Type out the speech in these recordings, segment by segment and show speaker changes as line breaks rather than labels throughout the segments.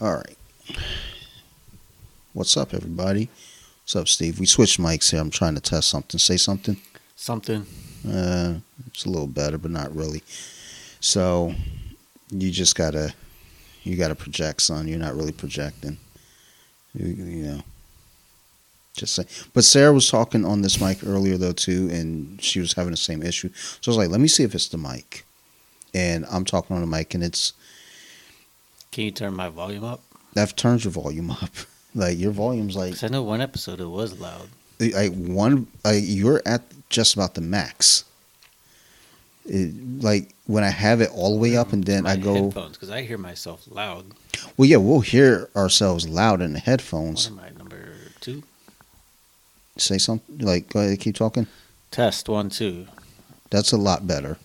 All right. What's up, everybody? What's up, Steve? We switched mics here. I'm trying to test something. Say something.
Something.
Uh, it's a little better, but not really. So, you just gotta, you gotta project, son. You're not really projecting. You, you know. Just say. But Sarah was talking on this mic earlier though too, and she was having the same issue. So I was like, let me see if it's the mic. And I'm talking on the mic, and it's
Can you turn my volume up?
that turns your volume up. Like your volume's like
'Cause I know one episode it was loud.
like one like you're at just about the max. It, like when I have it all the way up and then
my
I go
headphones because I hear myself loud.
well yeah we'll hear ourselves loud in the
What
headphones.
am I number two?
Say something like go ahead keep talking.
Test one two.
That's a lot better.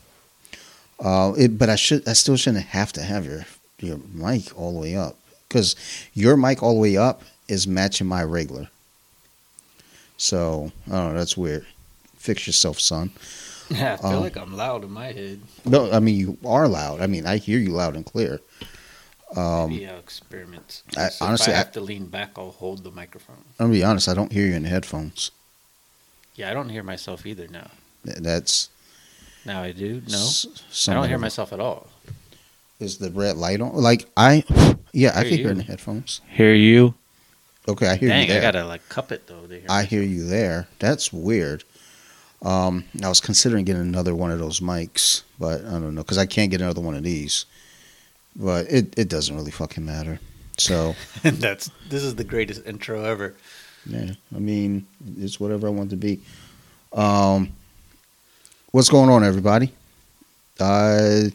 Uh, it, but I should I still shouldn't have to have your your mic all the way up because your mic all the way up is matching my regular. So I don't know. That's weird. Fix yourself, son.
Yeah, I feel
Um,
like I'm loud in my head.
No, I mean you are loud. I mean I hear you loud and clear. Um,
Maybe I'll experiment.
I-
So
honestly,
if
I-
I have to lean back, I'll hold the microphone.
I'm gonna be honest. I don't hear you in the headphones.
Yeah, I don't hear myself either now.
That's
Now I do. No, I don't hear myself at all.
Is the red light on? Like I, yeah, I
Hear
can hear in the headphones.
Hear you?
Okay, I hear
Dang,
you there.
I gotta like cup it though. To hear
I hear you there. That's weird. Um, I was considering getting another one of those mics, but I don't know because I can't get another one of these. But it, it doesn't really fucking matter. So
That's this is the greatest intro ever.
yeah, I mean it's whatever I want to be. Um, what's going on, everybody? Uh,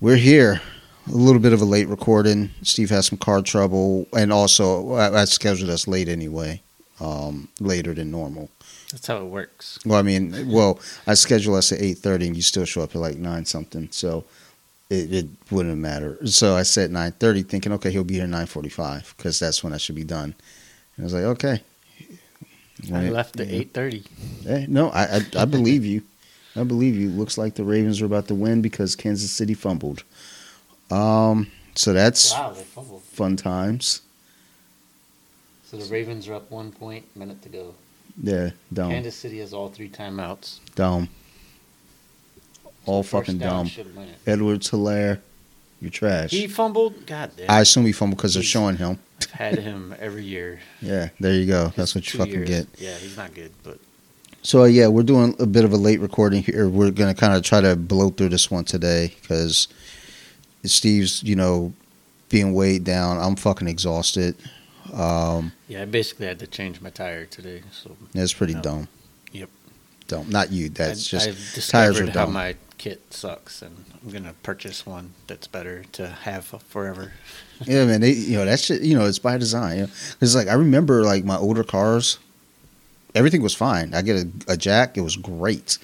we're here. A little bit of a late recording. Steve has some car trouble, and also I, I scheduled us late anyway, um, later than normal.
That's how it works.
Well, I mean, well, I schedule us at eight thirty, and you still show up at like nine something, so it, it wouldn't matter. So I said nine thirty, thinking, okay, he'll be here nine forty five, because that's when I should be done. And I was like, okay.
I
it-
left at eight thirty.
No, I, I I believe you. I believe you. Looks like the Ravens are about to win because Kansas City fumbled. Um, so that's
Wow,
fun times.
So the Ravens are up one point, minute to go.
Yeah, dumb,
Kansas City has all three timeouts.
dumb, all
First
fucking dumb. Edwards Helaire, you're trash.
He fumbled. God damn.
I assume he fumbled because they're showing him.
I've had him every year.
Yeah, there you go. That's what you fucking
years.
get.
Yeah, he's not good, but
So uh, yeah, we're doing a bit of a late recording here. We're gonna kind of try to blow through this one today because Steve's, you know, being weighed down. I'm fucking exhausted. Um,
yeah, I basically had to change my tire today. So
that's pretty
No.
dumb.
Yep.
Dumb. Not you. That's
I,
just tires are dumb.
my kit sucks, and I'm gonna purchase one that's better to have forever.
yeah, man. They, you know, that shit. You know, it's by design. You know? Cause like I remember like my older cars, everything was fine. I get a, a jack. It was great.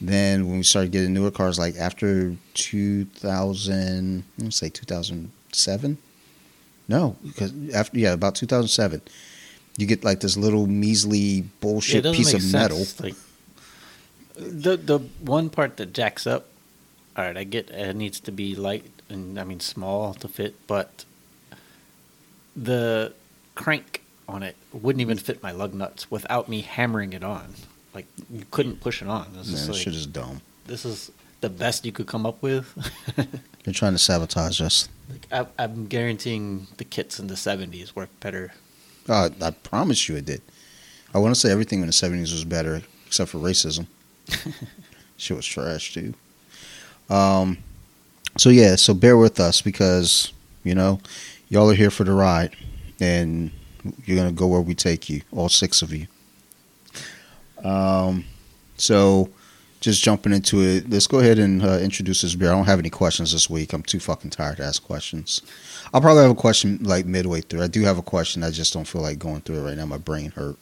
Then when we started getting newer cars, like after 2000, let's say 2007. No, because after yeah, about 2007, you get like this little measly bullshit piece of metal.
sense. Like the the one part that jacks up. All right, I get it needs to be light and I mean small to fit, but the crank on it wouldn't even fit my lug nuts without me hammering it on. Like you couldn't push it on. This
Man,
like,
shit is dumb.
this is the best you could come up with.
They're trying to sabotage us.
like I, I'm guaranteeing the kits in the '70s worked better.
Uh, I promise you it did. I want to say everything in the 70s was better except for racism. Shit was trash too. Um, so yeah, so bear with us because you know y'all are here for the ride, and you're gonna go where we take you, all six of you. Um, so just jumping into it, let's go ahead and uh, introduce this beer. I don't have any questions this week. I'm too fucking tired to ask questions. I'll probably have a question like midway through. I do have a question. I just don't feel like going through it right now. My brain hurt.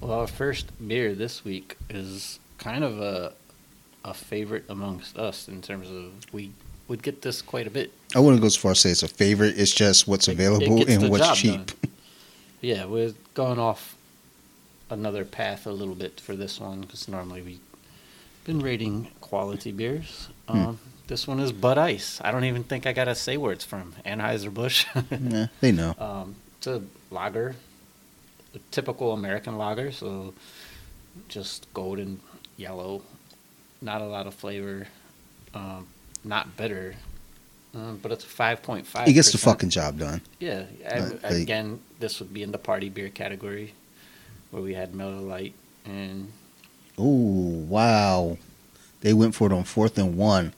Well, our first beer this week is kind of a a favorite amongst us in terms of we would get this quite a bit.
I wouldn't go as far as say it's a favorite. It's just what's
It- it
available and what's cheap.
Yeah, we're going off another path a little bit for this one because normally we've been rating quality beers.
Hmm.
Um, This one is Bud Ice. I don't even think I gotta say where it's from. Anheuser Busch.
Yeah, they know.
um, it's a lager, a typical American lager. So just golden yellow, not a lot of flavor, um, not bitter, um, but it's a five point five.
He gets the fucking job done.
Yeah, I-
like-
again, this would be in the party beer category, where we had Miller Lite and
Ooh, wow. They went for it on fourth and one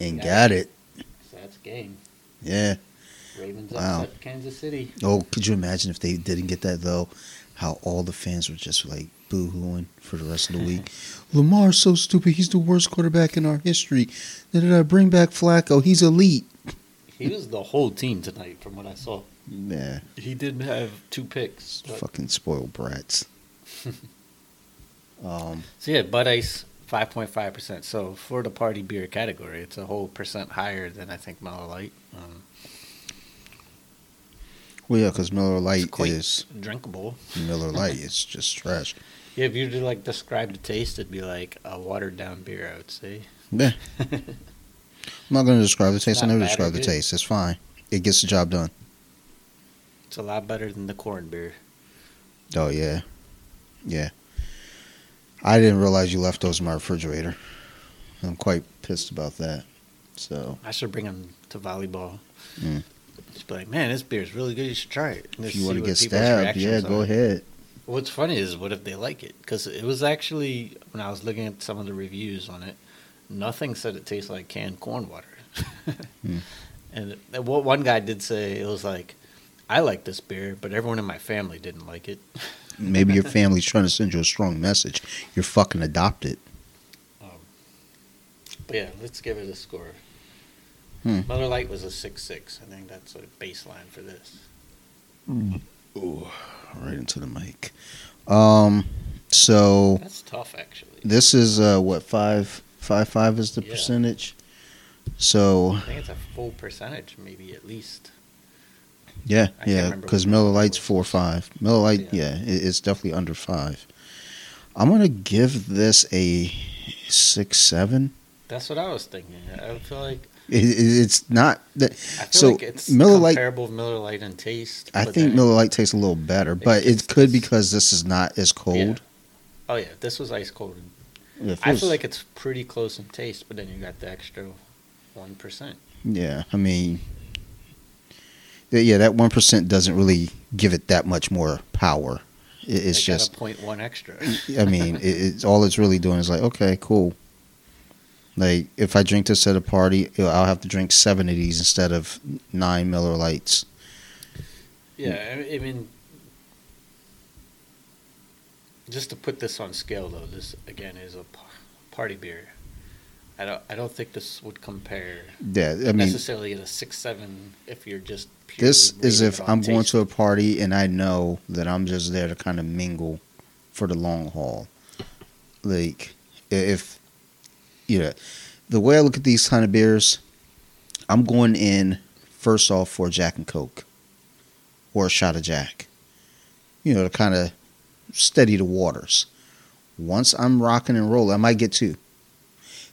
and
Yeah.
got it.
so that's game.
Yeah.
Ravens
Wow.
upset Kansas City.
Oh, could you imagine if they didn't get that though? How all the fans were just like boo hooing for the rest of the week. Lamar's so stupid. He's the worst quarterback in our history. Did I bring back Flacco? He's elite.
He was the whole team tonight, from what I saw.
Yeah,
He did have two picks. but-
fucking spoiled brats. um,
So yeah, Bud Ice, five point five percent. So for the party beer category, it's a whole percent higher than I think Miller Lite. Um,
well, yeah, because Miller
it's
Lite is
drinkable.
Miller Lite. is just trash.
Yeah, if you were to like describe the taste, it'd be like a watered down beer. I would say.
Yeah, I'm not going to describe the taste. I never describe the
good.
taste. It's fine. It gets the job done.
It's a lot better than the corn beer.
Oh yeah, yeah. I didn't realize you left those in my refrigerator. I'm quite pissed about that. So
I should bring them to volleyball.
Mm.
Just be like, man, this beer is really good. You should try it.
If you want to get stabbed, yeah, go
are.
ahead.
What's funny is what if they like it? Because it was actually when I was looking at some of the reviews on it, nothing said it tastes like canned corn water.
Hmm.
And one guy did say it was like, I like this beer, but everyone in my family didn't like it.
Maybe your family's trying to send you a strong message. You're fucking adopted.
But yeah, let's give it a score.
Hmm.
Miller Lite was a six six. I think that's a baseline for this.
Ooh, right into the mic. Um, so
That's tough, actually.
this is uh what five five five is the
Yeah.
percentage. So
I think it's a full percentage, maybe at least.
Yeah,
I
yeah, because Miller Lite's four five. Miller Lite,
Yeah.
yeah, it, it's definitely under five. I'm gonna give this a six seven.
That's what I was thinking. I feel like
It, it, it's not that.
I feel
So
like it's
Miller Lite,
comparable Miller Lite in taste.
I think Miller Lite tastes a little better, but it could because this is not as cold.
Oh yeah, this was ice cold.
Yeah,
I feel like it's pretty close in taste, but then you got the extra one percent.
Yeah, I mean, yeah, that one percent doesn't really give it that much more power. It, it's just,
a point one extra.
I mean, it, it's all it's really doing is like, okay, cool. Like if I drink this at a party, I'll have to drink seven of these instead of nine Miller Lights.
yeah, I, I mean, just to put this on scale though, this again is a party beer. I don't. I don't think this would compare
Yeah, I mean,
necessarily at a six seven if you're just.
This is if I'm going to a party and I know that I'm just there to kind of mingle for the long haul. Like if you know the way I look at these kind of beers, I'm going in first off for Jack and Coke or a shot of Jack. You know, to kind of steady the waters. Once I'm rocking and rolling, I might get two.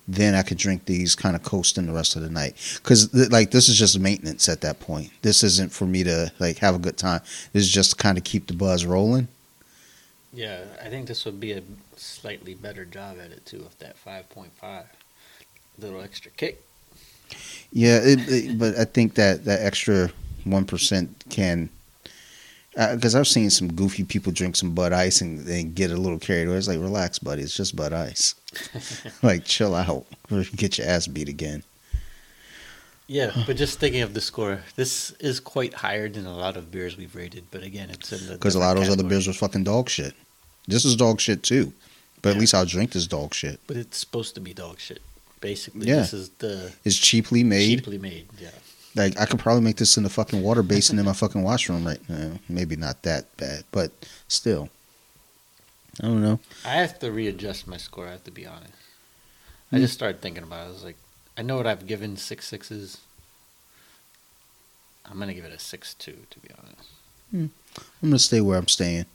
Then I could drink these kind of coasting the rest of the night because th- like this is just maintenance at that point. This isn't for me to like have a good time. This is just to kind of keep the buzz rolling.
Yeah, I think this would be a slightly better job at it too with that five point five. Little extra kick.
Yeah, it, it- but I think that that extra one percent can, because I've seen some goofy people drink some Bud Ice and, and get a little carried away. It's like, relax, buddy. It's just Bud Ice. like, chill out. Or get your ass beat again.
Yeah, but just thinking of the score, this is quite higher than a lot of beers we've rated. But again, it's in the
Because a lot of those
different
other beers
category.
was fucking dog shit. This is dog shit too. But at least I'll drink this dog shit.
But it's supposed to be dog shit. Basically,
Yeah.
this is the
It's cheaply made.
cheaply made. Yeah,
Like I could probably make this in the fucking water basin in my fucking washroom right now. Maybe not that bad, but still. I don't know.
I have to readjust my score. I have to be honest. I just started thinking about. it. I was like, I know what I've given six sixes. I'm gonna give it a six two. To be honest. Hmm.
I'm gonna stay where I'm staying.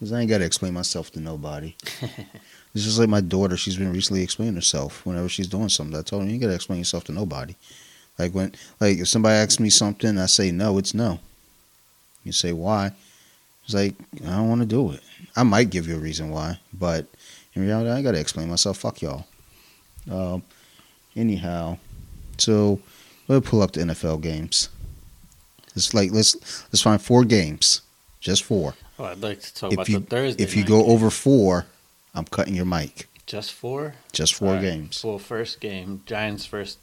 Cause I ain't gotta explain myself to nobody. It's just like my daughter. She's been recently explaining herself whenever she's doing something. I told her you gotta explain yourself to nobody. Like when, like if somebody asks me something, I say no. It's no. You say why? It's like I don't want to do it. I might give you a reason why, but in reality, I gotta explain myself. Fuck y'all. Um, anyhow, so let's pull up the NFL games. It's like let's let's find four games, just four.
Oh, I'd like to talk
If
about
you
the Thursday.
if you go
game.
over four, I'm cutting your mic.
just four,
Just four
right.
games.
Well, first game, Giants first.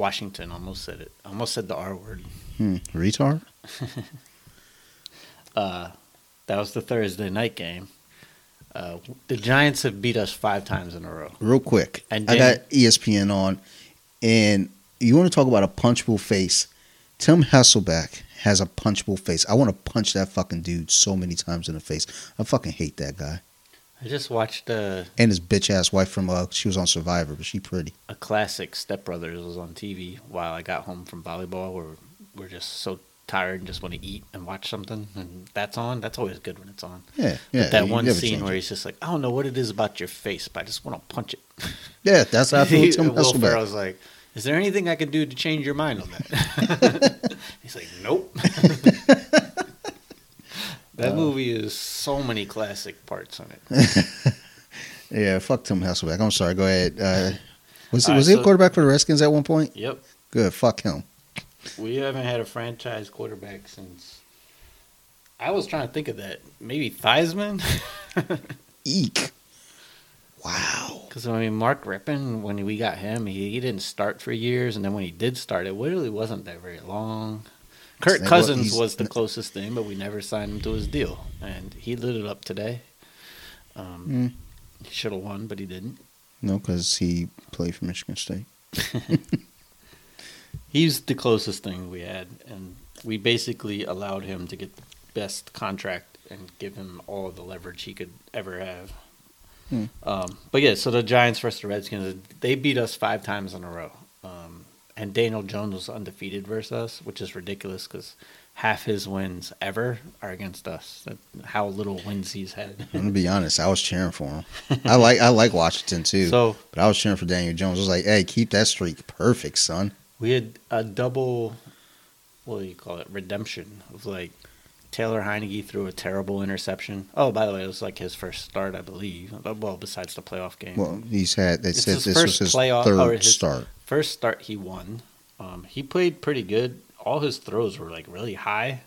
Washington almost said it. Almost said the R word.
Hmm. Retard.
Uh, that was the Thursday night game. Uh, the Giants have beat us five times in a row.
Real quick,
And
I got ESPN on, and you want to talk about a punchable face? Tim Hasselbeck has a punchable face. I want to punch that fucking dude so many times in the face. I fucking hate that guy.
I just watched uh,
And his bitch ass wife from uh, she was on Survivor, but she pretty.
a classic Step Brothers was on TV while I got home from volleyball. Where we're just so tired and just want to eat and watch something, and that's on. That's always good when it's on.
Yeah, yeah.
But that
you
one
never
scene where he's just like, I don't know what it is about your face, but I just want to punch it.
yeah, that's how I feel
Will
Hasselbeck.
Ferrell's like, is there anything I can do to change your mind on that? He's like, nope. That movie is so many classic parts on it.
Yeah, fuck Tim Hasselbeck. I'm sorry. Go ahead. Uh, was he,
All right,
was he a quarterback for the Redskins at one point?
Yep.
Good. Fuck him.
We haven't had a franchise quarterback since. I was trying to think of that. Maybe Theismann?
Eek. Wow.
Because, I mean, Mark Rypien, when we got him, he, he didn't start for years. And then when he did start, it really wasn't that very long. Kirk
Well,
Cousins was the closest thing, but we never signed him to his deal. And he lit it up today. Um,
Mm.
He should have won, but he didn't.
No, because he played for Michigan State.
He's the closest thing we had. And we basically allowed him to get the best contract and give him all the leverage he could ever have.
Hmm.
Um, but yeah, so the Giants versus the Redskins, they beat us five times in a row. Um, and Daniel Jones was undefeated versus us, which is ridiculous because half his wins ever are against us. How little wins he's had.
I'm gonna be honest. I was cheering for him. I like I like Washington too,
so
but I was cheering for Daniel Jones. I was like, hey, keep that streak perfect, son.
we had a double, what do you call it, redemption of like Taylor Heinicke threw a terrible interception. Oh, by the way, it was like his first start, I believe. Well, besides the playoff game.
Well, he's had. They
It's
said
his
this was his
playoff-
third
his-
start.
First start he won. Um, he played pretty good. All his throws were like really high,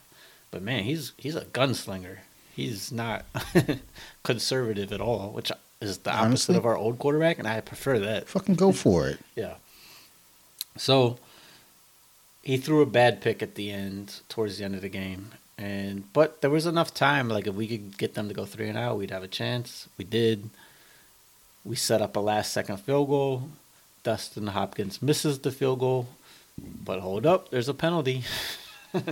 but man, he's he's a gunslinger. He's not conservative at all, which is the opposite
Honestly?
of our old quarterback, and I prefer that.
Fucking go for it.
Yeah. So he threw a bad pick at the end, towards the end of the game, and but there was enough time. Like if we could get them to go three and out, we'd have a chance. We did. We set up a last second field goal. Dustin Hopkins misses the field goal, but hold up, there's a penalty.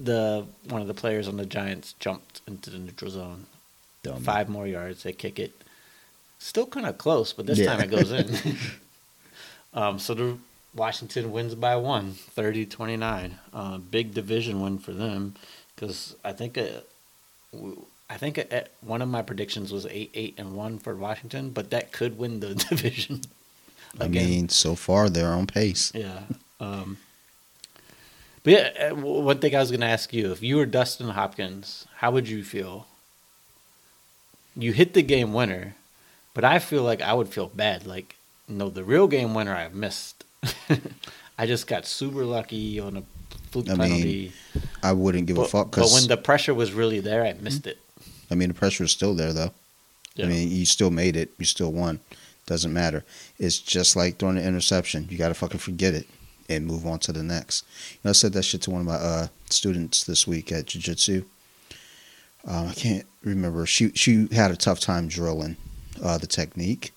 The one of the players on the Giants jumped into the neutral zone.
Dumb.
Five more yards, they kick it. Still kind of close, but this
Yeah.
time it goes in. um, so the Washington wins by one, 30-29. Uh, big division win for them because I think w- I think uh, one of my predictions was eight eight and one for Washington, but that could win the division.
I mean, so far they're on pace.
Yeah. Um, but yeah, uh, one thing I was going to ask you: if you were Dustin Hopkins, how would you feel? You hit the game winner, but I feel like I would feel bad. Like, no, the real game winner I've missed. I just got super lucky on a fluke
I mean,
penalty.
I wouldn't give
but,
a fuck
but when the pressure was really there, I missed it.
I mean the pressure is still there though.
Yeah.
I mean, you still made it. You still won. Doesn't matter. It's just like throwing an interception. You got to fucking forget it and move on to the next. You know, I said that shit to one of my uh, students this week at jiu-jitsu. Um, I can't remember. She she had a tough time drilling uh, the technique,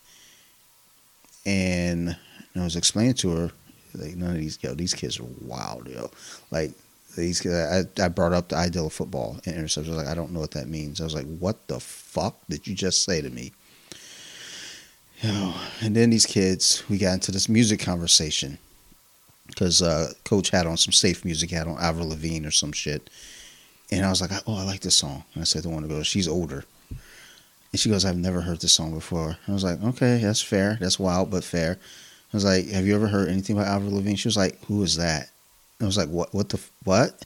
and I was explaining to her like none of these yo these kids are wild yo like these I, I brought up the ideal of football and interception. I was like, I don't know what that means. I was like, what the fuck did you just say to me? Know, and then these kids, we got into this music conversation because uh, Coach had on some safe music, had on Avril Lavigne or some shit, and I was like, oh, I like this song. And I said to one of the girls, she's older, And she goes, I've never heard this song before. I was like, okay, that's fair. That's wild, but fair. I was like, have you ever heard anything about Avril Lavigne? She was like, who is that? I was like, what? What the what?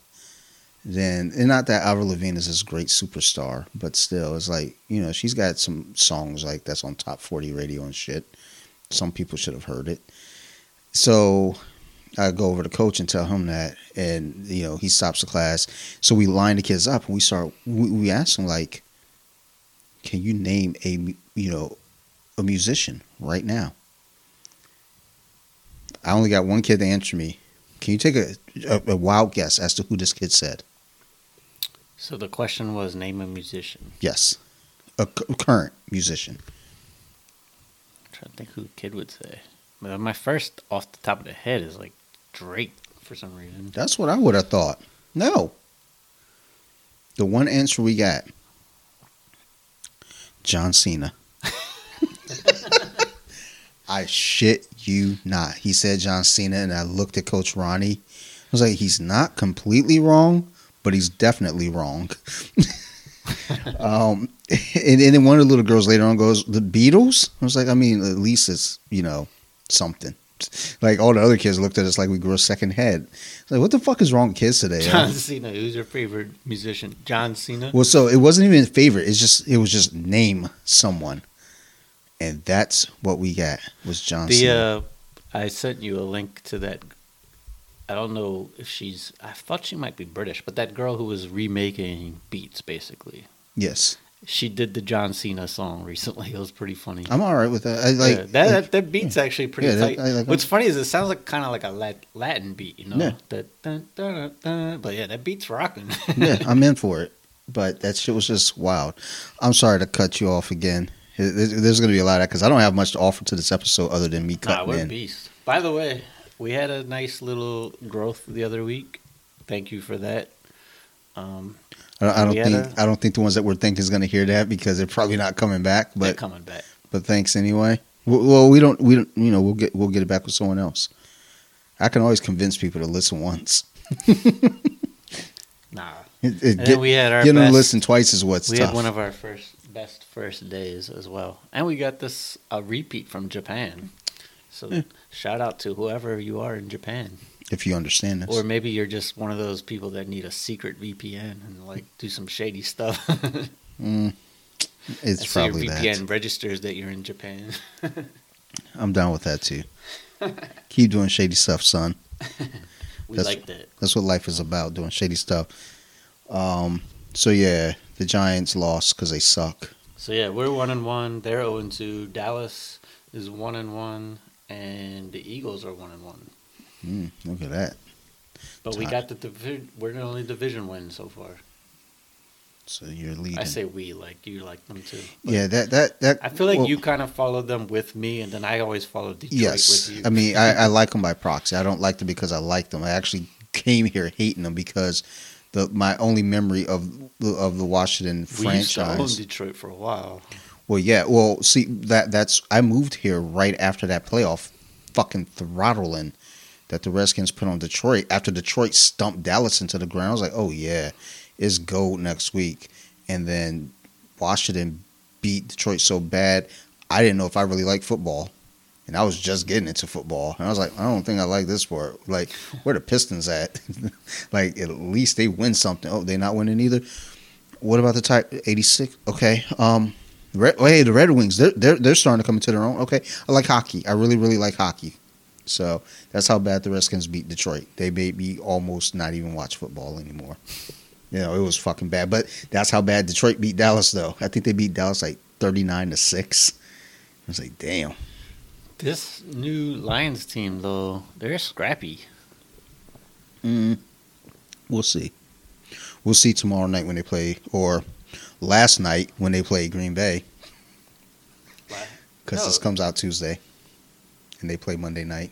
Then, and not that Avril Lavigne is this great superstar, but still, it's like you know, she's got some songs like that's on top forty radio and shit. Some people should have heard it. So I go over to coach and tell him that, and you know, he stops the class. So we line the kids up and we start. We, we ask them like, "Can you name a you know a musician right now?" I only got one kid to answer me. Can you take a, a, a wild guess as to who this kid said?
So the question was name a musician.
Yes, a cu- current musician.
I'm trying to think who kid would say. But my first off the top of the head is like Drake for some reason.
That's what I would have thought. No. The one answer we got John Cena. I shit you not. He said John Cena, and I looked at Coach Ronnie. I was like, he's not completely wrong, but he's definitely wrong. um, and, and then one of the little girls later on goes, The Beatles? I was like, I mean, at least it's, you know, something. Like all the other kids looked at us like we grew a second head. Like, what the fuck is wrong with kids today?
John Cena. Who's your favorite musician? John Cena.
Well, so it wasn't even a favorite. It's just it was just name someone, and that's what we got was John
The
Cena.
uh, I sent you a link to that. I don't know if she's. I thought she might be British, but that girl who was remaking beats, basically,
yes,
she did the John Cena song recently. It was pretty funny.
I'm all right with that. I like
Yeah, that, that that beat's actually pretty
Yeah, that-
tight.
I like
What's
that.
funny is it sounds like kind of like a Latin beat, you know?
Yeah.
That dun, dun, dun, dun. But yeah, that beat's rocking.
yeah, I'm in for it. But that shit was just wild. I'm sorry to cut you off again. There's, there's going to be a lot of that because I don't have much to offer to this episode other than me cutting nah,
we're
in.
beasts. By the way, we had a nice little growth the other week. Thank you for that. Um,
I don't, I don't think
a-
I don't think the ones that we're thinking is going to hear that because they're probably not coming back.
they're
But
coming back.
but thanks anyway. Well, well, we don't we don't you know we'll get we'll get it back with someone else. I can always convince people to listen once.
Nah.
It, it
And
get,
then we had our
getting them to listen twice is what's
we
tough.
had one of our first best first days as well, and we got this a repeat from Japan. So
Yeah.
Shout out to whoever you are in Japan.
if you understand this.
Or maybe you're just one of those people that need a secret VPN and like do some shady stuff.
Mm, it's
so your VPN
that.
registers that you're in Japan.
I'm down with that too. Keep doing shady stuff, son.
we
That's-
like that.
That's what life is about, doing shady stuff. Um. So yeah, the Giants lost because they suck.
So yeah, we're one and one. They're zero and two. Dallas is one and one, and the Eagles are one and one.
Mm, look at that.
But we got the divi- we're the only division win so far.
So you're leading.
I say we like you like them too.
Yeah, that that that.
I feel like
well,
you kind of followed them with me, and then I always follow Detroit
Yes,
with you.
I mean I, I like them by proxy. I don't like them because I like them. I actually came here hating them because the my only memory of the of the Washington
we used to own
franchise.
Detroit for a while.
Well, yeah. Well, see that that's I moved here right after that playoff fucking throttling that the Redskins put on Detroit after Detroit stumped Dallas into the ground. I was like, oh yeah, it's gold next week. And then Washington beat Detroit so bad, I didn't know if I really liked football. And I was just getting into football. And I was like, I don't think I like this sport. Like, where the Pistons at? like, at least they win something. Oh, they're not winning either. What about the type 86? Okay. Um, Red, hey, the Red Wings, they're, they're they're starting to come into their own. Okay, I like hockey. I really really like hockey. So that's how bad the Redskins beat Detroit. They made me almost not even watch football anymore. You know, it was fucking bad. But that's how bad Detroit beat Dallas, though. I think they beat Dallas like thirty nine to six. I was like, damn.
This new Lions team, though, they're scrappy.
Mm, we'll see. We'll see tomorrow night when they play, or last night when they played Green Bay, because this comes out Tuesday, and they play Monday night.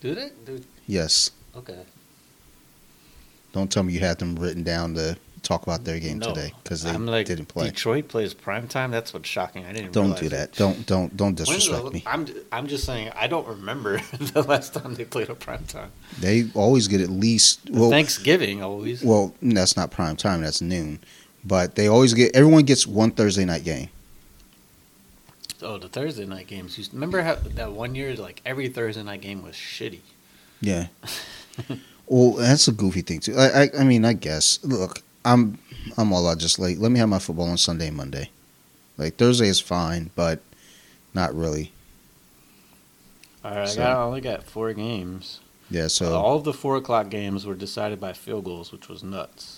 Do they? Do,
Yes.
okay.
Don't tell me you had them written down to talk about their game
No.
today because they
I'm like,
didn't play.
Detroit plays prime time. That's what's shocking. I didn't.
Don't do
it.
that. Don't don't don't disrespect
the-
me.
I'm I'm just saying I don't remember the last time they played a prime time.
They always get at least well.
Thanksgiving always.
Well, that's not prime time. That's noon. But they always get everyone gets one Thursday night game.
oh the Thursday night games. Used, remember how that one year like every Thursday night game was shitty.
Yeah. well, that's a goofy thing too. I, I, I mean, I guess. Look, I'm, I'm all out. Just like let me have my football on Sunday and Monday. Like Thursday is fine, but not really.
All right,
So-
I, got, I only got four games.
Yeah. So
All of the four o'clock games were decided by field goals, which was nuts.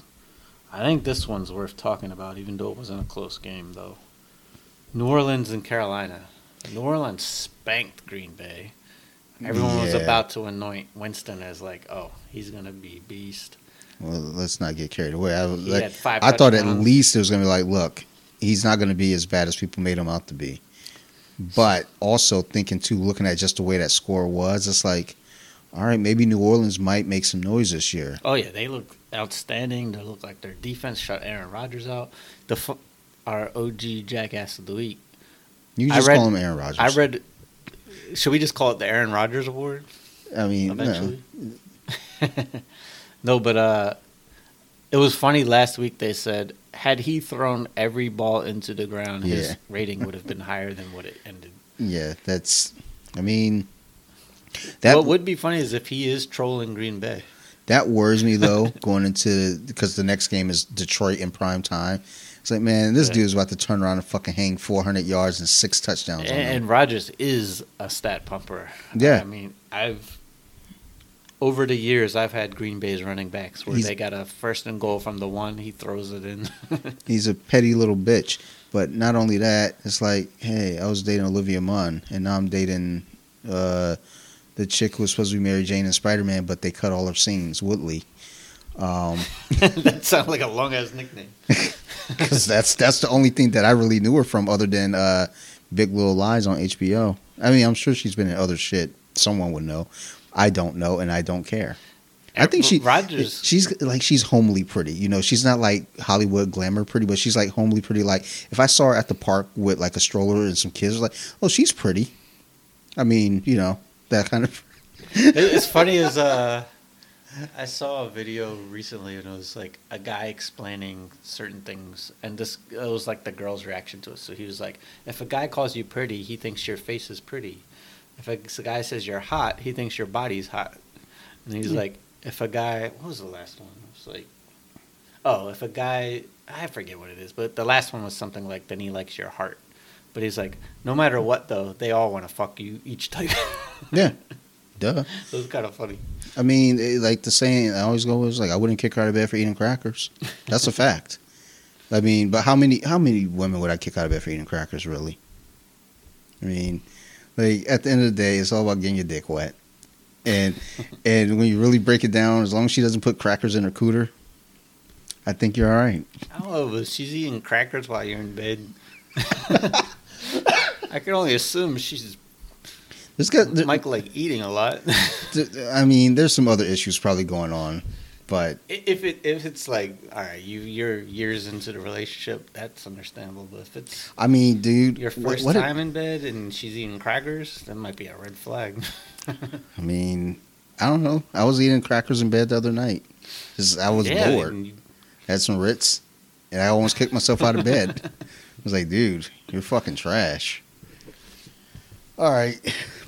I think this one's worth talking about, even though it wasn't a close game, though. New Orleans and Carolina. New Orleans spanked Green Bay. Everyone was about to anoint Winston as like, oh, he's gonna be beast.
well, let's not get carried away. I, like, I thought at least it was gonna be like, look, he's not gonna be as bad as people made him out to be. But also thinking too, looking at just the way that score was, it's like, all right, maybe New Orleans might make some noise this year.
Oh yeah, they look outstanding. They look like their defense shut Aaron Rodgers out. The fu- our OG jackass of the week.
You just
read-
call him Aaron Rodgers.
I read. Should we just call it the Aaron Rodgers Award?
I mean, no.
eventually. no, but uh, it was funny last week. They said had he thrown every ball into the ground, his rating would have been higher than what it ended.
yeah, that's. I mean, that
what would be funny is if he is trolling Green Bay.
That worries me though, going into because the next game is Detroit in prime time. It's like, man, this
Yeah.
dude's about to turn around and fucking hang 400 yards and six touchdowns.
And, and Rodgers is a stat pumper.
Yeah.
I mean, I've over the years I've had Green Bay's running backs where
He's-
they got a first and goal from the one, he throws it in.
He's a petty little bitch. But not only that, it's like, hey, I was dating Olivia Munn, and now I'm dating uh, the chick who was supposed to be Mary Jane and Spider Man, but they cut all her scenes, Woodley. Um,
that sounds like a long ass nickname.
because that's that's the only thing that I really knew her from, other than uh, Big Little Lies on HBO. I mean, I'm sure she's been in other shit. Someone would know. I don't know, and I don't care. I think she
Rodgers
She's like she's homely pretty. You know, she's not like Hollywood glamour pretty, but she's like homely pretty. Like if I saw her at the park with like a stroller and some kids, like, oh, she's pretty. I mean, you know, that kind of.
It- it's funny as uh I saw a video recently and it was like a guy explaining certain things and this it was like the girl's reaction to it. So he was like, if a guy calls you pretty, he thinks your face is pretty. If a, a guy says you're hot, he thinks your body's hot. And he's
Yeah.
like, if a guy what was the last one? It was like Oh, if a guy I forget what it is, but the last one was something like then he likes your heart. But he's like, no matter what though, they all want to fuck you each type.
Yeah, duh.
So it's kind of funny.
I mean, it- like the saying I always go is like, I wouldn't kick her out of bed for eating crackers. That's a fact. I mean, but how many how many women would I kick out of bed for eating crackers? Really? I mean, like at the end of the day, it's all about getting your dick wet, and and when you really break it down, as long as she doesn't put crackers in her cooter, I think you're all right.
I don't know, but she's eating crackers while you're in bed. I can only assume she's
There's got, there,
Michael like eating a lot.
I mean, there's some other issues probably going on, but
if it if it's like all right, you you're years into the relationship, that's understandable. But if it's
I mean, dude,
your
what-
first
what if-
time in bed and she's eating crackers, that might be a red flag.
I mean, I don't know. I was eating crackers in bed the other night. 'Cause I was
Yeah,
bored.
you-
Had some Ritz, and I almost kicked myself out of bed. I was like, dude, you're fucking trash. All right,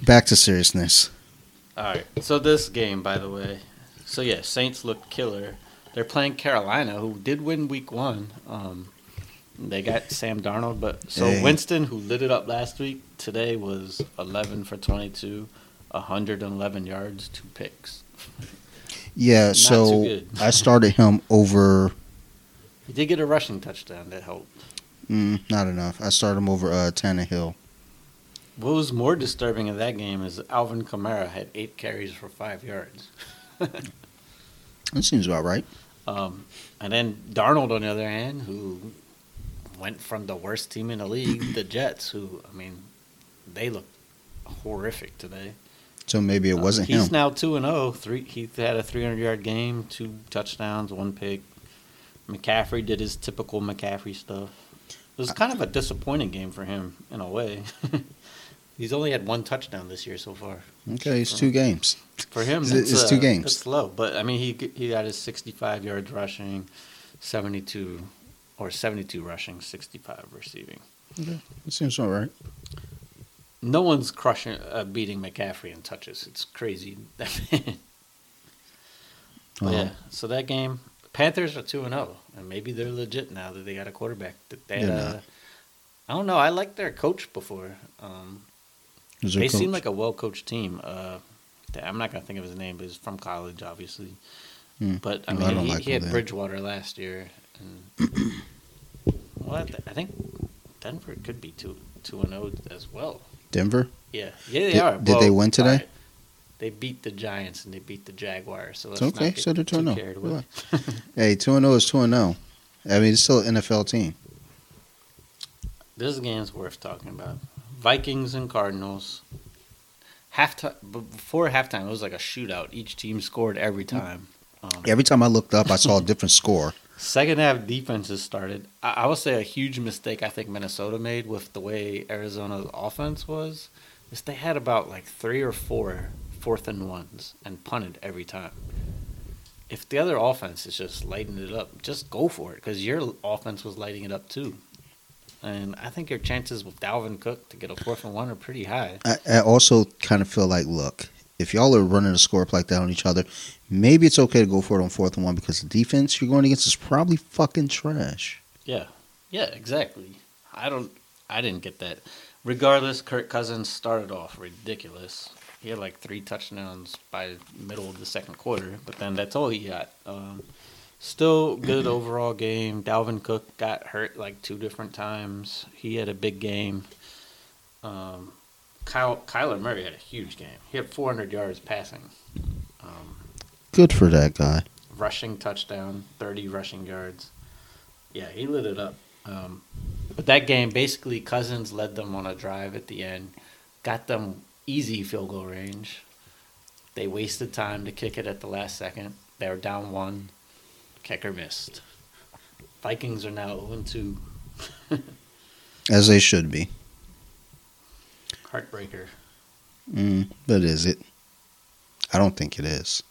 back to seriousness.
All right. So this game, by the way, so yeah, Saints look killer. They're playing Carolina, who did win Week One. Um, they got Sam Darnold, but so
Hey.
Winston, who lit it up last week, today was 11 for 22, 111 yards, two picks.
Yeah,
Not
so. I started him over.
He did get a rushing touchdown that helped.
Mm, not enough. I started him over uh, Tannehill.
What was more disturbing in that game is Alvin Kamara had eight carries for five yards.
That seems about right.
Um, and then Darnold, on the other hand, who went from the worst team in the league, the Jets, who I mean, they look horrific today.
So maybe it
Uh,
wasn't
he's
him.
He's now two and zero. Three. He had a 300 yard game, two touchdowns, one pick. McCaffrey did his typical McCaffrey stuff. It was kind of a disappointing game for him in a way. He's only had one touchdown this year so far.
okay, it's two games.
For him,
It's-
it's, uh,
two games.
It's low, but I mean, he he got his 65 yards rushing, 72 or 72 rushing, 65 receiving.
It seems all right.
no one's crushing, uh, beating McCaffrey in touches. It's crazy. But yeah, so that game, Panthers are two and zero, and maybe they're legit now that they got a quarterback. That They,
They're
uh. I don't know. I liked their coach before. Um, They seem like a well coached team. Uh, I'm not gonna think of his name, but he's from college, obviously.
Hmm.
But I mean,
I
he,
like
he had
then.
Bridgewater last year, and well, I, th- I think Denver could be two two and zero as well.
Denver.
Yeah, yeah, they
Did-
are.
did they win today?
They beat the Giants and they beat the Jaguars. So let's
It's okay, so they're
too
2-0.
carried away.
Hey, two and zero is two and zero. I mean, it's still an NFL team.
This game's worth talking about. Vikings and Cardinals. Halftime, before halftime, it was like a shootout. Each team scored every time. Um,
Every time I looked up, I saw a different score.
Second half defenses started. I, I would say a huge mistake I think Minnesota made with the way Arizona's offense was is they had about like three or four fourth and ones and punted every time. If the other offense is just lighting it up, just go for it because your offense was lighting it up too. And I think your chances with Dalvin Cook to get a fourth and one are pretty high.
I, I also kind of feel like, look, if y'all are running a score up like that on each other, maybe it's okay to go for it on fourth and one because the defense you're going against is probably fucking trash.
Yeah, yeah, exactly. I don't, I didn't get that. Regardless, Kirk Cousins started off ridiculous. He had like three touchdowns by middle of the second quarter, but then that's all he got. Um, still good overall game. Dalvin Cook got hurt like two different times. He had a big game. Um, Kyle Kyler Murray had a huge game. He had 400 yards passing. Um,
Good for that guy.
rushing touchdown, 30 rushing yards. Yeah, he lit it up. Um, but that game, basically, Cousins led them on a drive at the end, got them easy field goal range. They wasted time to kick it at the last second. They were down one. Kicker missed. Vikings are now 0 2.
As they should be.
Heartbreaker.
Mm, but is it? I don't think it is.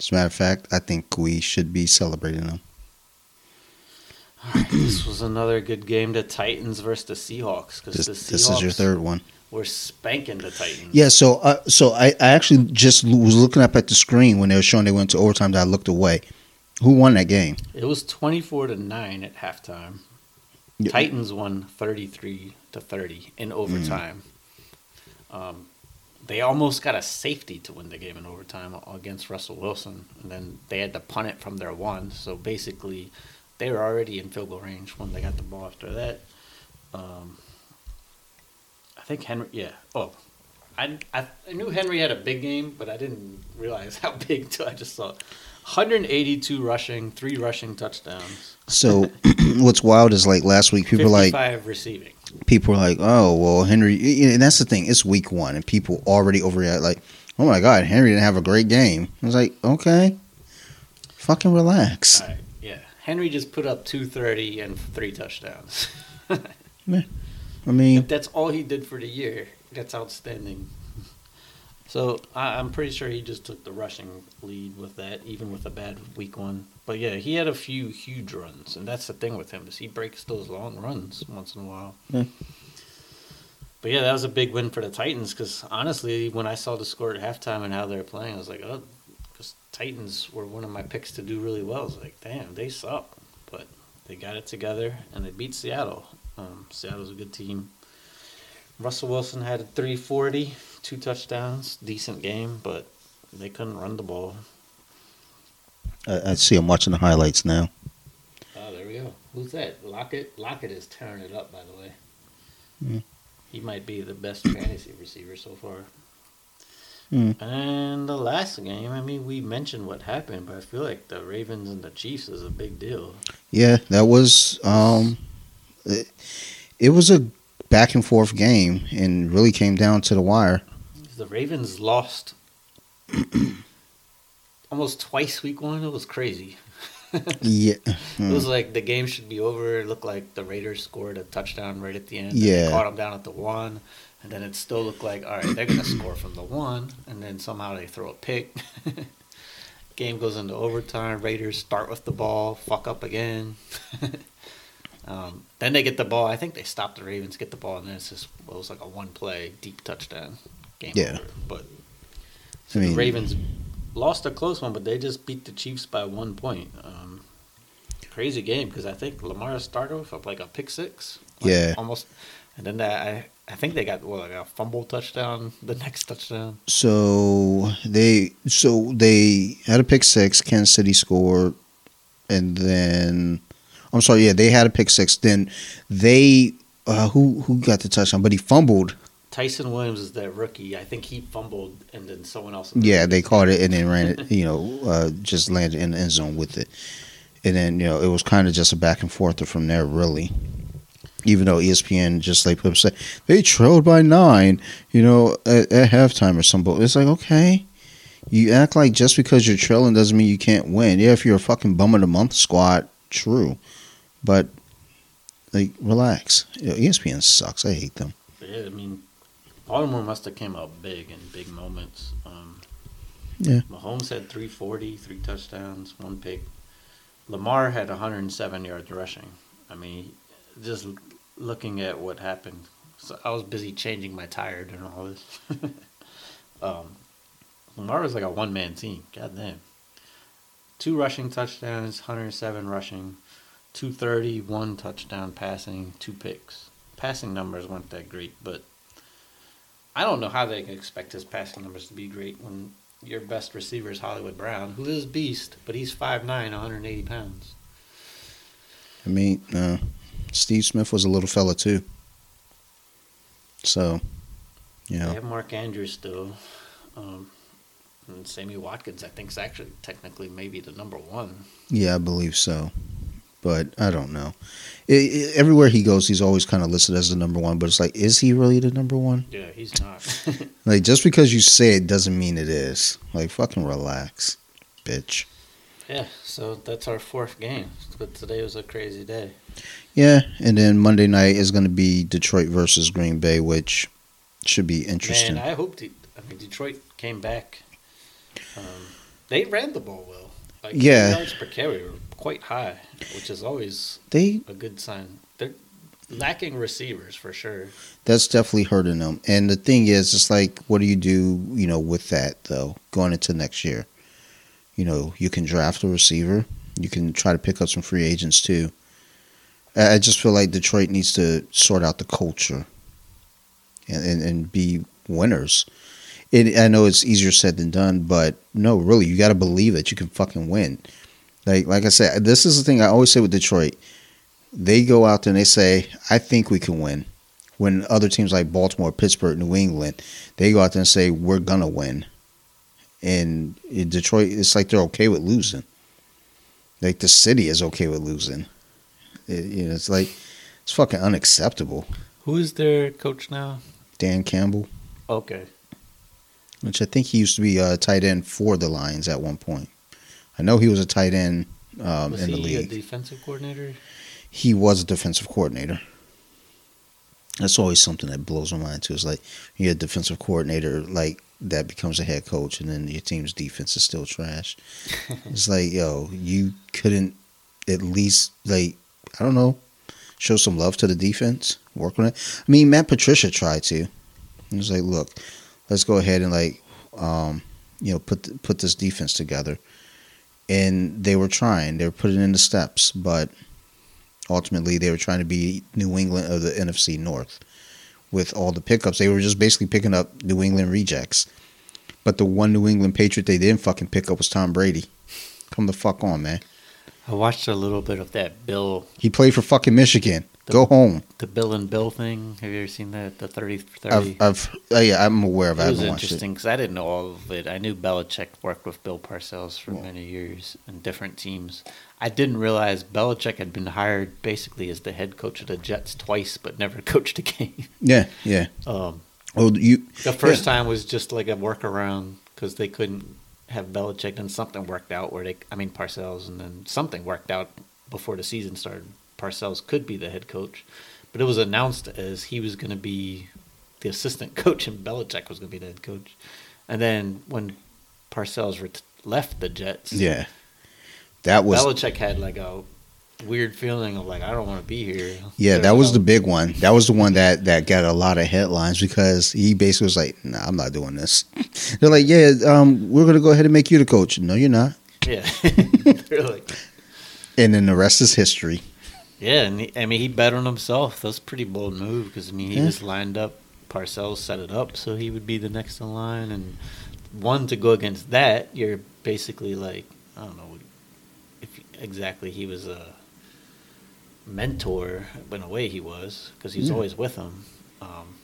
As a matter of fact, I think we should be celebrating them.
Right, this was another good game. The Titans versus the Seahawks. Because
This,
the Seahawks
this is your third one.
We're spanking the Titans.
Yeah, so uh, so I, I actually just was looking up at the screen when they were showing they went to overtime. That I looked away. Who won that game?
It was 24 to 9 at halftime.
Yeah.
Titans won 33 to 30 in overtime.
Mm.
Um, they almost got a safety to win the game in overtime against Russell Wilson, and then they had to punt it from their one. So basically, they were already in field goal range when they got the ball after that. Um, I think Henry, yeah. Oh, I, I I knew Henry had a big game, but I didn't realize how big until I just saw. It. 182 rushing, three rushing touchdowns,
So what's wild is like last week people were
55
like
receiving.
people were like, oh well, Henry, and that's the thing. It's week one, and people already overreact. Like, oh my god, Henry didn't have a great game. I was like, okay, fucking relax.
All right, yeah. Henry just put up 230 and three touchdowns.
I mean,
If that's all he did for the year, that's outstanding. So I, I'm pretty sure he just took the rushing lead with that, even with a bad week one. But yeah, he had a few huge runs, and that's the thing with him is he breaks those long runs once in a while.
Yeah.
But yeah, that was a big win for the Titans because honestly, when I saw the score at halftime and how they were playing, I was like, oh, because Titans were one of my picks to do really well. I was like, damn, they suck, but they got it together and they beat Seattle. Um, Seattle's a good team. Russell Wilson had a 340, two touchdowns, decent game, but they couldn't run the ball.
I, I see I'm watching the highlights now.
Oh, there we go. Who's that? Lockett. Lockett is tearing it up, by the way.
Mm.
He might be the best fantasy receiver so far.
Mm.
And the last game, I mean, we mentioned what happened, but I feel like the Ravens and the Chiefs is a big deal.
Yeah, that was um, it, it was a back and forth game, and really came down to the wire.
The Ravens lost almost twice week one. It was crazy.
Yeah,
It was like the game should be over. It looked like the Raiders scored a touchdown right at the end.
Yeah.
They caught them down at the one. And then it still looked like, all right, they're going to score from the one. And then somehow they throw a pick. game goes into overtime. Raiders start with the ball, fuck up again. Um, then they get the ball. I think they stopped the Ravens, get the ball, and then it's just well, it was like a one play deep touchdown game.
Yeah.
over. but
I mean,
the Ravens lost a close one, but they just beat the Chiefs by one point. Um, crazy game because I think Lamar started with up like a pick six. Like
Yeah.
almost. And then that I I think they got what like a fumble touchdown the next touchdown.
So they so they had a pick six. Kansas City scored, and then I'm sorry, yeah, they had a pick six. Then they uh, who who got the touchdown, but he fumbled.
Ty'Son Williams is that rookie. I think he fumbled and then someone else.
Yeah, they caught it and then ran it. You know, uh, just landed in the end zone with it, and then you know it was kind of just a back and forth from there, really. Even though ESPN just like put say they trailed by nine, you know, at, at halftime or something. It's like okay, you act like just because you're trailing doesn't mean you can't win. Yeah, if you're a fucking bum of the month squad, true, but like relax. You know, ESPN sucks. I hate them.
Yeah, I mean, Baltimore must have came out big in big moments. Um,
Yeah.
Mahomes had 340, three touchdowns, one pick. Lamar had 107 yards rushing. I mean, just looking at what happened, so I was busy changing my tire during all this. um, Lamar was like a one man team. God damn. Two rushing touchdowns, 107 rushing, 230, one touchdown passing, two picks. Passing numbers weren't that great, but I don't know how they can expect his passing numbers to be great when your best receiver is Hollywood Brown, who is a beast, but he's 5'9", 180 pounds.
I mean, uh, Steve Smith was a little fella too. So, you
They have Mark Andrews still. Um, and Sammy Watkins, I think, is actually technically maybe the number one.
yeah, I believe so. But I don't know. I I everywhere he goes, he's always kind of listed as the number one. But it's like, is he really the number one?
Yeah, he's not.
Like, just because you say it doesn't mean it is. Like, fucking relax, bitch.
yeah, so that's our fourth game. But today was a crazy day.
Yeah, and then Monday night is going to be Detroit versus Green Bay, which should be interesting.
Man, I hope. De- I mean, Detroit came back. Um, they ran the ball well. Like
Yeah.
yards per carry were quite high, which is always
they
a good sign. They're lacking receivers for sure.
that's definitely hurting them. And the thing is, it's like, what do you do, you know, with that though, going into next year? You know, you can draft a receiver. You can try to pick up some free agents too. I just feel like Detroit needs to sort out the culture and, and, and be winners. It, I know it's easier said than done, but no, really, you got to believe that you can fucking win. Like, like I said, this is the thing I always say with Detroit. They go out there and they say, "I think we can win." When other teams like Baltimore, Pittsburgh, New England, they go out there and say, "We're gonna win." And in Detroit, it's like they're okay with losing. Like the city is okay with losing. It, you know, it's like it's fucking unacceptable.
Who is their coach now?
Dan Campbell,
Okay.
which I think he used to be a tight end for the Lions at one point. I know he was a tight end um, in the
he a
league.
defensive coordinator?
he was a defensive coordinator. That's always something that blows my mind too. It's like you're a defensive coordinator, like that becomes a head coach, and then your team's defense is still trash. it's like, yo, you couldn't at least like I don't know, show some love to the defense, work on it. I mean, Matt Patricia tried to. He was like, look, let's go ahead and like, um, you know, put put this defense together, and they were trying. They were putting in the steps, but ultimately they were trying to be New England of the NFC North with all the pickups. They were just basically picking up New England rejects. But the one New England Patriot they didn't fucking pick up was Tom Brady. Come the fuck on, man.
I watched a little bit of that Bill,
He played for fucking Michigan. Go home.
the Bill and Bill thing. Have you ever seen that? The 30 for 30?
I've, I've uh, yeah, I'm aware of. it.
It was
haven't watched it.
interesting because I didn't know all of it. I knew Belichick worked with Bill Parcells for
Yeah.
many years in different teams. I didn't realize Belichick had been hired basically as the head coach of the Jets twice, but never coached a game.
Yeah, yeah.
Um,
Oh, you.
the first time was just like a workaround because they couldn't have Belichick, and something worked out where they, I mean, Parcells, and then something worked out before the season started. Parcells could be the head coach, but it was announced as he was going to be the assistant coach, and Belichick was going to be the head coach. And then when Parcells ret- left the Jets,
Yeah, that was
Belichick had like a weird feeling of like I don't want to be here.
Yeah, that was the big one. That was the one that that got a lot of headlines because he basically was like, "Nah, I'm not doing this." They're like, "Yeah, um, we're gonna go ahead and make you the coach." No, you're not.
yeah. They're like,
And then the rest is history.
Yeah, and he, I mean he bet on himself. That's a pretty bold move because I mean he
Yeah.
just lined up. Parcells set it up so he would be the next in line, and one to go against that, you're basically like I don't know if exactly he was a mentor, but in a way he was because he was
Yeah.
always with him. Um,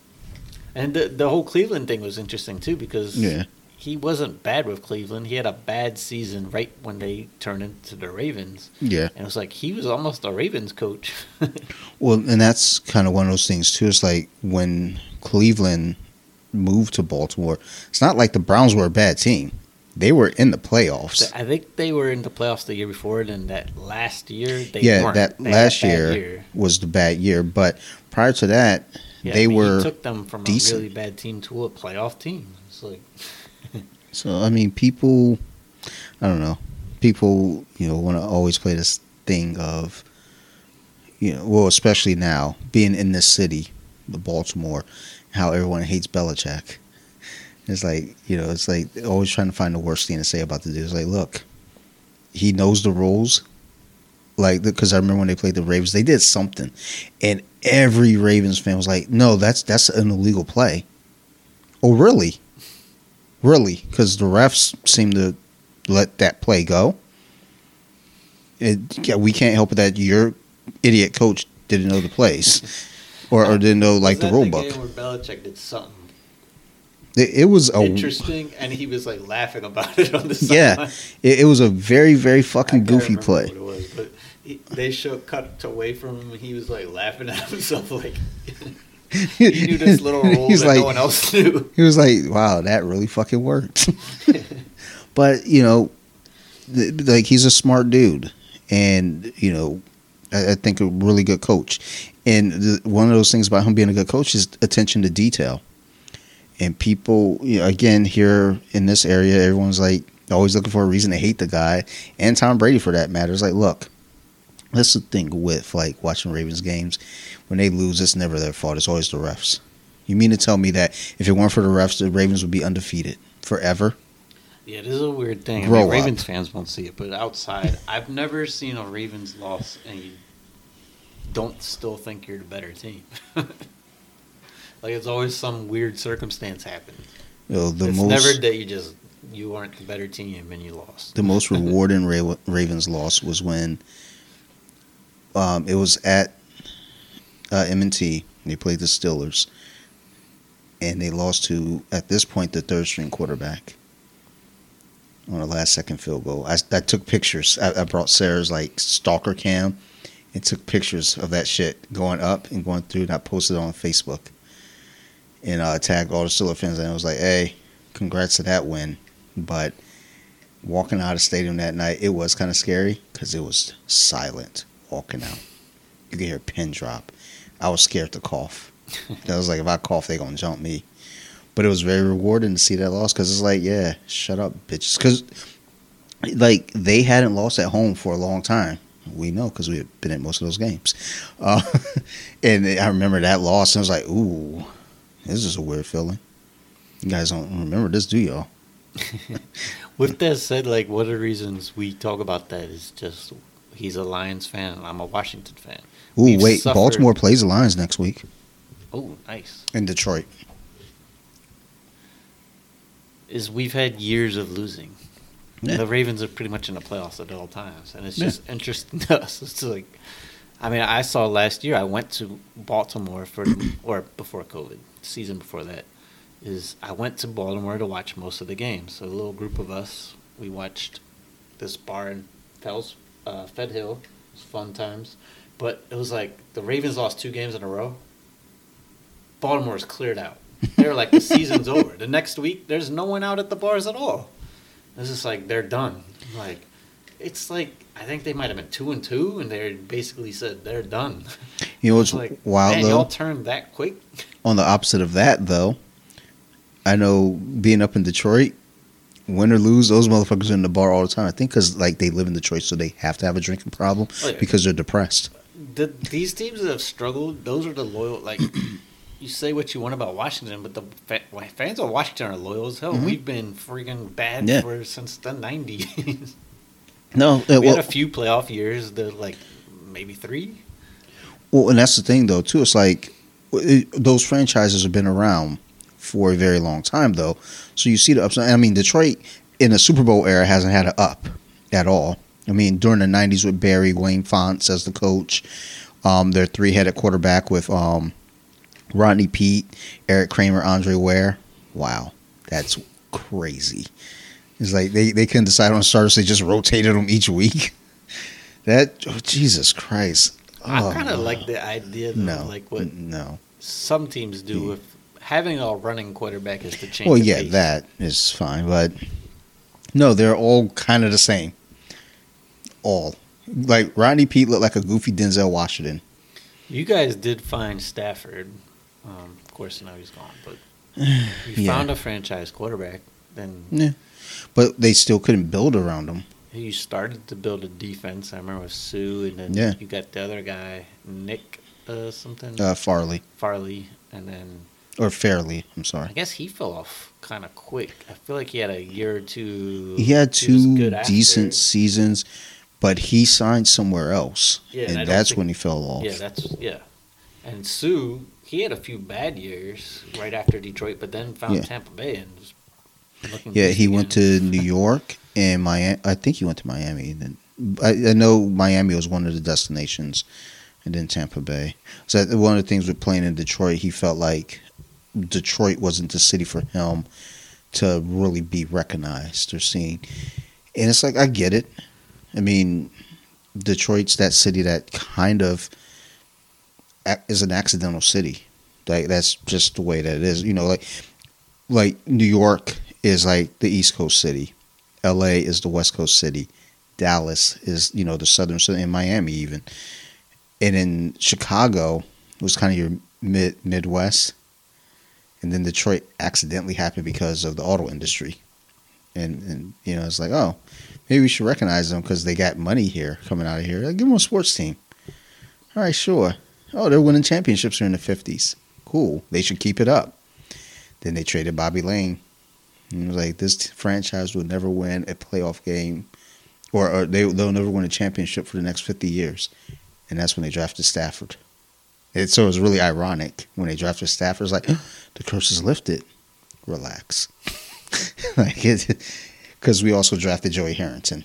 and the the whole Cleveland thing was interesting too because
Yeah.
He wasn't bad with Cleveland. He had a bad season right when they turned into the Ravens,
Yeah.
and it was like he was almost a Ravens coach.
Well, and that's kind of one of those things too. It's like when Cleveland moved to Baltimore. It's not like the Browns were a bad team. They were in the playoffs.
I think they were in the playoffs the year before, and then that last year they
yeah,
weren't.
that
They
last
bad
year, was the bad year, but prior to that,
Yeah,
they
I mean,
were
took them from
decent.
a really bad team to a playoff team. It's like
So I mean, people, I don't know, people, you know, want to always play this thing of, you know, well, especially now being in this city, the Baltimore, how everyone hates Belichick. It's like you know, it's like always trying to find the worst thing to say about the dude. It's like, look, he knows the rules. Like, because I remember when they played the Ravens, they did something, and every Ravens fan was like, "No, that's that's an illegal play." Oh, really? Really? Because the refs seem to let that play go. It, yeah, we can't help it that your idiot coach didn't know the plays, or, or didn't know like the rule
the
book.
where Belichick did something
It, it was a
interesting, and he was like laughing about it on the
Yeah, it, it was a very very fucking
I
goofy play.
What it was, but he, they show cut away from him, and he was like laughing at himself, like he knew this little rule
He's
that
like,
no one else knew.
He was like, "Wow, that really fucking worked." but you know, th- like he's a smart dude, and you know, I, I think a really good coach. And the, one of those things about him being a good coach is attention to detail. And people, you know, again, here in this area, everyone's like always looking for a reason to hate the guy, and Tom Brady for that matter. It's like, look, that's the thing with like watching Ravens games. When they lose, it's never their fault. It's always the refs. You mean to tell me that if it weren't for the refs, the Ravens would be undefeated forever?
Yeah, this is a weird thing. I
Grow
mean,
up.
Ravens fans won't see it, but outside, I've never seen a Ravens loss and you don't still think you're the better team. like it's always some weird circumstance happened.
You know, the
it's
most
never that you just you aren't the better team and you lost.
the most rewarding Ravens loss was when um, it was at uh, M&T. They played the Steelers, and they lost to at this point the third string quarterback on a last second field goal. I, I took pictures. I, I brought Sarah's like stalker cam and took pictures of that shit going up and going through, and I posted it on Facebook and uh, tagged all the Steelers fans, and I was like, "Hey, congrats to that win!" But walking out of stadium that night, it was kind of scary because it was silent walking out. You could hear a pin drop. I was scared to cough. I was like, if I cough, they're gonna jump me. But it was very rewarding to see that loss because it's like, yeah, shut up, bitches. Because like they hadn't lost at home for a long time. We know because we had been at most of those games. Uh, and I remember that loss, and I was like, ooh, this is a weird feeling. You guys don't remember this, do y'all?
With that said, like one of the reasons we talk about that is just he's a Lions fan and I'm a Washington fan.
Ooh,
We've
wait,
suffered-
Baltimore plays the Lions next week
Oh, nice.
in Detroit.
Is we've had years of losing.
Yeah.
The Ravens are pretty much in the playoffs at all times, and it's
Yeah.
just interesting to us. It's like, I mean, I saw last year. I went to Baltimore for, or before COVID, season before that, is I went to Baltimore to watch most of the games. So a little group of us, we watched this bar in Fells, uh, Fed Hill. It was fun times, but it was like the Ravens lost two games in a row. Baltimore's cleared out. They're like the season's over. The next week, there's no one out at the bars at all. It's just like they're done. Like it's like I think they might have been two and two, and they basically said they're done.
You know
It's
what's
like
wild
man,
though?
y'all turned that quick.
On the opposite of that, though, I know being up in Detroit, win or lose, those motherfuckers are in the bar all the time. I think because like they live in Detroit, so they have to have a drinking problem
Oh, yeah.
because they're depressed.
The, these teams that have struggled, those are the loyal. Like you say what you want about Washington, but the fa- fans of Washington are loyal as hell.
Mhm.
We've been freaking bad
Yeah.
for since the '90s.
No, uh,
we
well,
had a few playoff years. The like maybe three.
well, and that's the thing though too. It's like it, those franchises have been around for a very long time though, so you see the ups. I mean, Detroit in the Super Bowl era hasn't had an up at all. I mean, during the '90s with Barry Wayne Fontes as the coach, um, their three-headed quarterback with um, Rodney Peete, Eric Kramer, Andre Ware. Wow, that's crazy. It's like they, they couldn't decide on starters; they just rotated them each week. That oh, Jesus Christ!
I
Oh,
kind of like the idea, though,
no,
like what
no.
some teams do
Yeah.
with having a running quarterback is to change.
Well, yeah,
pace.
that is fine, but no, they're all kind of the same. All like Rodney Peete looked like a goofy Denzel Washington.
You guys did find Stafford. Um, of course, now he's gone, but you
Yeah.
found a franchise quarterback. Then
Yeah, but they still couldn't build around him.
you started to build a defense. I remember with Suh, and then
Yeah.
you got the other guy, Nick, uh, something
Uh, Farley
Farley, and then
or Fairley, I'm sorry.
I guess he fell off kind of quick. I feel like he had a year or two.
He had two decent seasons, but he signed somewhere else,
Yeah, and
and that's
think-
when he fell off.
Yeah, that's yeah. And Suh, he had a few bad years right after Detroit, but then found
Yeah.
Tampa Bay and was looking.
Yeah, he went to New York and Miami. I think he went to Miami. Then I, I know Miami was one of the destinations, and then Tampa Bay. So one of the things with playing in Detroit, he felt like Detroit wasn't the city for him to really be recognized or seen. And it's like I get it. I mean, Detroit's that city that kind of is an accidental city. Like that's just the way that it is. You know, like like New York is like the East Coast city, L.A. is the West Coast city, Dallas is you know the Southern city, and Miami even, and in Chicago was kind of your mid Midwest, and then Detroit accidentally happened because of the auto industry, and and you know it's like oh maybe we should recognize them because they got money here coming out of here. Like, give them a sports team. All right, sure. Oh, they're winning championships here in the fifties. Cool. They should keep it up. Then they traded Bobby Layne. And it was like this franchise will never win a playoff game, or, or they they'll never win a championship for the next fifty years. And that's when they drafted Stafford. It, so it was really ironic when they drafted Stafford. It's like the curse is lifted. Relax, like because we also drafted Joey Harrington.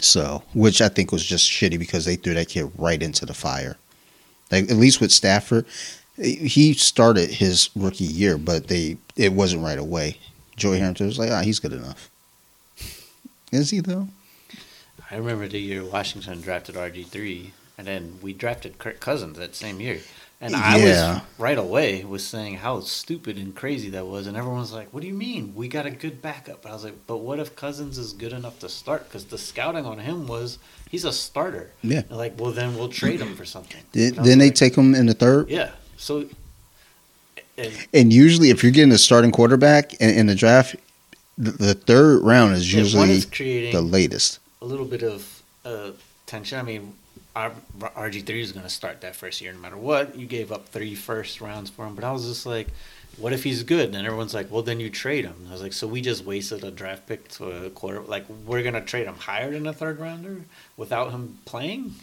So, which I think was just shitty because they threw that kid right into the fire. Like at least with Stafford, he started his rookie year, but they it wasn't right away. Joey Harrington was like, ah, he's good enough. Is he though?
I remember the year Washington drafted RG three, and then we drafted Kirk Cousins that same year. And I
Yeah.
was right away was saying how stupid and crazy that was, and everyone was like, "What do you mean? We got a good backup." I was like, "But what if Cousins is good enough to start? Because the scouting on him was he's a starter."
Yeah.
They're like, "Well, then we'll trade him for something."
Did,
And I was
then they take him in the third,
Yeah. So. And
and usually if you're getting a starting quarterback in, in the draft, the, the third round is usually
is
the latest.
a little bit of uh, tension. I mean, RG three is going to start that first year no matter what. You gave up three first rounds for him, but I was just like, what if he's good? And everyone's like, well, then you trade him. I was like, so we just wasted a draft pick to a quarter. Like we're going to trade him higher than a third rounder without him playing.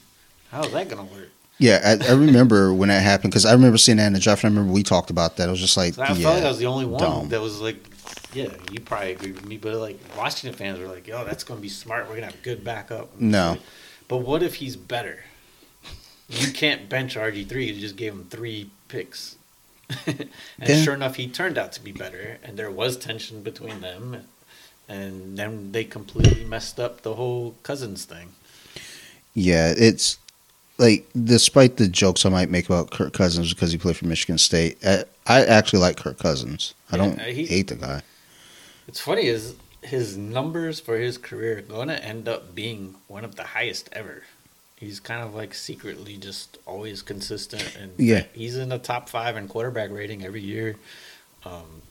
How's that going to work?
Yeah, I, I remember when that happened because I remember seeing that in the draft. And I remember we talked about that. I was just like,
So I
yeah,
felt like I was the only one
dumb.
that was like, yeah, you probably agree with me, but like Washington fans were like, yo, that's going to be smart. We're going to have good backup. And
No.
like- but what if he's better? You can't bench RG three. You just gave him three picks, and
Yeah.
sure enough, he turned out to be better. And there was tension between them, and then they completely messed up the whole Cousins thing.
Yeah, it's like despite the jokes I might make about Kirk Cousins because he played for Michigan State, I, I actually like Kirk Cousins. I
Yeah,
don't
he-
hate the guy.
It's funny is his numbers for his career are going to end up being one of the highest ever. He's kind of like secretly just always consistent, and
Yeah.
he's in the top five in quarterback rating every year. Um,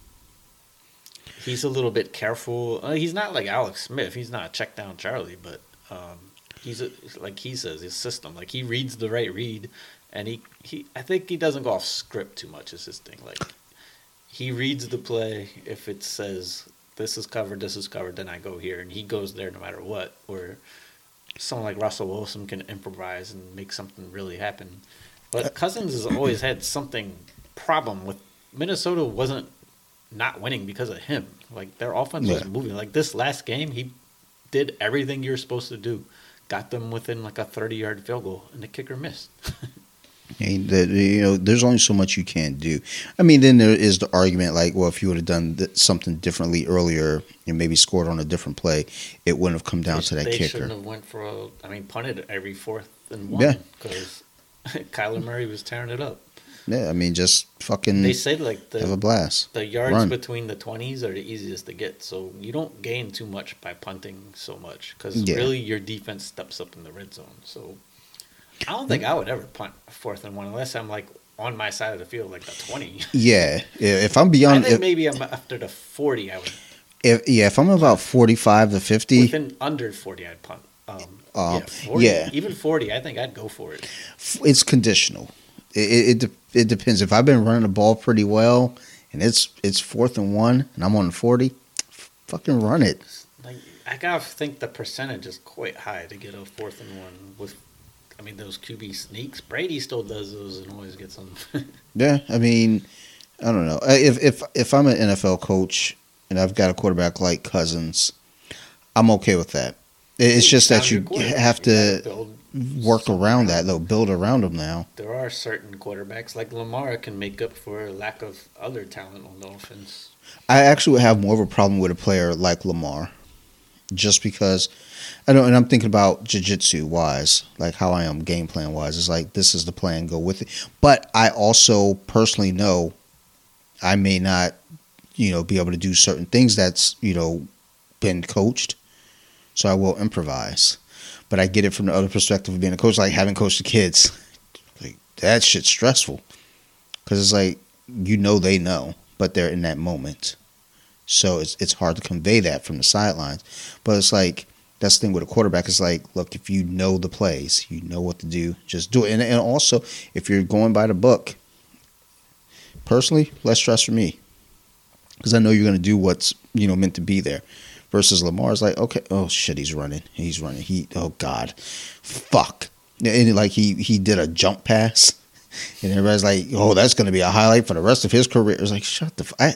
he's a little bit careful. Uh, he's not like Alex Smith. He's not a check down Charlie, but um, he's a, like he says his system. Like he reads the right read, and he, he I think he doesn't go off script too much. Is his thing. Like he reads the play. If it says this is covered, this is covered, then I go here, and he goes there no matter what. Or someone like Russell Wilson can improvise and make something really happen. But uh, Cousins has always had something problem with Minnesota wasn't not winning because of him. Like their offense was
Yeah.
moving. Like this last game, he did everything you're supposed to do. Got them within like a 30 yard field goal, and the kicker missed.
And you know, there's only so much you can do. I mean, then there is the argument like, well, if you would have done th- something differently earlier and maybe scored on a different play, it wouldn't have come down to that
they
kicker.
shouldn't have went for a. I mean, punted every fourth and one because Kyler Murray was tearing it up.
Yeah, I mean, just fucking
They say like
have a blast.
the yards
Run.
between the twenties are the easiest to get, so you don't gain too much by punting so much because
Yeah.
really your defense steps up in the red zone. So I don't think I would ever punt fourth and one unless I'm like on my side of the field, like the twenty.
Yeah, yeah, if I'm
I
beyond,
think
if,
maybe I'm after the forty. I would
if yeah, if I'm about 45 to 50,
within under forty. I'd punt. Um,
Um,
yeah, 40,
yeah.
even forty. I think I'd go for it.
it's conditional. It it, it depends. If I've been running the ball pretty well and it's it's fourth and one and I'm on 40, f- fucking run it.
Like I gotta think the percentage is quite high to get a fourth and one with. I mean those QB sneaks. Brady still does those and always gets them.
Yeah, I mean, I don't know. Uh, If if if I'm an NFL coach and I've got a quarterback like Cousins, I'm okay with that. It- It's just that you have to
build
work around that though. Build around them now.
There are certain quarterbacks like Lamar can make up for lack of other talent on the offense.
I actually would have more of a problem with a player like Lamar, just because I. And I'm thinking about jujitsu wise, like how I am game plan wise. It's like this is the plan, go with it. But I also personally know I may not, you know, be able to do certain things that's you know been coached, so I will improvise. But I get it from the other perspective of being a coach, like having coached the kids. Like that shit's stressful, because it's like you know they know, but they're in that moment. So it's it's hard to convey that from the sidelines. But it's like that's the thing with a quarterback is like, look, if you know the plays, you know what to do, just do it. And, and also, if you're going by the book, personally, less stress for me because I know you're going to do what's you know meant to be there. Versus Lamar's like, okay, oh shit, he's running, he's running. He, oh god, fuck, and like he he did a jump pass. And everybody's like, "Oh, that's going to be a highlight for the rest of his career." It's like, shut the. F- I,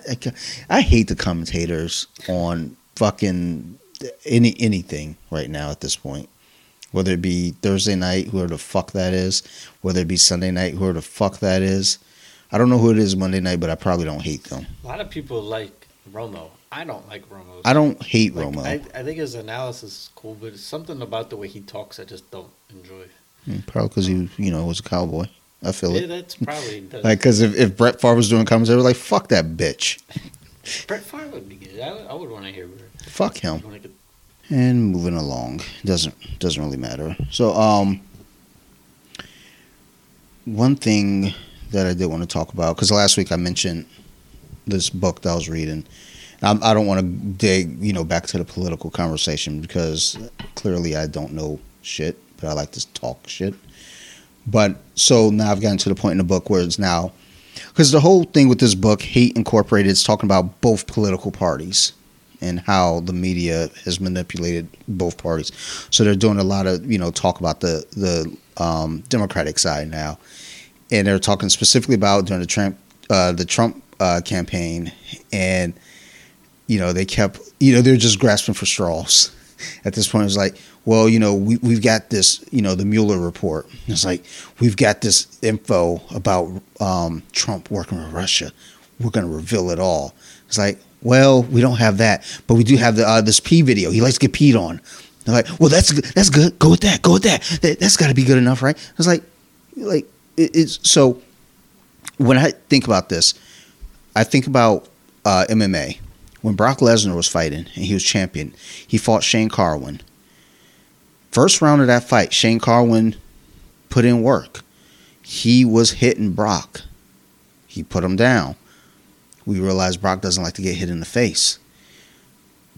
I I hate the commentators on fucking any anything right now at this point. Whether it be Thursday night, whoever the fuck that is, whether it be Sunday night, whoever the fuck that is. I don't know who it is Monday night, but I probably don't hate them.
A lot of people like Romo. I don't like Romo.
I don't hate
Like,
Romo.
I, I think his analysis is cool, but it's something about the way he talks I just don't enjoy.
Mm, Probably because he, you know, was a cowboy. I feel
Yeah,
it.
that's probably
Like, because if, if Brett Favre was doing comments, we're like, fuck that bitch.
Brett Favre would be good. I, would- I would want to hear. Brett.
Fuck him. And moving along doesn't doesn't really matter. So, um, one thing that I did want to talk about because last week I mentioned this book that I was reading. I'm, I don't want to dig, you know, back to the political conversation because clearly I don't know shit, but I like to talk shit. But so now I've gotten to the point in the book where it's now because the whole thing with this book, Hate Incorporated, is talking about both political parties and how the media has manipulated both parties. So they're doing a lot of you know talk about the the um, Democratic side now, and they're talking specifically about during the Trump uh, the Trump uh, campaign, and you know they kept you know they're just grasping for straws. At this point, it's like, well, you know, we we've got this, you know, the Mueller report. It's like we've got this info about um, Trump working with Russia. We're going to reveal it all. It's like, well, we don't have that, but we do have the uh, this pee video. He likes to get peed on. They're like, well, that's. That's good. Go with that. Go with that. that that's got to be good enough, right? It's like, like it, it's so. When I think about this, I think about uh, MMA. When Brock Lesnar was fighting and he was champion, he fought Shane Carwin. First round of that fight, Shane Carwin put in work. He was hitting Brock. He put him down. We realized Brock doesn't like to get hit in the face.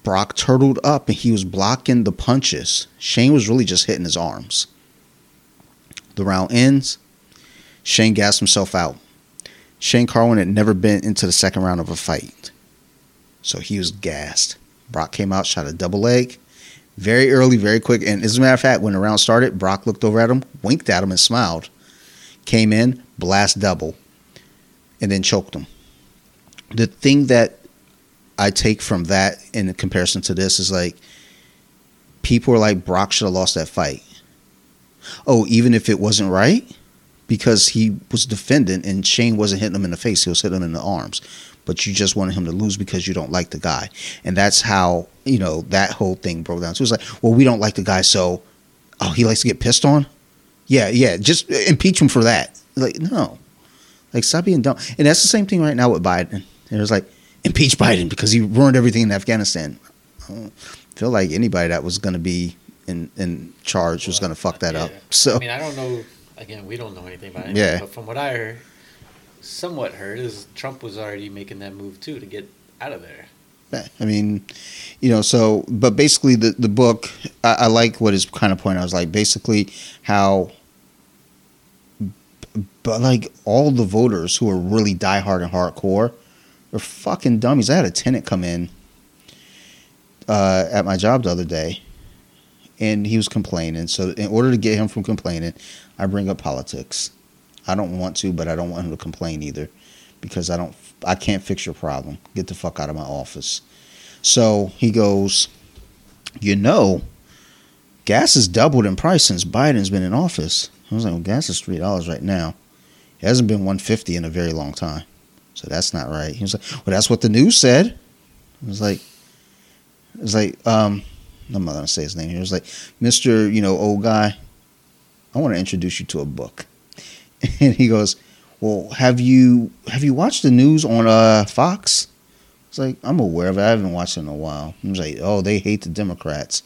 Brock turtled up and he was blocking the punches. Shane was really just hitting his arms. The round ends. Shane gassed himself out. Shane Carwin had never been into the second round of a fight. So he was gassed. Brock came out, shot a double leg. Very early, very quick. And as a matter of fact, when the round started, Brock looked over at him, winked at him, and smiled. Came in, blast double, and then choked him. The thing that I take from that in comparison to this is like people are like Brock should have lost that fight. Oh, even if it wasn't right, because he was defending and Shane wasn't hitting him in the face, he was hitting him in the arms. But you just wanted him to lose because you don't like the guy. And that's how, you know, that whole thing broke down. So it was like, well, we don't like the guy, so oh, he likes to get pissed on? Yeah, yeah, just impeach him for that. Like, no. Like, stop being dumb. And that's the same thing right now with Biden. And it was like, impeach Biden because he ruined everything in Afghanistan. I feel like anybody that was going to be in in charge was going to fuck that
Yeah.
up. So
I mean, I don't know. Again, we don't know anything about it.
Yeah.
But from what I heard, somewhat heard, is Trump was already making that move too to get out of there.
Yeah, I mean, you know, so but basically the the book I, I like what his kind of point. I was like basically how, but like all the voters who are really diehard and hardcore are fucking dummies. I had a tenant come in uh, at my job the other day, and he was complaining. So in order to get him from complaining, I bring up politics. I don't want to, but I don't want him to complain either, because I don't. I can't fix your problem. Get the fuck out of my office. So he goes, you know, gas has doubled in price since Biden's been in office. I was like, well, gas is three dollars right now. It hasn't been one fifty in a very long time. So that's not right. He was like, well, that's what the news said. I was like, it was like, um, I'm not gonna say his name. He was like, Mister, you know, old guy. I want to introduce you to a book. And he goes, well, have you have you watched the news on uh, Fox? It's like I'm aware of it. I haven't watched it in a while. I was like, oh, they hate the Democrats.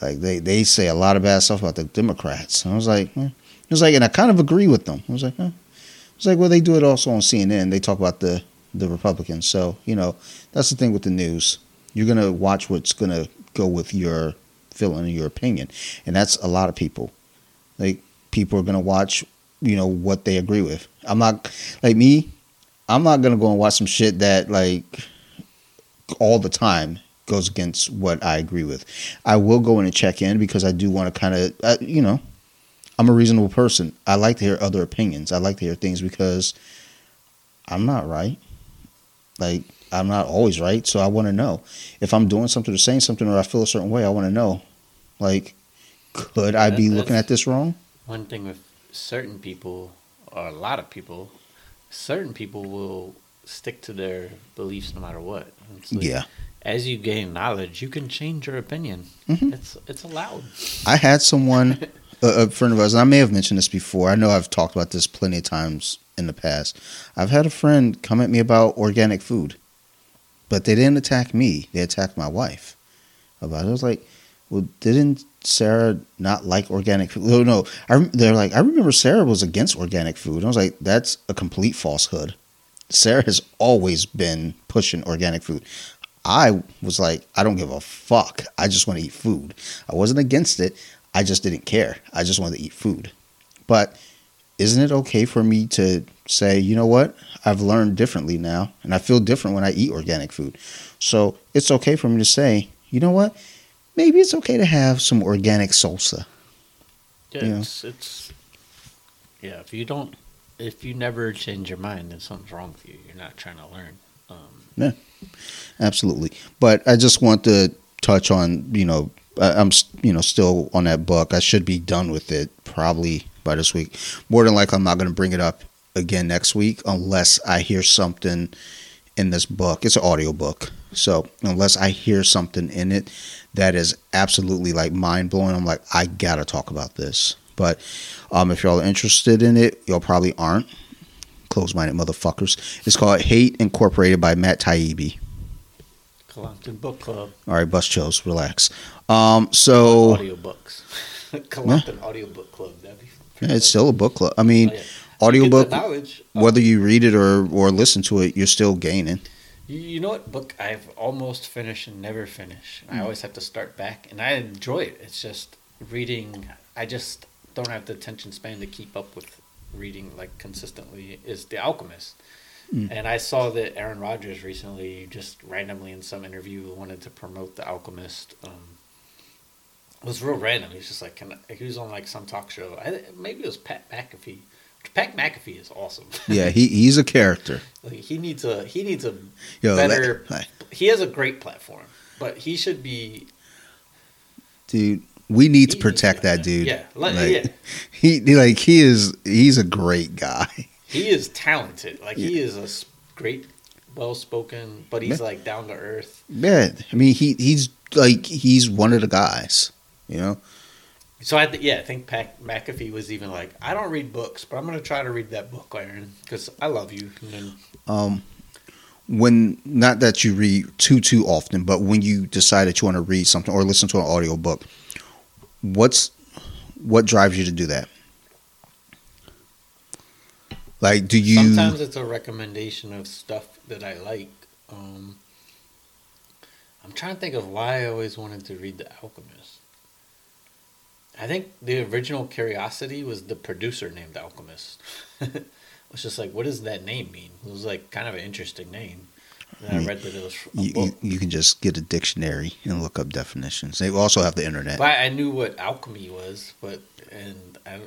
Like they they say a lot of bad stuff about the Democrats. I was like, eh. it was like, and I kind of agree with them. I was like, eh. It's like, well, they do it also on CNN. They talk about the the Republicans. So you know, that's the thing with the news. You're gonna watch what's gonna go with your feeling and your opinion, and that's a lot of people. Like people are gonna watch, you know, what they agree with. I'm not like me. I'm not gonna go and watch some shit that like all the time goes against what I agree with. I will go in and check in because I do want to kind of, uh, you know, I'm a reasonable person. I like to hear other opinions. I like to hear things because I'm not right. Like I'm not always right, so I want to know if I'm doing something or saying something or I feel a certain way. I want to know, like, could I be looking at this wrong?
One thing with certain people, or a lot of people, certain people will stick to their beliefs no matter what. Like,
Yeah.
As you gain knowledge, you can change your opinion.
Mhm.
It's it's allowed.
I had someone, a, a friend of ours, and I may have mentioned this before. I know I've talked about this plenty of times in the past. I've had a friend come at me about organic food, but they didn't attack me. They attacked my wife about it. I was like, well, didn't Sarah not like organic food? No, no. I, they're like, I remember Sarah was against organic food. I was like, that's a complete falsehood. Sarah has always been pushing organic food. I was like, I don't give a fuck. I just want to eat food. I wasn't against it. I just didn't care. I just wanted to eat food. But isn't it okay for me to say, you know what? I've learned differently now, and I feel different when I eat organic food. So it's okay for me to say, you know what? Maybe it's okay to have some organic salsa.
Yeah,
Yeah.
it's it's yeah. If you don't, if you never change your mind, then something's wrong with you. You're not trying to learn. Um,
Absolutely. But I just want to touch on, you know, I'm, you know, still on that book. I should be done with it probably by this week. More than likely, I'm not going to bring it up again next week unless I hear something in this book. It's an audio book. So unless I hear something in it that is absolutely like mind blowing, I'm like, I got to talk about this. But um, if y'all are interested in it, y'all probably aren't. Close minded motherfuckers. It's called Hate Incorporated by Matt Taibbi.
Book Club.
All right, bus chills, relax. Um, so
audio books. Collecting audio book club. That'd be.
yeah, it's still a book club. I mean,
Oh, yeah.
audiobook,
knowledge.
whether you read it or or listen to it, you're still gaining.
You- know what book I've almost finished and never finish. I
Hmm.
always have to start back, and I enjoy it. It's just reading. I just don't have the attention span to keep up with reading like consistently. Is The Alchemist,
Mm.
and I saw that Aaron Rodgers recently, just randomly in some interview, wanted to promote The Alchemist. Um, it was real random. He's just like, can I, he was on like some talk show. I, maybe it was Pat McAfee. Pat McAfee is awesome.
Yeah, he he's a character.
Like, he needs a he needs a
Yo,
better. he has a great platform, but he should be.
dude, we need to protect that dude.
Yeah, like, yeah,
he- like he is he's a great guy.
He is talented. Like he is a great, well spoken, but he's
Yeah.
like down to earth.
Man, I mean he he's like he's one of the guys. You know,
So I th- yeah, I think Pat McAfee was even like, I don't read books, but I'm gonna try to read that book, Aaron, because I love you. Then
um, when not that you read too too often, but when you decide that you want to read something or listen to an audio book, what's what drives you to do that? Like, do you?
sometimes it's a recommendation of stuff that I like. Um, I'm trying to think of why I always wanted to read The Alchemist. I think the original curiosity was the producer named Alchemist. it was just like, what does that name mean? It was like kind of an interesting name. And I
You-
read that it was a
you,
book.
you, you can just get a dictionary and look up definitions. They also have the internet.
But I knew what alchemy was, but and I,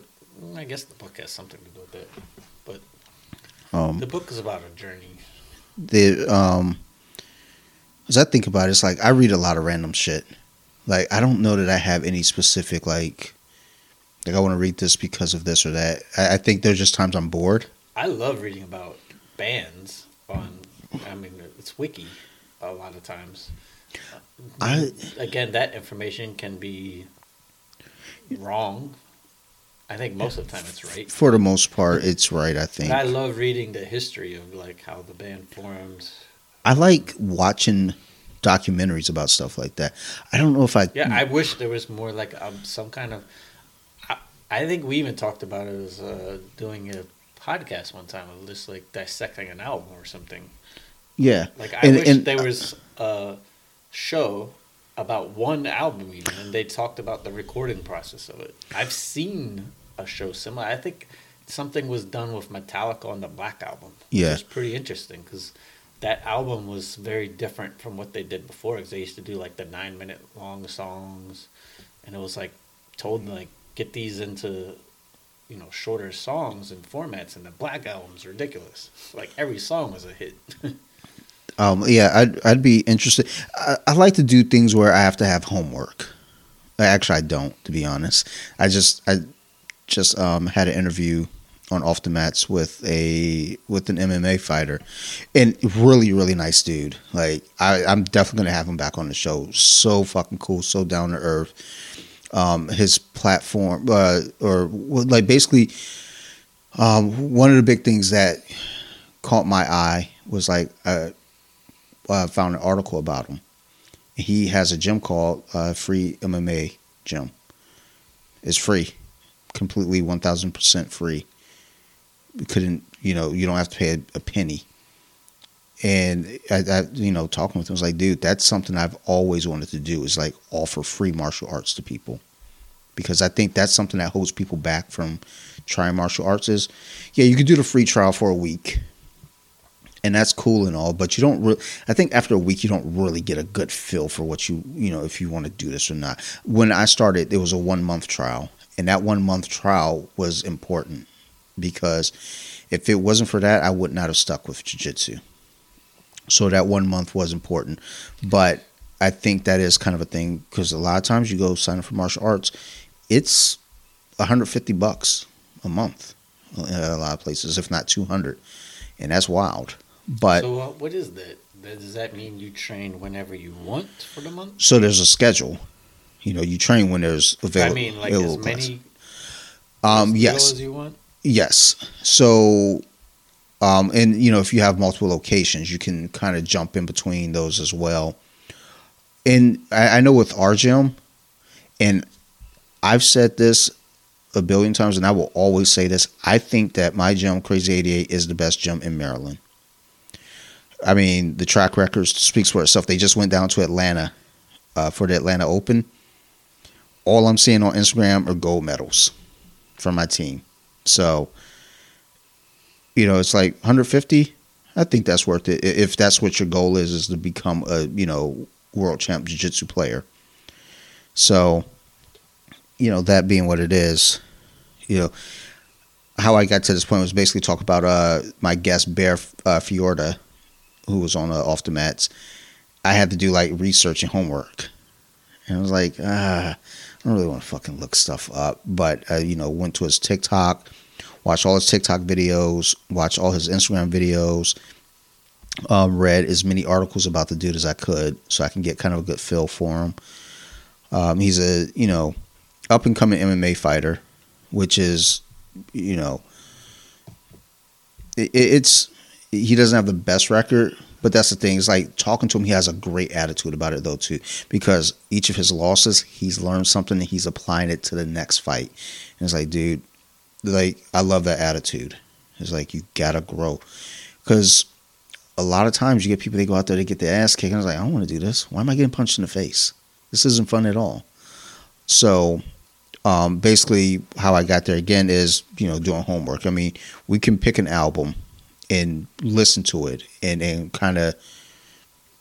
I guess the book has something to do with it.
Um,
the book is about a journey.
the um as I think about it, it's like I read a lot of random shit. Like I don't know that I have any specific like like I want to read this because of this or that. I, I think there's just times I'm bored.
I love reading about bands on. I mean, it's wiki a lot of times.
I-
again, that information can be wrong. I think most of the time it's right.
For the most part, it's right. I think
But I love reading the history of like how the band formed.
I like watching documentaries about stuff like that. I don't know if I
Yeah, I wish there was more like um, some kind of. I, I think we even talked about it as uh, doing a podcast one time of just like dissecting an album or something.
yeah.
Like I
And-
wish
and-
there was a show about one album even, and they talked about the recording process of it. I've seen a show similar. I think something was done with Metallica on the Black album.
Yeah.
which is pretty interesting because that album was very different from what they did before. Because they used to do like the nine minute long songs, and it was like told like get these into you know shorter songs and formats. And the Black album's ridiculous. Like every song was a hit.
Um, yeah, I'd I'd be interested. I, I like to do things where I have to have homework. Actually, I don't, to be honest. I just I just um, had an interview on off the mats with a with an MMA fighter, and really really nice dude. Like I, I'm definitely gonna have him back on the show. So fucking cool, so down to earth. Um, his platform, uh, or like basically, um, one of the big things that caught my eye was like uh, I found an article about him. He has a gym called uh, Free MMA Gym. It's free, completely one thousand percent free. You couldn't, you know, you don't have to pay a, a penny. And I, I, you know, talking with him I was like, dude, that's something I've always wanted to do is like offer free martial arts to people, because I think that's something that holds people back from trying martial arts. Is yeah, you could do the free trial for a week, and that's cool and all, but you don't really. I think after a week, you don't really get a good feel for what you, you know, if you want to do this or not. When I started, it was a one month trial, and that one month trial was important because if it wasn't for that, I would not have stuck with jujitsu. So that one month was important, but I think that is kind of a thing because a lot of times you go sign up for martial arts, it's 150 bucks a month in a lot of places, if not 200, and that's wild. But
so uh, what is? That- Does that mean you train whenever you want for the month?
So there's a schedule. You know, you train when there's available.
I mean, like as many
Um,
as
yes,
as you want.
yes. So, um, and you know, if you have multiple locations, you can kind of jump in between those as well. And I, I know with our gym, and I've said this a billion times, and I will always say this. I think that my gym, Crazy Eighty Eight, is the best gym in Maryland. I mean, the track record speaks for itself. They just went down to Atlanta uh, for the Atlanta Open. All I'm seeing on Instagram are gold medals from my team. So, you know, it's like 150. I think that's worth it if that's what your goal is, is to become a you know world champ jiu-jitsu player. So, you know, that being what it is, you know, how I got to this point was basically talk about uh my guest Bear uh, Fiorda, who was on uh, off the mats. I had to do like research and homework, and I was like, ah, I don't really want to fucking look stuff up, but uh, you know, went to his TikTok, watched all his TikTok videos, watched all his Instagram videos, um, read as many articles about the dude as I could, so I can get kind of a good feel for him. Um, he's a you know up and coming MMA fighter, which is you know it, it's he doesn't have the best record, but that's the thing. It's like talking to him, he has a great attitude about it though too, because each of his losses, he's learned something and he's applying it to the next fight. And it's like, dude, like I love that attitude. It's like you gotta grow, because a lot of times you get people they go out there to get their ass kicked, and I was like, I don't want to do this. Why am I getting punched in the face? This isn't fun at all. So um, basically how I got there again is you know doing homework. I mean, we can pick an album and listen to it and and kind of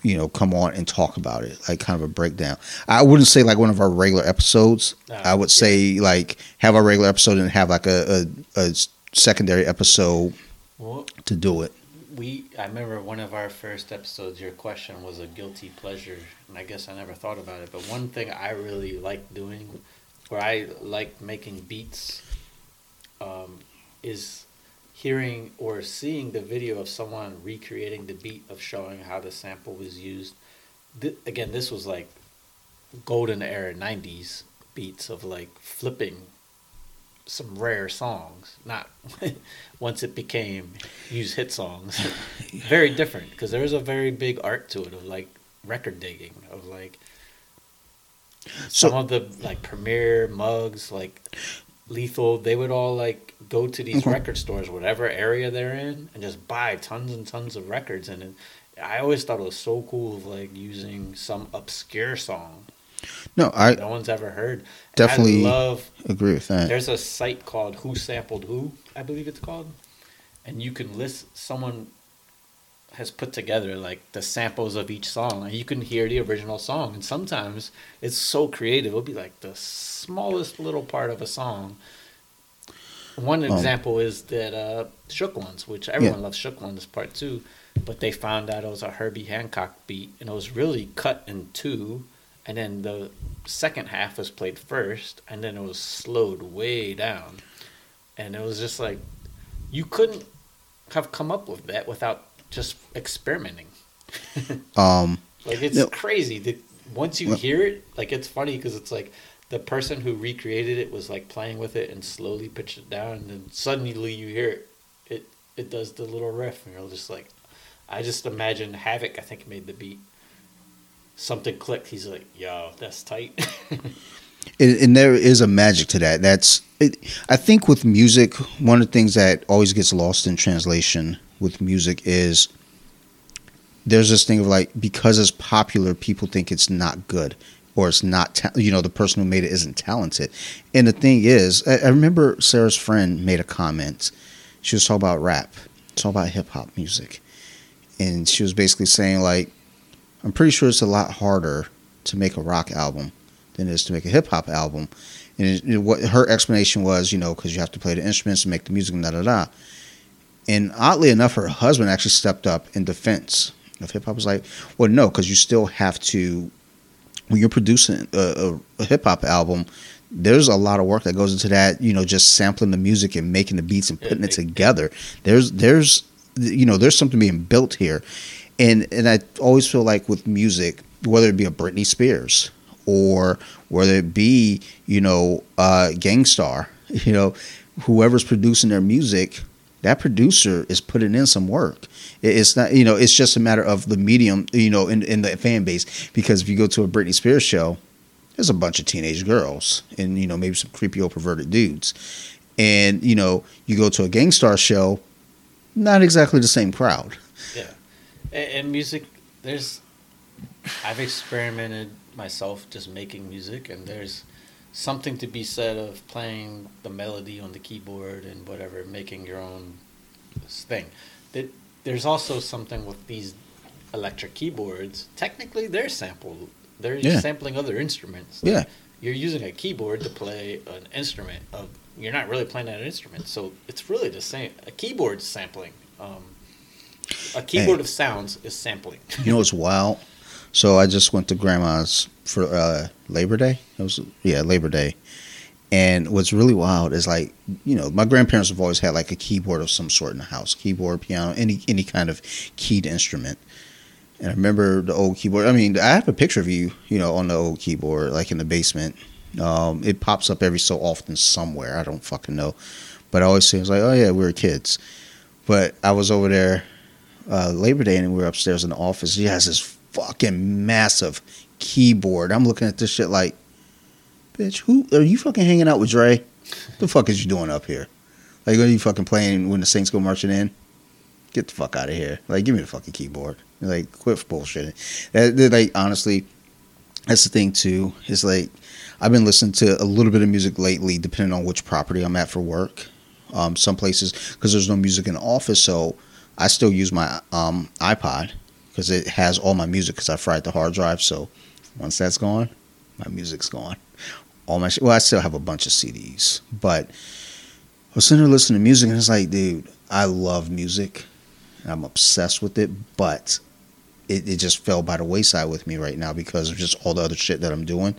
you know come on and talk about it like kind of a breakdown. I wouldn't say like one of our regular episodes. Uh, I would say like have a regular episode and have like a a, a secondary episode well, to do it.
We I remember one of our first episodes. Your question was a guilty pleasure, and I guess I never thought about it. But one thing I really like doing where I like making beats um, is hearing or seeing the video of someone recreating the beat of showing how the sample was used. Th- again, this was like golden era 90s beats of like flipping some rare songs not once it became use hit songs very different because there was a very big art to it of like record digging of like so, Some of the like premier mugs, like lethal, they would all like go to these mm-hmm. record stores, whatever area they're in, and just buy tons and tons of records. And it, I always thought it was so cool of like using some obscure song.
No, I
no one's ever heard.
Definitely I love agree with that.
There's a site called Who Sampled Who, I believe it's called, and you can list someone has put together like the samples of each song and you can hear the original song and sometimes it's so creative it'll be like the smallest little part of a song one um, example is that uh, shook ones which everyone yeah. loves shook ones part two but they found out it was a herbie hancock beat and it was really cut in two and then the second half was played first and then it was slowed way down and it was just like you couldn't have come up with that without just experimenting.
um,
like it's no, crazy. that once you hear it, like it's funny because it's like the person who recreated it was like playing with it and slowly pitched it down, and then suddenly you hear it. It it does the little riff, and you're just like, I just imagine Havoc. I think made the beat. Something clicked. He's like, "Yo, that's tight."
and, and, there is a magic to that. That's it, I think with music, one of the things that always gets lost in translation with music is there's this thing of like because it's popular, people think it's not good or it's not ta- you know the person who made it isn't talented. And the thing is, I, I remember Sarah's friend made a comment. She was talking about rap, talking about hip hop music, and she was basically saying like, I'm pretty sure it's a lot harder to make a rock album than it is to make a hip hop album. And it, it, what her explanation was, you know, because you have to play the instruments and make the music and da da da. And oddly enough, her husband actually stepped up in defense of hip hop. Was like, well, no, because you still have to when you're producing a, a, a hip hop album. There's a lot of work that goes into that. You know, just sampling the music and making the beats and putting it together. There's there's you know there's something being built here, and and I always feel like with music, whether it be a Britney Spears or whether it be you know uh, Gang Starr, you know whoever's producing their music that producer is putting in some work. It's not, you know, it's just a matter of the medium, you know, in, in the fan base. Because if you go to a Britney Spears show, there's a bunch of teenage girls and, you know, maybe some creepy old perverted dudes. And, you know, you go to a Gang Starr show, not exactly the same crowd.
Yeah. And music, there's, I've experimented myself just making music, and there's something to be said of playing the melody on the keyboard and whatever, making your own thing. That there's also something with these electric keyboards. Technically, they're sampled. They're
Yeah.
sampling other instruments.
Yeah.
You're using a keyboard to play an instrument. Of you're not really playing that instrument, so it's really the same. A keyboard sampling. Um, a keyboard of sounds is sampling.
You know what's wild? So I just went to grandma's for uh, Labor Day. It was yeah Labor Day, and what's really wild is like you know my grandparents have always had like a keyboard of some sort in the house, keyboard, piano, any any kind of keyed instrument. And I remember the old keyboard. I mean, I have a picture of you, you know, on the old keyboard, like in the basement. Um, it pops up every so often somewhere. I don't fucking know, but I always it's like, oh yeah, we were kids. But I was over there uh, Labor Day and we were upstairs in the office. He has this fucking massive keyboard. I'm looking at this shit like, bitch, who are you fucking hanging out with Dre? the fuck is you doing up here? Like, are you fucking playing when the Saints go marching in? Get the fuck out of here! Like, give me the fucking keyboard. Like, quit bullshitting. That, like, honestly, that's the thing too. Is like, I've been listening to a little bit of music lately, depending on which property I'm at for work. Um, some places because there's no music in the office, so I still use my um, iPod because it has all my music because I fried the hard drive. So once that's gone, my music's gone. All my sh- well, I still have a bunch of CDs, but I was sitting there listening to music and it's like, dude, I love music. and I'm obsessed with it, but it, it just fell by the wayside with me right now because of just all the other shit that I'm doing.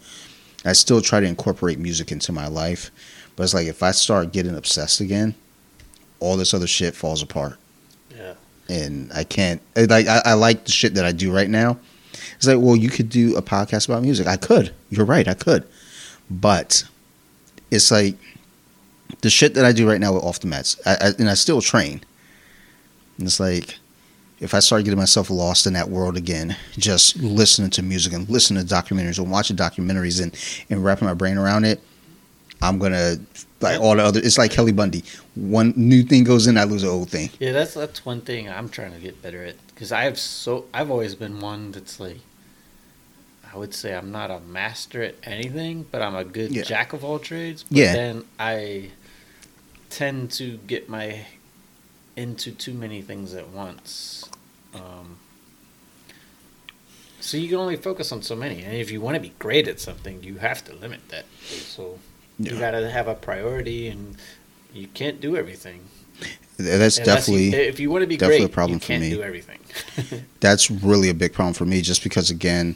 I still try to incorporate music into my life, but it's like if I start getting obsessed again, all this other shit falls apart
Yeah.
and I can't. Like I, I like the shit that I do right now. It's like, well, you could do a podcast about music. I could. You're right. I could, but it's like the shit that I do right now with off the mats, I, I, and I still train. And it's like if I start getting myself lost in that world again, just listening to music and listening to documentaries and watching documentaries and and wrapping my brain around it, I'm gonna like all the other. It's like Kelly Bundy. One new thing goes in, I lose the old thing.
Yeah, that's that's one thing I'm trying to get better at because I have so I've always been one that's like I would say I'm not a master at anything, but I'm a good
Yeah.
jack of all trades. But
Yeah.
then I tend to get my into too many things at once. Um, so you can only focus on so many, and if you want to be great at something, you have to limit that. So you got to have a priority, and you can't do everything.
That's
Unless you-
definitely
if you want to be
definitely
great,
a problem
you
for
can't
me.
do everything.
that's really a big problem for me just because again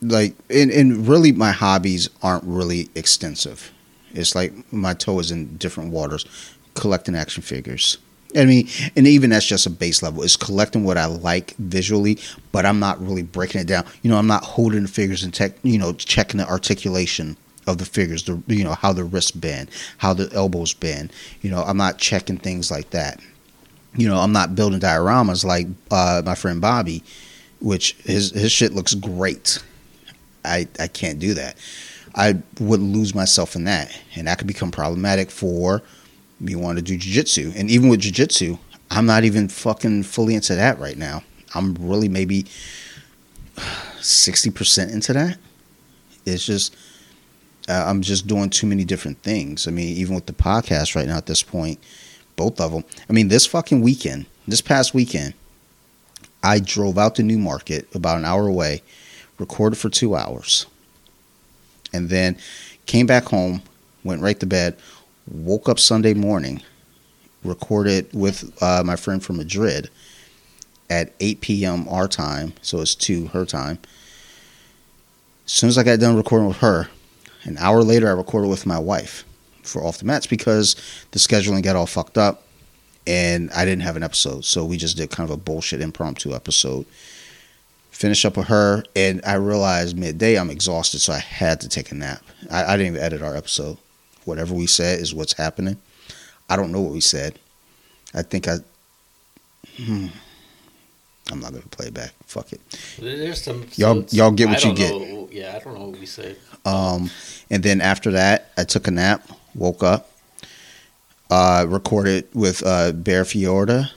like and, and really my hobbies aren't really extensive. It's like my toe is in different waters collecting action figures. I mean and even that's just a base level. It's collecting what i like visually but i'm not really breaking it down. You know i'm not holding the figures and tech you know checking the articulation of the figures the you know how the wrists bend how the elbows bend. You know i'm not checking things like that. You know, I'm not building dioramas like uh, my friend Bobby, which his his shit looks great. I I can't do that. I would lose myself in that, and that could become problematic for me wanting to do jujitsu. And even with jujitsu, I'm not even fucking fully into that right now. I'm really maybe sixty percent into that. It's just uh, I'm just doing too many different things. I mean, even with the podcast right now at this point, both of them. I mean, this fucking weekend, this past weekend, I drove out to Newmarket about an hour away, recorded for two hours, and then came back home, went right to bed, woke up Sunday morning, recorded with uh, my friend from Madrid at 8 p.m. our time, so it's 2 her time. As soon as I got done recording with her, an hour later I recorded with my wife for Off the Mats because the scheduling got all fucked up and I didn't have an episode. So we just did kind of a bullshit impromptu episode. Finish up with her, and I realized midday I'm exhausted, so I had to take a nap. I, I didn't even edit our episode. Whatever we said is what's happening. I don't know what we said. I think I. Hmm. I'm not gonna play it back. Fuck it.
There's some
Y'all-
episodes-
y'all get what you
don't know- yeah, I don't know what we said.
Um, and then after that, I took a nap, woke up, uh, recorded with uh, Bear Fiorda,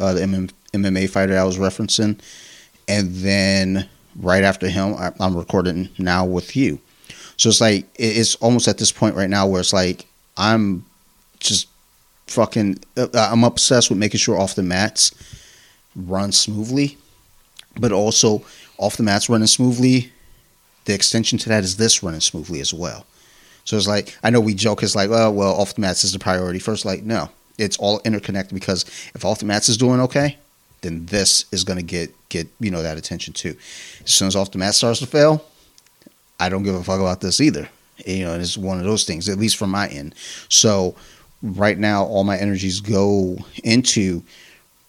uh, the MM, MMA fighter I was referencing, and then right after him, I, I'm recording now with you. So it's like it's almost at this point right now where it's like I'm just fucking. uh, I'm obsessed with making sure off the mats run smoothly, but also off the mats running smoothly. The extension to that is this running smoothly as well. So it's like I know we joke it's like, oh well, off the mats is the priority first. Like no, it's all interconnected because if off the mats is doing okay, then this is gonna get get you know that attention too. As soon as off the mat starts to fail, I don't give a fuck about this either. You know, it's one of those things, at least from my end. So right now, all my energies go into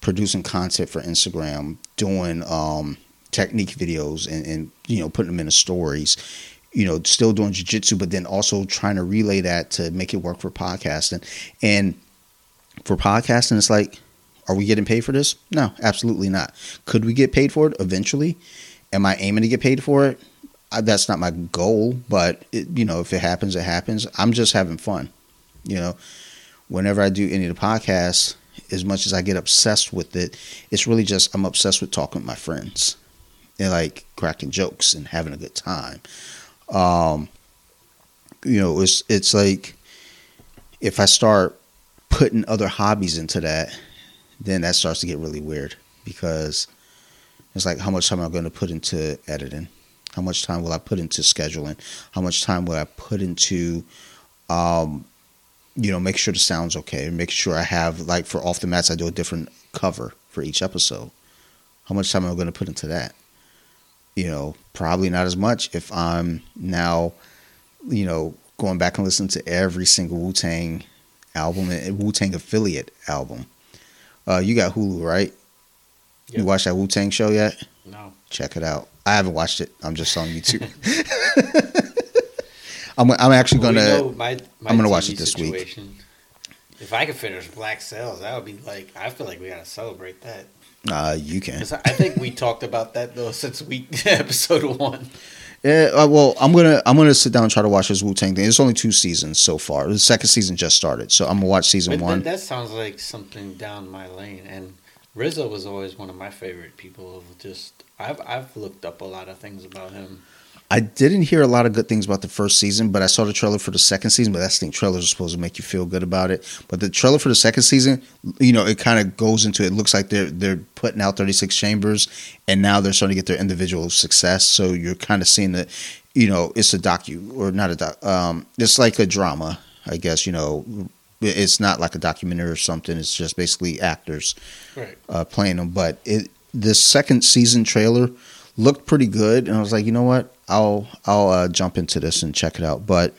producing content for Instagram, doing um, technique videos, and, and you know putting them into stories. You know, still doing jujitsu, but then also trying to relay that to make it work for podcasting. And for podcasting, it's like, are we getting paid for this? No, absolutely not. Could we get paid for it eventually? Am I aiming to get paid for it? I, that's not my goal, but it, you know, if it happens, it happens. I'm just having fun. You know, whenever I do any of the podcasts, as much as I get obsessed with it, it's really just I'm obsessed with talking with my friends and like cracking jokes and having a good time. Um, you know, it's it's like if I start putting other hobbies into that, then that starts to get really weird because it's like how much time am I going to put into editing? How much time will I put into scheduling? How much time will I put into um, you know, make sure the sound's okay. Make sure I have like for off the mats, I do a different cover for each episode. How much time am I going to put into that? You know, probably not as much if I'm now, you know, going back and listening to every single Wu Tang album and Wu Tang affiliate album. Uh, you got Hulu, right? You
Yep.
watched that Wu Tang show yet?
No.
Check it out. I haven't watched it. I'm just on YouTube. I'm, I'm actually
Well,
gonna.
you know, my, my
I'm gonna watch it this week.
If I could finish Black Sails, that would be like. I feel like we gotta celebrate that.
Uh, you can.
I I think we talked about that though since week episode one.
Yeah, uh, well, I'm gonna I'm gonna sit down and try to watch this Wu Tang thing. It's only two seasons so far. The second season just started, so I'm gonna watch season
But
one.
That, that sounds like something down my lane. And RZA was always one of my favorite people. Just I've I've looked up a lot of things about him.
I didn't hear a lot of good things about the first season, but I saw the trailer for the second season. But that's the thing, trailers are supposed to make you feel good about it. But the trailer for the second season, you know, it kind of goes into it looks like they're they're putting out 36 chambers, and now they're starting to get their individual success. So you're kind of seeing that, you know, it's a docu or not a doc. Um, it's like a drama, I guess. You know, it's not like a documentary or something. It's just basically actors
Right.
uh, playing them. But it the second season trailer looked pretty good, and I was like, you know what, I'll I'll uh, jump into this and check it out. But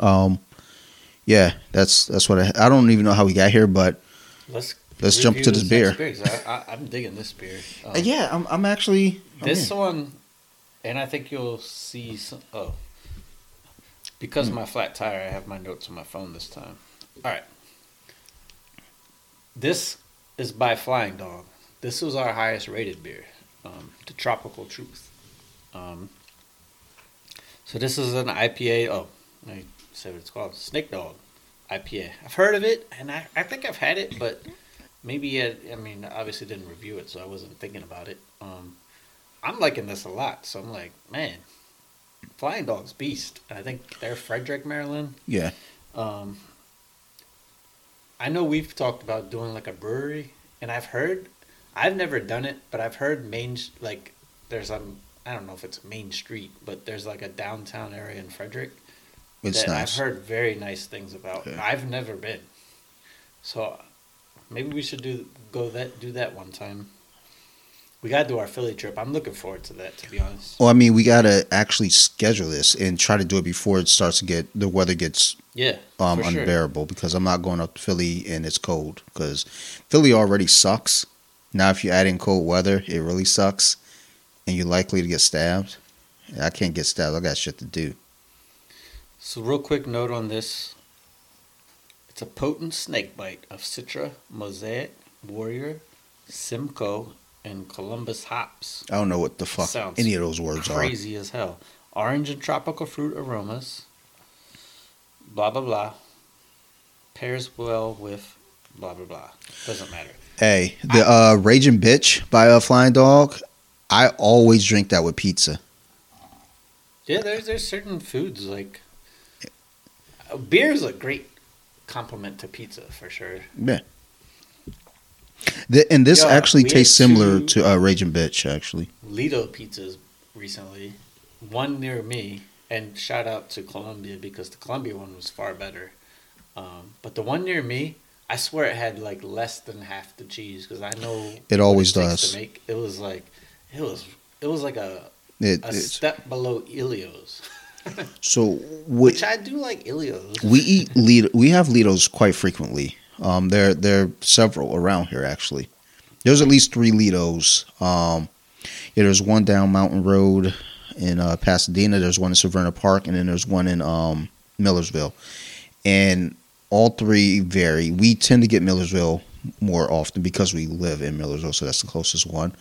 um, yeah, that's that's what I I don't even know how we got here, but
Let's
Let's jump to this beer.
I, I'm digging this beer. Um,
uh, yeah, I'm I'm actually I'm
This one, and I think you'll see some. Oh, because of my flat tire, I have my notes on my phone this time. All right. This is by Flying Dog. This was our highest rated beer, um, the Tropical Truth. Um, so this is an IPA. Oh, let me say what it's called. Snake Dog IPA. I've heard of it, and I, I think I've had it, but maybe I, I mean obviously didn't review it, so I wasn't thinking about it. Um, I'm liking this a lot, so I'm like, man, Flying Dog's beast. I think they're Frederick, Maryland.
yeah.
Um, I know we've talked about doing like a brewery, and I've heard, I've never done it, but I've heard main like there's a I don't know if it's Main Street, but there's like a downtown area in Frederick
It's
that
nice.
I've heard very nice things about.
Yeah.
I've never been, so maybe we should do go that do that one time. We gotta do our Philly trip. I'm looking forward to that, to be honest.
Well, I mean, we gotta actually schedule this and try to do it before it starts to get the weather gets
Yeah,
um,
for sure.
unbearable because I'm not going up to Philly and it's cold because Philly already sucks. Now, if you add in cold weather, it really sucks, and you're likely to get stabbed. I can't get stabbed. I got shit to do.
So, real quick note on this. It's a potent snake bite of Citra, Mosaic, Warrior, Simcoe, and Columbus hops.
I don't know what the fuck
Sounds
any of those words are.
Crazy as hell. Orange and tropical fruit aromas. Blah, blah, blah. Pairs well with blah, blah, blah. Doesn't matter.
Hey, the uh, Raging Bitch by uh, Flying Dog. I always drink that with pizza.
Yeah, there's there's certain foods like beer is a great complement to pizza for sure.
Yeah. The, and this
Yeah,
actually tastes similar to uh, Raging Bitch, actually.
Ledo pizzas recently, one near me, and shout out to Columbia because the Columbia one was far better. Um, but the one near me, I swear it had like less than half the cheese because I know
It always
takes
does.
To make it was like it was it was like a
It,
a step below Ilios,
so we,
which I do like Ilios.
we eat Ledo, we have Ledos quite frequently. Um, there there are several around here actually. There's at least three Ledos. Um, yeah, there's one down Mountain Road in uh, Pasadena. There's one in Severna Park, and then there's one in um, Millersville. And all three vary. We tend to get Millersville more often because we live in Millersville, so that's the closest one.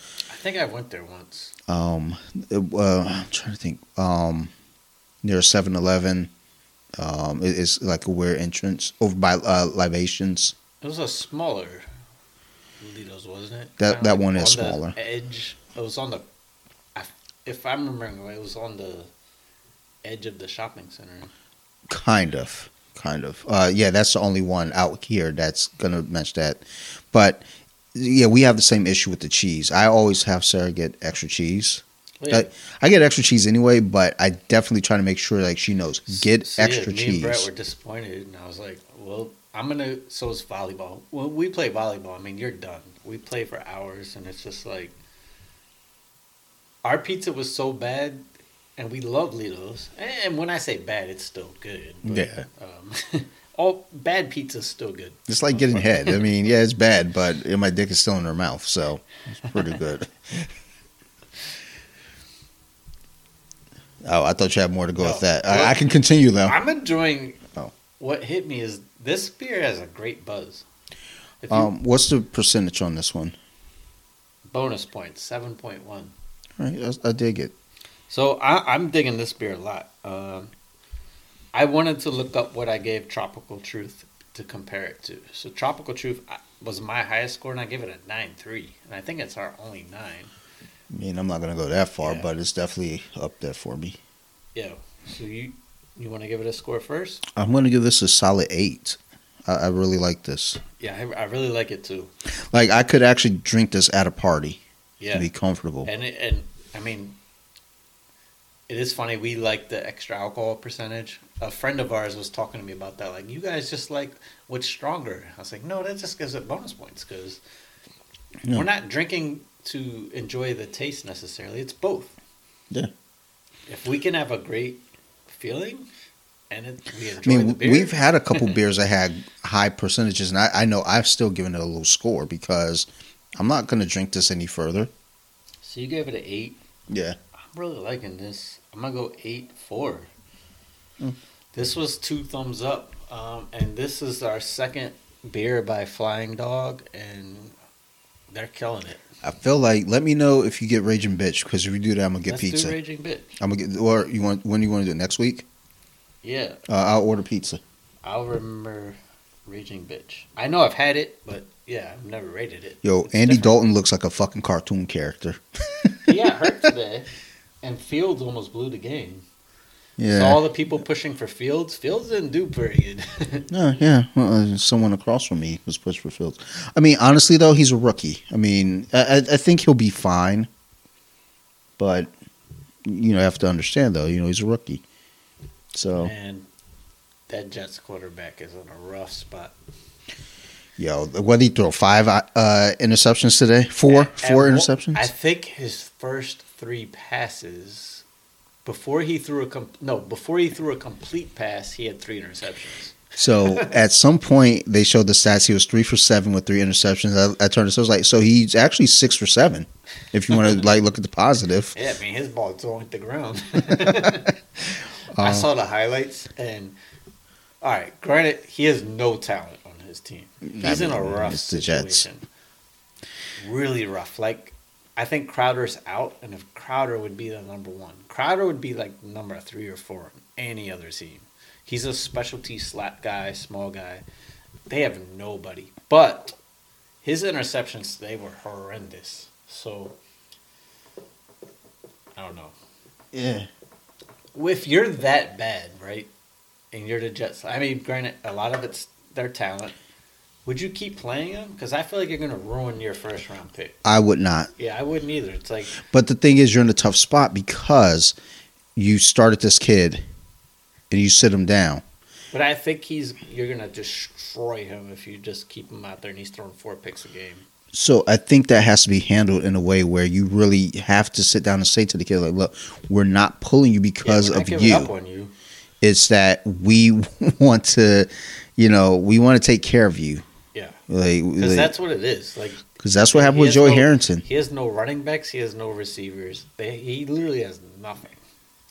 I think I went there once.
Um, uh, I'm trying to think. Um, near 7-Eleven. Um, it- it's like a weird entrance over by uh, Libations.
It was a smaller Ledos, wasn't it?
That- that one is smaller.
Edge. It was on the. If I'm remembering right, it was on the edge of the shopping center.
Kind of, kind of. Uh, yeah, that's the only one out here that's gonna match that. But yeah, we have the same issue with the cheese. I always have Sarah get extra cheese.
Well, yeah.
I, I get extra cheese anyway, but I definitely try to make sure like she knows get
So, yeah,
extra
me and Brett were disappointed, and I was like, "Well, I'm gonna." So is volleyball. When we play volleyball, I mean, you're done. We play for hours, and it's just like our pizza was so bad, and we love Ledos. And when I say bad, it's still good. but,
Yeah.
Um, all bad pizza's still good.
It's like getting head. I mean, yeah, it's bad, but my dick is still in her mouth, so it's pretty good. Oh, I thought you had more to go
No.
with that. I, I can continue though.
I'm enjoying.
Oh.
What hit me is this beer has a great buzz. You,
Um, what's the percentage on this one?
bonus points, seven point one.
All right, I, I dig it.
So I, I'm digging this beer a lot. Um, I wanted to look up what I gave Tropical Truth to compare it to. So Tropical Truth uh, was my highest score, and I gave it a nine three, and I think it's our only nine.
I mean, I'm not gonna go that far,
Yeah.
but it's definitely up there for me.
Yeah. So you you want to give it a score first?
I'm gonna give this a solid eight. I, I really like this.
Yeah, I, I really like it too.
Like, I could actually drink this at a party
Yeah.
be comfortable.
And it, and I mean, it is funny. We like the extra alcohol percentage. A friend of ours was talking to me about that. Like, you guys just like what's stronger. I was like, no, that just gives it bonus points because
Yeah.
we're not drinking to enjoy the taste necessarily. It's both.
Yeah.
If we can have a great feeling and it, we
I mean,
the beer,
we've had a couple beers that had high percentages, and I, I know I've still given it a low score because I'm not going to drink this any further.
so you gave it an eight.
Yeah.
Really liking this. I'm gonna go eight four.
Mm.
This was two thumbs up, um, and this is our second beer by Flying Dog, and they're killing it.
I feel like let me know if you get Raging Bitch because if you do that, I'm gonna get
Let's
pizza.
do Raging Bitch.
I'm gonna get or you want when you want to do it next week?
Yeah,
Uh, I'll order pizza.
I'll remember Raging Bitch. I know I've had it, but yeah, I've never rated it.
Yo,
It's
Andy
different.
Dalton looks like a fucking cartoon character.
He got hurt today, and Fields almost blew the game.
Yeah.
So all the people pushing for Fields, Fields didn't do very good.
No, yeah. Well, uh, someone across from me was pushed for Fields. I mean, honestly though, he's a rookie. I mean, I, I I think he'll be fine, but you know, you have to understand though. You know, he's a rookie. So,
and that Jets quarterback is in a rough spot.
Yo, what did he throw? Five uh, interceptions today? Four,
At- at
four
one-
interceptions.
I think his first three passes, before he threw a com- no, before he threw a complete pass, he had three interceptions.
So at some point they showed the stats. He was three for seven with three interceptions. I, I turned it. So I was like, so he's actually six for seven. If you want to like look at the positive.
Yeah, I mean his ball don't hit the ground.
Uh,
I saw the highlights, and all right, granted, he has no talent his team. Mm-hmm. He's in a rough
it's the Jets.
situation. Really rough. Like I think Crowder's out, and if Crowder would be the number one, Crowder would be like number three or four on any other team. He's a specialty slap guy, small guy. They have nobody, but his interceptions today were horrendous. So I don't know.
Yeah.
If you're that bad, right, and you're the Jets, I mean, granted, a lot of it's their talent. Would you keep playing him? Because I feel like you're going to ruin your first round pick.
I would not.
Yeah, I wouldn't either. It's like,
But the thing is, you're in a tough spot because you started this kid and you sit him down.
but I think he's you're going to destroy him if you just keep him out there and he's throwing four picks a game.
So I think that has to be handled in a way where you really have to sit down and say to the kid, like, look, we're not pulling you because
yeah,
of you.
Up on you.
It's that we want to, you know, we want to take care of you. Like,
because that's what it is. Like
because that's what happened with Joey
no-
Harrington.
He has no running backs. He has no receivers. They, he literally has nothing.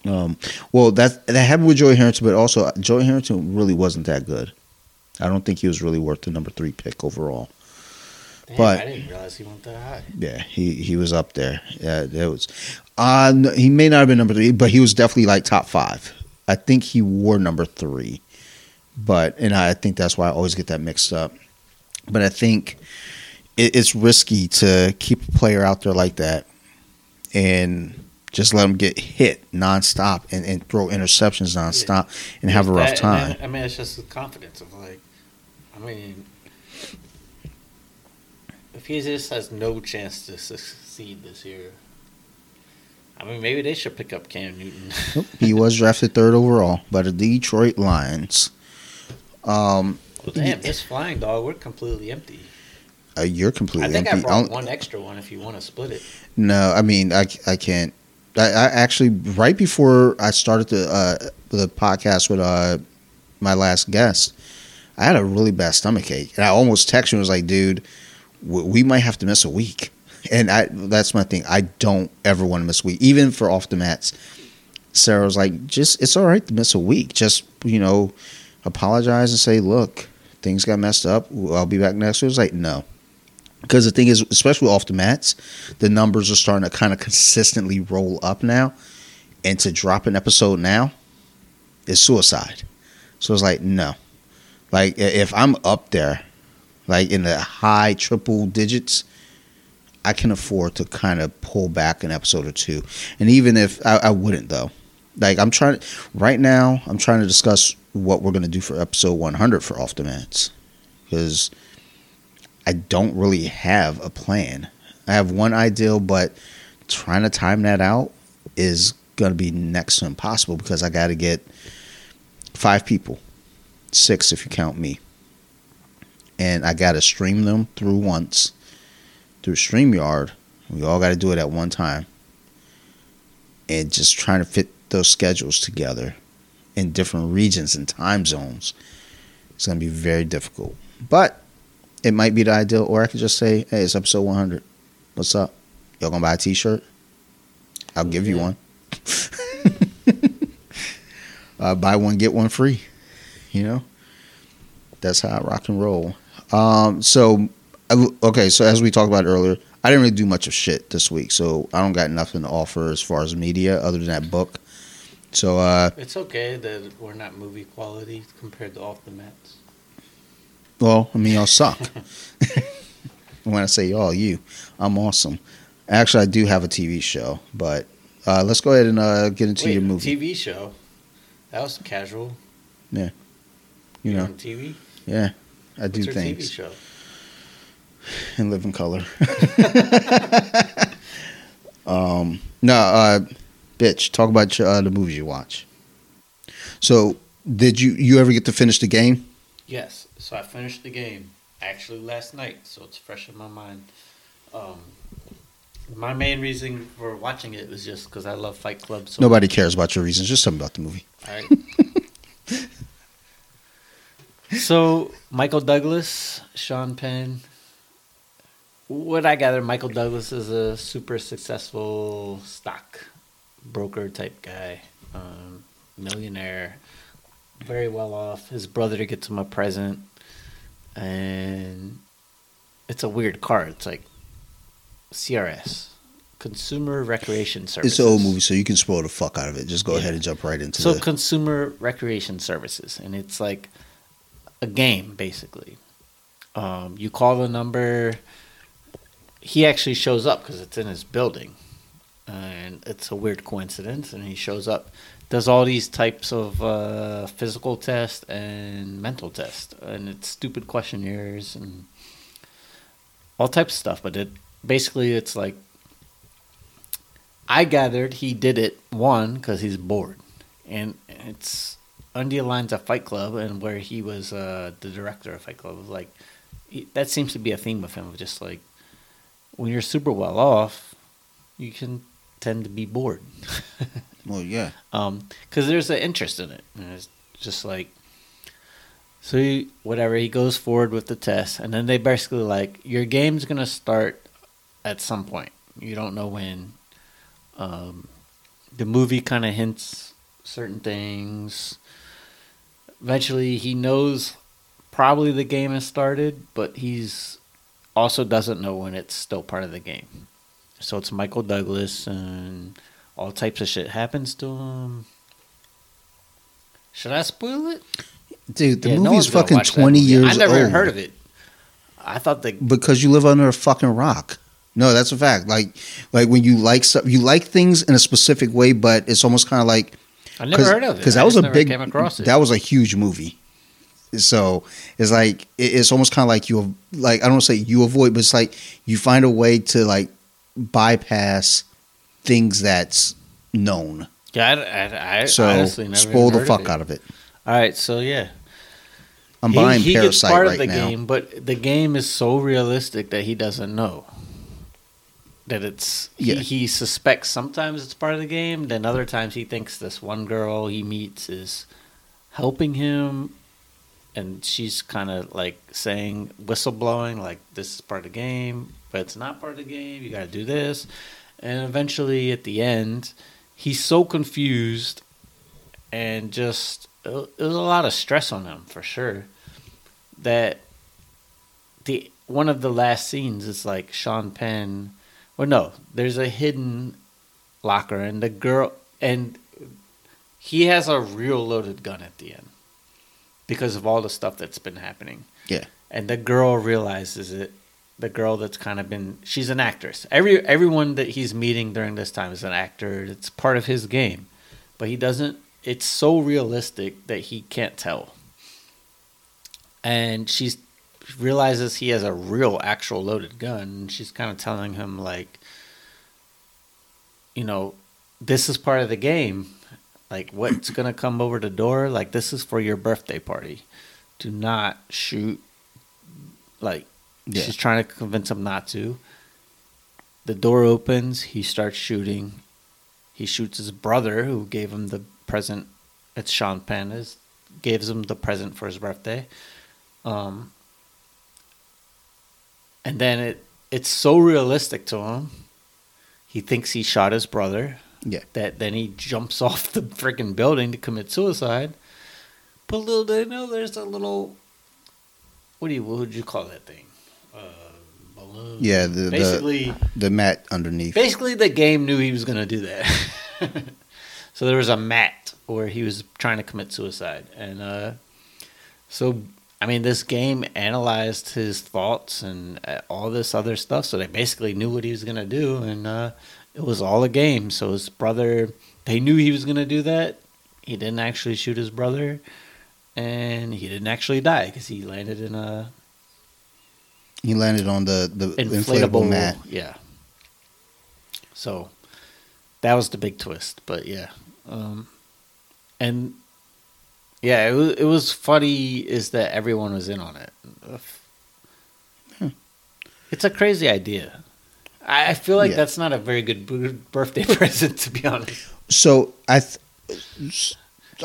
Um, well, that that happened with Joey Harrington, but also Joey Harrington really wasn't that good. I don't think he was really worth the number three pick overall.
Damn,
But-
I didn't realize he went that high.
Yeah, he he was up there. Yeah, that was. Uh, he may not have been number three, but he was definitely like top five. I think he wore number three, but and I think that's why I always get that mixed up. But I think it, it's risky to keep a player out there like that and just let him get hit nonstop and, and throw interceptions nonstop and have a rough
That-
time.
I mean, it's just the confidence of like, I mean, if he just has no chance to succeed this year, I mean, maybe they should pick up Cam Newton.
He was drafted third overall by the Detroit Lions. Um,
well, damn, this flying dog, we're completely empty.
uh, you're completely
I think
empty.
I brought
I'll-
one extra one if you want to split it.
No, I mean I, I can't. I, I actually right before I started the uh, the podcast with uh, my last guest, I had a really bad stomach ache, and I almost texted him. and Was like, dude, w- we might have to miss a week. And I that's my thing. I don't ever want to miss a week, even for off the mats. Sarah was like, just it's all right to miss a week. Just you know, apologize and say, look, things got messed up. I'll be back next week. I was like, no. Because the thing is, especially off the mats, the numbers are starting to kind of consistently roll up now. And to drop an episode now is suicide. So it's like, no. Like, if I'm up there, like in the high triple digits, I can afford to kind of pull back an episode or two. And even if I, I wouldn't, though. Like, I'm trying, right now, I'm trying to discuss what we're going to do for episode 100 for Off the Mats. Because I don't really have a plan. I have one ideal, but trying to time that out is going to be next to impossible because I got to get five people, six if you count me. And I got to stream them through once through StreamYard. We all got to do it at one time. And just trying to fit those schedules together in different regions and time zones. It's going to be very difficult. But it might be the ideal, or I could just say, "Hey, it's episode 100. What's up? Y'all gonna buy a T-shirt? I'll give you one. uh, buy one get one free. You know, that's how I rock and roll. Um, so, okay, so as we talked about earlier, I didn't really do much of shit this week, so I don't got nothing to offer as far as media other than that book. So, uh,
It's okay that we're not movie quality compared to off the Mats.
Well, I mean, y'all suck. when I say y'all, you, I'm awesome. Actually, I do have a TV show, but uh, let's go ahead and uh, get into
Wait,
your movie.
TV show. That was casual.
you
You're
know,
on TV.
yeah, I do
What's your
things
TV show?
and live in color. um, no, uh, bitch, talk about your, uh, the movies you watch. So, did you you ever get to finish the game?
Yes. So I finished the game actually last night, so it's fresh in my mind. Um, my main reason for watching it was just because I love Fight Club. So
Nobody cares about your reasons. Just me about the movie.
All right. so Michael Douglas, Sean Penn. What I gather, Michael Douglas is a super successful stock broker type guy, um, millionaire, very well off. His brother gets him a present, and it's a weird car. It's like CRS, Consumer Recreation Services.
It's an old movie, so you can spoil the fuck out of it. Just go
Yeah.
ahead and jump right into it.
So
the.
consumer recreation services, and it's like a game basically. Um, you call the number. He actually shows up because it's in his building, and it's a weird coincidence. And he shows up, does all these types of uh, physical tests and mental tests, and it's stupid questionnaires and all types of stuff. But it basically it's like I gathered he did it one because he's bored, and it's under the lines of Fight Club, and where he was uh, the director of Fight Club. Like he, that seems to be a theme of him, just like when you're super well off, you can tend to be bored.
Well, yeah.
um, because there's an interest in it, and it's just like. So he, whatever he goes forward with the test, and then they basically like your game's gonna start at some point. You don't know when. Um, the movie kind of hints certain things. Eventually, he knows probably the game has started, but he's also doesn't know when it's still part of the game. So it's Michael Douglas and all types of shit happens to him. Should I spoil it?
Dude, the
Yeah, no
movie's
gonna
fucking 20
movie.
years old.
I never
old.
heard of it. I thought the
Because you live under a fucking rock. No, that's a fact. Like, like when you like stuff, you like things in a specific way, but it's almost kind of like
I never heard of it.
because
I
that was a big,
came across it.
that was a huge movie. So it's like it's almost kind of like you like I don't say you avoid, but it's like you find a way to like bypass things that's known.
yeah, I, I, I
So
honestly never
spoil the fuck out of it.
All right, so yeah,
I'm
he,
buying
he gets
Parasite
part
right
of the
now.
game, but the game is so realistic that he doesn't know that it's. He,
Yeah.
he suspects sometimes it's part of the game, then other times he thinks this one girl he meets is helping him, and she's kind of like saying whistleblowing, like this is part of the game, but it's not part of the game. You got to do this, and eventually at the end, he's so confused and just uh, it was a lot of stress on him for sure that the one of the last scenes is like Sean Penn well no there's a hidden locker and the girl and he has a real loaded gun at the end because of all the stuff that's been happening.
Yeah.
and the girl realizes it. The girl that's kind of been she's an actress. Every everyone that he's meeting during this time is an actor. It's part of his game. But he doesn't it's so realistic that he can't tell. And she's realizes he has a real actual loaded gun. And she's kind of telling him like you know this is part of the game like what's gonna come over the door? Like this is for your birthday party. Do not shoot like
Yeah.
she's trying to convince him not to. The door opens he starts shooting. He shoots his brother who gave him the present it's sean penn is gives him the present for his birthday. Um and then it it's so realistic to him. He thinks he shot his brother
Yeah.
that then he jumps off the freaking building to commit suicide. But little did they know there's a little what do you what would you call that thing? Uh, balloon.
Yeah, the- the-
basically
The mat underneath.
basically the game knew he was gonna do that. so there was a mat where he was trying to commit suicide, and uh, so I mean this game analyzed his thoughts and uh, all this other stuff. So they basically knew what he was gonna do, and uh, it was all a game. So his brother, they knew he was gonna do that. He didn't actually shoot his brother, and he didn't actually die because he landed in a
He landed on the, the
inflatable,
inflatable, mat.
Yeah. So that was the big twist, but yeah, um, and yeah, it was it was funny is that everyone was in on it.
Hmm.
It's a crazy idea. I feel like
Yeah.
that's not a very good b- birthday present, to be honest.
So I, th-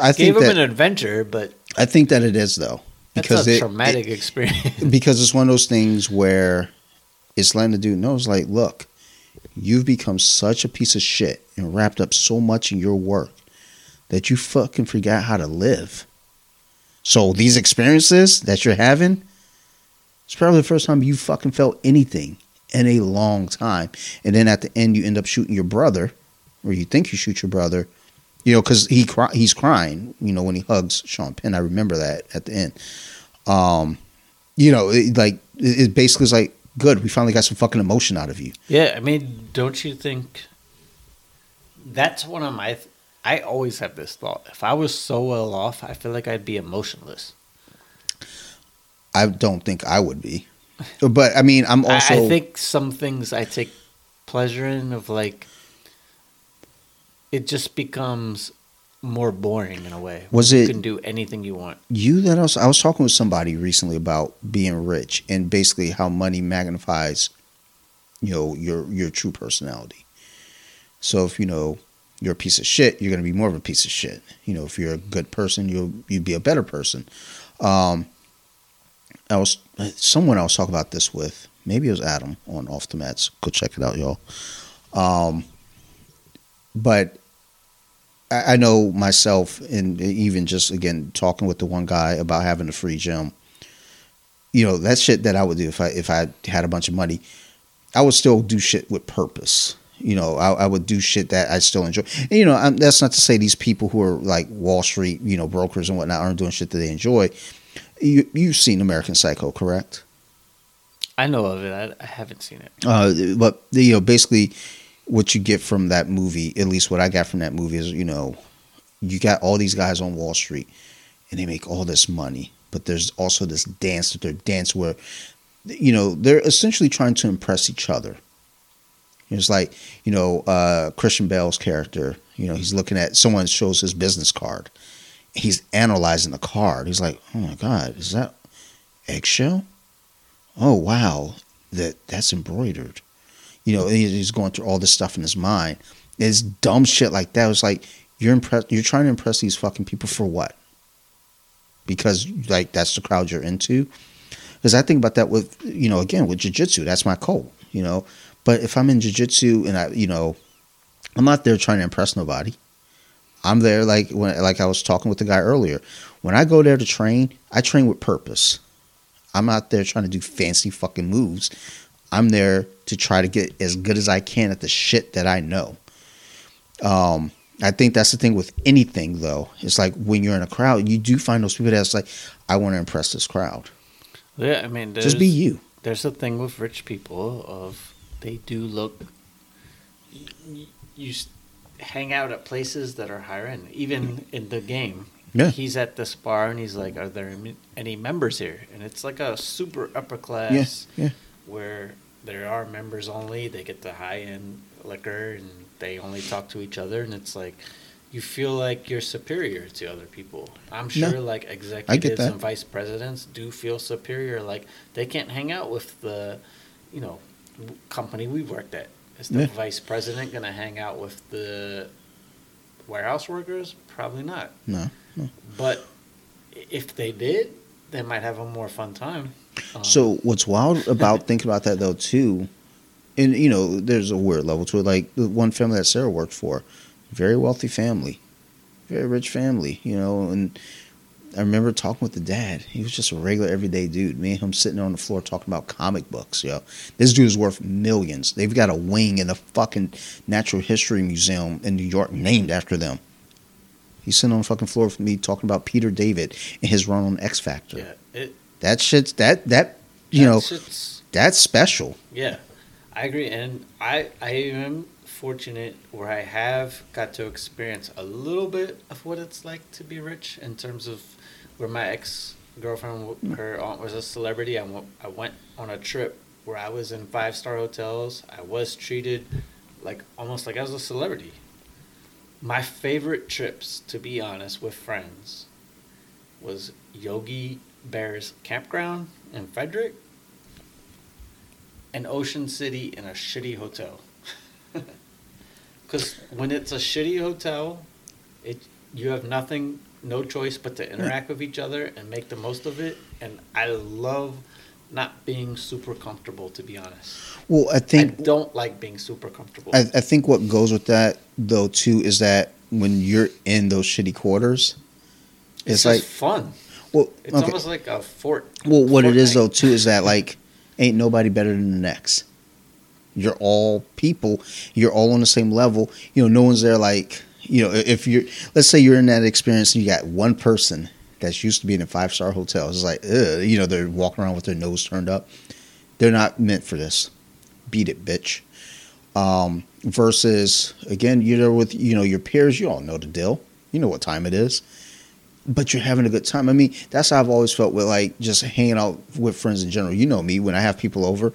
I think
Gave him
that
an adventure, but
I think that it is though
that's
because
a
it,
traumatic experience.
because it's one of those things where it's letting the dude know it's like, look, you've become such a piece of shit and wrapped up so much in your work that you fucking forgot how to live. So these experiences that you're having, it's probably the first time you fucking felt anything in a long time. And then at the end, you end up shooting your brother, or you think you shoot your brother, you know, because he cry, he's crying, you know, when he hugs Sean Penn. I remember that at the end. Um, you know, it, like it, it basically is like good. We finally got some fucking emotion out of you.
Yeah, I mean, don't you think that's one of my. I always have this thought. If I was so well off, I feel like I'd be emotionless.
I don't think I would be, but I mean, I'm also.
I, think some things I take pleasure in of like. It just becomes more boring in a way.
Was
you
it-
can do anything you want.
you that I was I was talking with somebody recently about being rich and basically how money magnifies, you know, your your true personality. So if you know you're a piece of shit, you're gonna be more of a piece of shit. You know, if you're a good person, you'll you'd be a better person. Um, I was someone I was talking about this with. Maybe it was Adam on Off the Mats. Go check it out, y'all. Um, but I, I know myself, and even just again talking with the one guy about having a free gym. You know, that shit that I would do if I if I had a bunch of money. I would still do shit with purpose. You know, I, I would do shit that I still enjoy. And, you know, i that's not to say these people who are like Wall Street, you know, brokers and whatnot aren't doing shit that they enjoy. You you've seen American Psycho, correct?
I know of it. I, I haven't seen it.
Uh, but you know, basically, what you get from that movie, at least what I got from that movie, is you know, you got all these guys on Wall Street, and they make all this money, but there's also this dance that they're dance where, you know, they're essentially trying to impress each other. It's like you know, uh, Christian Bale's character. You know, he's looking at someone shows his business card. He's analyzing the card. He's like, "Oh my god, is that eggshell? Oh wow, that that's embroidered." You know, he's going through all this stuff in his mind. It's dumb shit like that. It's like you're impress. You're trying to impress these fucking people for what? Because like that's the crowd you're into. Because I think about that with you know again with jujitsu. That's my code. You know, but if I'm in jujitsu and I you know, I'm not there trying to impress nobody. I'm there like when like I was talking with the guy earlier. When I go there to train, I train with purpose. I'm not there trying to do fancy fucking moves. I'm there to try to get as good as I can at the shit that I know. Um, I think that's the thing with anything though. It's like when you're in a crowd, you do find those people that's like, I want to impress this crowd.
Yeah, I mean,
Just be you.
There's a thing with rich people of they do look. You, you hang out at places that are higher end. Even in the game,
Yeah.
he's at this bar and he's like, "Are there any members here?" And it's like a super upper class
yeah.
where there are members only. They get the high end liquor and they only talk to each other. And it's like you feel like you're superior to other people. I'm
No.
sure like executives and vice presidents do feel superior. Like they can't hang out with the, you know, company we worked at. Is the
Yeah.
vice president going to hang out with the warehouse workers? Probably not.
No.
But if they did, they might have a more fun time. Um,
So what's wild about thinking about that though too, and you know, there's a weird level to it. Like the one family that Sarah worked for, very wealthy family, very rich family, you know, and I remember talking with the dad. He was just a regular everyday dude. Me and him sitting on the floor talking about comic books, yo. This dude is worth millions. They've got a wing in the fucking Natural History Museum in New York named after them. He's sitting on the fucking floor with me talking about Peter David and his run on X Factor.
yeah, it,
That shit's that that you
that
know that's special.
Yeah, I agree, and I I am fortunate where I have got to experience a little bit of what it's like to be rich in terms of where my ex girlfriend, mm. her aunt was a celebrity. I went, I went on a trip where I was in five star hotels. I was treated like almost like I was a celebrity. My favorite trips, to be honest, with friends, was Yogi Bear's campground in Frederick and Ocean City in a shitty hotel. Because when it's a shitty hotel, it you have nothing, no choice but to interact with each other and make the most of it. And I love not being super comfortable, to be honest.
Well, I think I
don't like being super comfortable.
I, I think what goes with that though too is that when you're in those shitty quarters,
it's
it's, like
fun.
well,
It's
okay.
almost like a fort.
well, what it is though too is that like ain't nobody better than the next. You're all people. You're all on the same level. You know, no one's there like you know if you're let's say you're in that experience and you got one person that's used to being in five star hotels. It's like, ugh, you know, they're walking around with their nose turned up. They're not meant for this. Beat it, bitch. Um, versus again, you're there with you know your peers. You all know the deal. You know what time it is. But you're having a good time. I mean, that's how I've always felt with like just hanging out with friends in general. You know me when I have people over,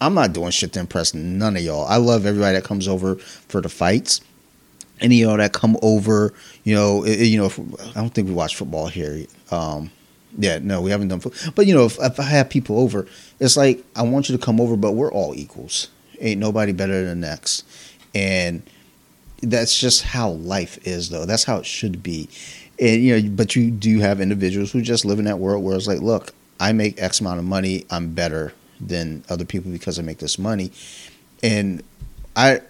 I'm not doing shit to impress none of y'all. I love everybody that comes over for the fights. Any of that come over, you know, it, you know, if, I don't think we watch football here. Um, yeah, no, we haven't done. Football. But you know, if, if I have people over, it's like I want you to come over, but we're all equals. Ain't nobody better than the next, and that's just how life is, though. That's how it should be. And you know, but you do have individuals who just live in that world where it's like, look, I make X amount of money, I'm better than other people because I make this money. And I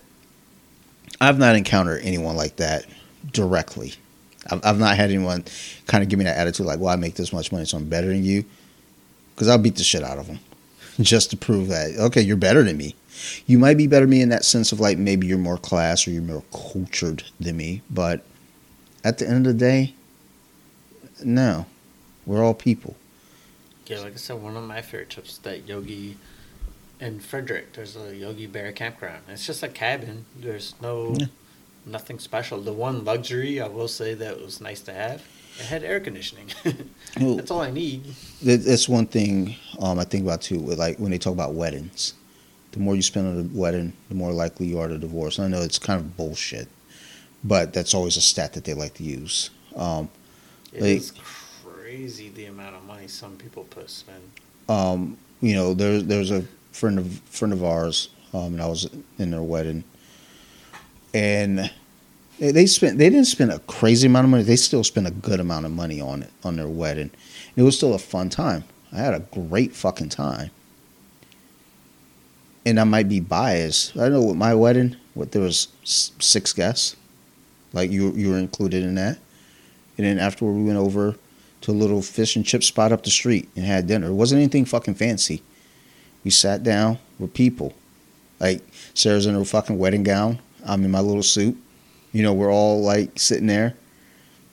I've not encountered anyone like that directly. I've, I've not had anyone kind of give me that attitude like, well, I make this much money, so I'm better than you. Because I'll beat the shit out of them just to prove that, okay, you're better than me. You might be better than me in that sense of like maybe you're more class or you're more cultured than me. But at the end of the day, no, we're all people.
Yeah, like I said, one of my favorite trips is that Yogi in Frederick. There's a Yogi Bear campground. It's just a cabin. There's no yeah. nothing special. The one luxury I will say that was nice to have. It had air conditioning. well, That's all I need.
That's one thing um, I think about too. With like when they talk about weddings, the more you spend on a wedding, the more likely you are to divorce. I know it's kind of bullshit, but that's always a stat that they like to use. Um,
it like, is crazy the amount of money some people put spend.
Um, you know, there's there's a friend of friend of ours, um, and I was in their wedding, and they spent they didn't spend a crazy amount of money. They still spent a good amount of money on it on their wedding. It was still a fun time. I had a great fucking time. And I might be biased. I know with my wedding, what there was six guests, like you you were included in that. And then afterward, we went over to a little fish and chip spot up the street and had dinner. It wasn't anything fucking fancy. We sat down with people. Like Sarah's in her fucking wedding gown. I'm in my little suit. You know, we're all like sitting there,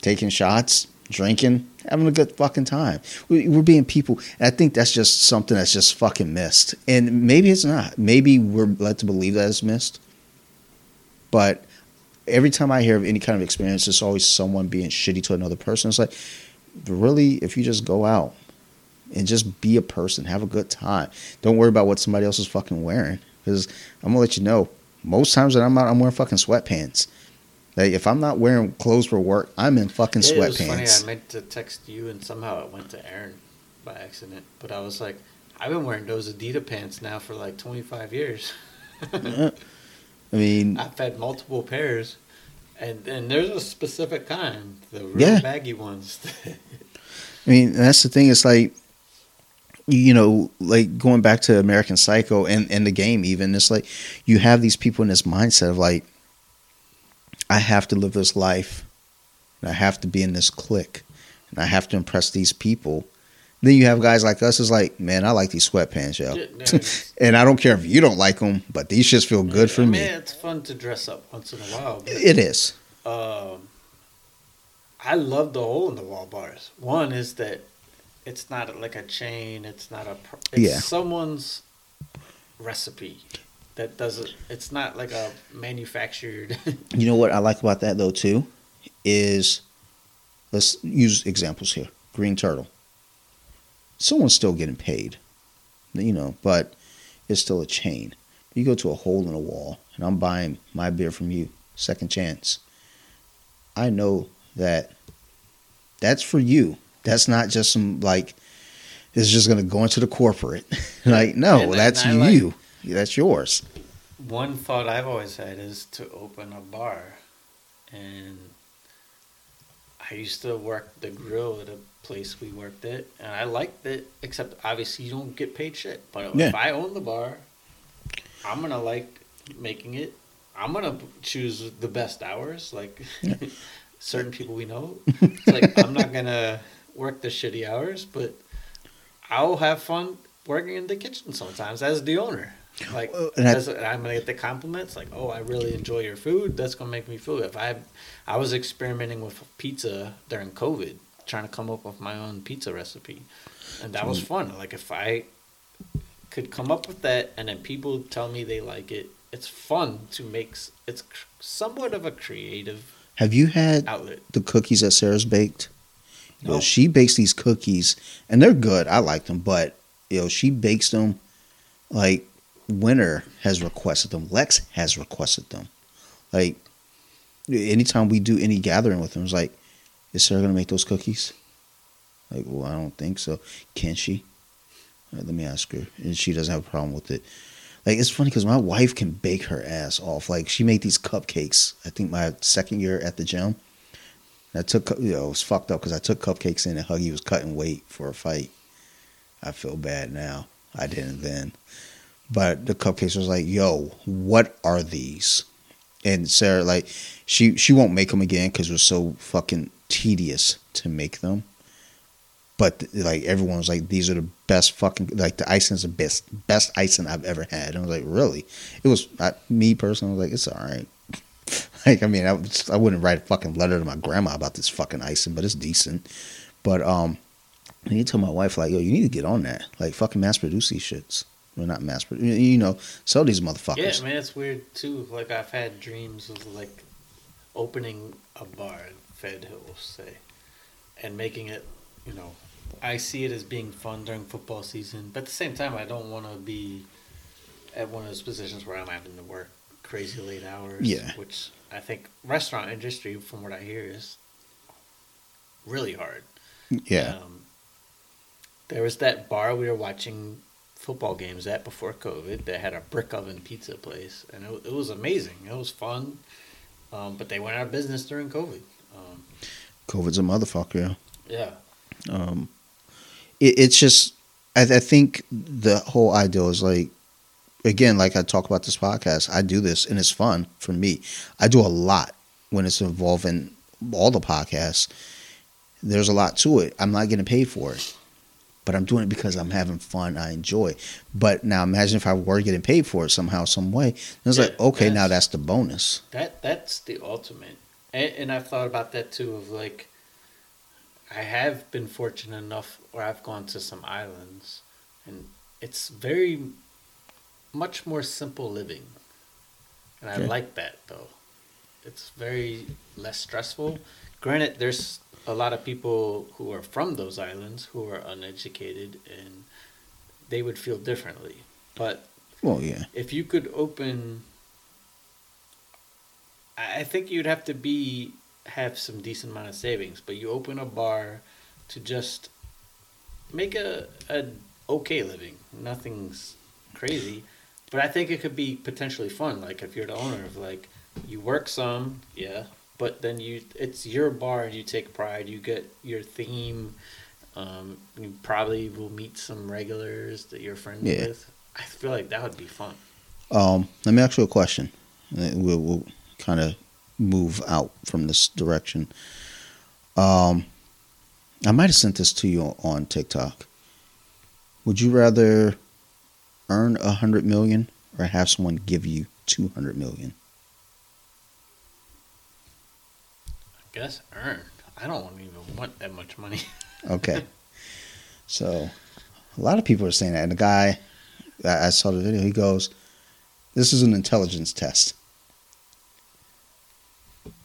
taking shots, drinking, having a good fucking time. We're being people. And I think that's just something that's just fucking missed. And maybe it's not. Maybe we're led to believe that it's missed. But every time I hear of any kind of experience, it's always someone being shitty to another person. It's like, really, if you just go out and just be a person, have a good time, don't worry about what somebody else is fucking wearing. Because I'm gonna let you know, most times that I'm out, I'm wearing fucking sweatpants. Like if I'm not wearing clothes for work, I'm in fucking it sweatpants. It
funny. I meant to text you, and somehow it went to Aaron by accident. But I was like, I've been wearing those Adidas pants now for like 25 years.
I mean,
I've had multiple pairs. And and there's a specific kind, the real yeah. baggy ones.
I mean, that's the thing. It's like, you know, like going back to American Psycho and, and the game, even, it's like you have these people in this mindset of like, I have to live this life, and I have to be in this clique, and I have to impress these people. Then you have guys like us. Is like, man, I like these sweatpants, yo, and I don't care if you don't like them, but these shits feel good for I mean, me.
It's fun to dress up once in a while.
it is.
Um, I love the hole in the wall bars. One is that it's not like a chain. It's not a. It's yeah. someone's recipe that doesn't. It's not like a manufactured.
you know what I like about that though too, is let's use examples here. Green Turtle someone's still getting paid, you know, but it's still a chain. You go to a hole in a wall, and I'm buying my beer from you, second chance. I know that that's for you. That's not just some like it's just going to go into the corporate. like no, and, that's and you. Like, that's yours.
One thought I've always had is to open a bar, and I used to work the grill at a place we worked at, and I liked it. Except obviously you don't get paid shit. But yeah. if I own the bar, I'm gonna like making it. I'm gonna choose the best hours. Like yeah. certain people we know, it's like I'm not gonna work the shitty hours, but I'll have fun working in the kitchen sometimes as the owner. Like as, I'm gonna get the compliments, like, "Oh, I really enjoy your food." That's gonna make me feel good. If I, I was experimenting with pizza during COVID, trying to come up with my own pizza recipe, and that was mm. fun. Like if I could come up with that, and then people tell me they like it, it's fun to make. It's somewhat of a creative
Have you had
outlet.
the cookies that Sarah's baked?
No.
she bakes these cookies, and they're good. I like them, but yo, she bakes them like Winter has requested them. Lex has requested them. Like anytime we do any gathering with them, it's like, is Sarah gonna make those cookies? Like, well, I don't think so. Can she? Right, let me ask her, and she doesn't have a problem with it. Like it's funny because my wife can bake her ass off. Like she made these cupcakes. I think my second year at the gym. I took you know it was fucked up because I took cupcakes in and Huggy was cutting weight for a fight. I feel bad now. I didn't then, but the cupcakes was like, "Yo, what are these?" And Sarah like she she won't make them again because it was so fucking tedious to make them. But like everyone was like, "These are the best fucking like the icing is the best best icing I've ever had." And I was like, "Really?" It was I, me personally. I was like, "It's all right." Like I mean, I, I wouldn't write a fucking letter to my grandma about this fucking icing, but it's decent. But um, I need to tell my wife like, yo, you need to get on that. Like fucking mass produce these shits. Well, not mass produce. You know, sell these motherfuckers.
Yeah, man, it's weird too. Like I've had dreams of like opening a bar, Fed Hill, say, and making it. You know, I see it as being fun during football season, but at the same time, I don't want to be at one of those positions where I'm having to work crazy late hours.
Yeah.
which I think restaurant industry, from what I hear, is really hard.
yeah.
Um, there was that bar we were watching football games at before COVID that had a brick oven pizza place, and it, it was amazing. It was fun, um, but they went out of business during COVID. Um,
COVID's a motherfucker.
yeah,
Um, it, it's just, I, I think the whole idea is like, again, like I talk about this podcast, I do this and it's fun for me. I do a lot when it's involving all the podcasts. There's a lot to it. I'm not getting paid for it, but I'm doing it because I'm having fun. I enjoy. But now imagine if I were getting paid for it somehow, some way. It's like, okay, now that's the bonus.
that that's the ultimate. And, and I've thought about that too. Of like, I have been fortunate enough where I've gone to some islands, and it's very much more simple living, and I
Okay.
like that though. It's very less stressful. Granted, there's a lot of people who are from those islands who are uneducated, and they would feel differently. But
Well, yeah.
if you could open I I think you'd have to be have some decent amount of savings, but you open a bar to just make a a okay living. Nothing's crazy, but I think it could be potentially fun. Like if you're the owner of like you work some, yeah, but then you it's your bar and you take pride. You get your theme. Um, you probably will meet some regulars that you're friends
Yeah.
with. I feel like that would be fun.
Um, let me ask you a question. We'll, we'll kind of move out from this direction. Um, I might have sent this to you on TikTok. Would you rather earn a hundred million or have someone give you two hundred million?
I guess earn. I don't even want that much money.
Okay. so, a lot of people are saying that, and the guy, I I saw the video. He goes, "This is an intelligence test."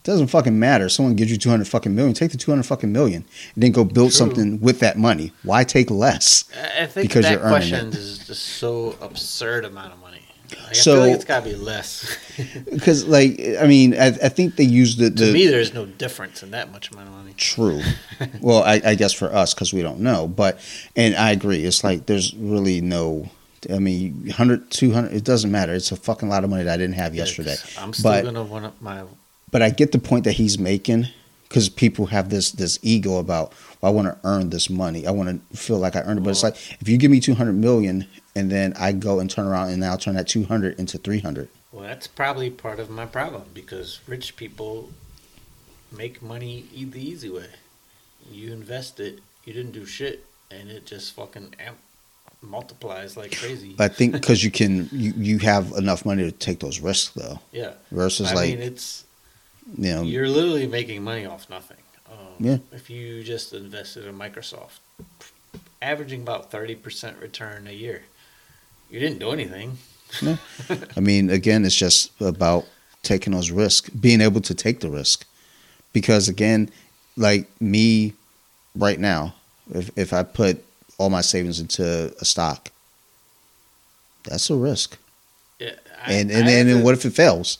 Doesn't fucking matter. Someone gives you two hundred fucking million. Take the two hundred fucking million, and then go build
True.
something with that money. Why take less?
I I think
Because
that
you're earning
question
it.
is just so absurd amount of money. Like, I
So-
feel like it's gotta be less.
Because, like, I mean, I, I think they use the,
to me, there's no difference in that much amount of money.
True. well, I, I guess for us because we don't know, but and I agree. It's like there's really no. I mean, 100, 200, it doesn't matter. It's a fucking lot of money that I didn't have yesterday.
I'm still
But-
gonna want up my.
But I get the point that he's making because people have this this ego about well, I want to earn this money. I want to feel like I earned it. But it's like if you give me two hundred million and then I go and turn around and now turn that two hundred into three hundred.
Well, that's probably part of my problem because rich people make money the easy way. You invest it, you didn't do shit, and it just fucking amp- multiplies like crazy.
I think because you can you, you have enough money to take those risks though
yeah,
versus
I
like
mean it's
you know
you're literally making money off nothing. Um,
Yeah.
If you just invested in Microsoft, averaging about thirty percent return a year, you didn't do anything. no.
I mean, again, it's just about taking those risks, being able to take the risk. Because again, like me right now, if if I put all my savings into a stock, that's a risk.
Yeah, I,
And and, and,
have
what if it fails?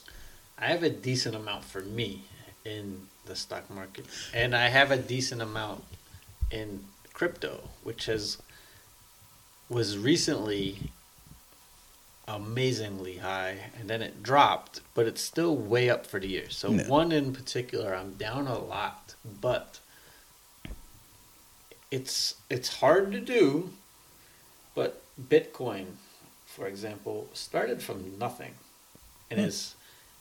I have a decent amount for me in the stock market, and I have a decent amount in crypto, which has was recently amazingly high, and then it dropped, but it's still way up for the year. So
No.
one in particular, I'm down a lot, but it's it's hard to do. But Bitcoin, for example, started from nothing, and
Hmm.
is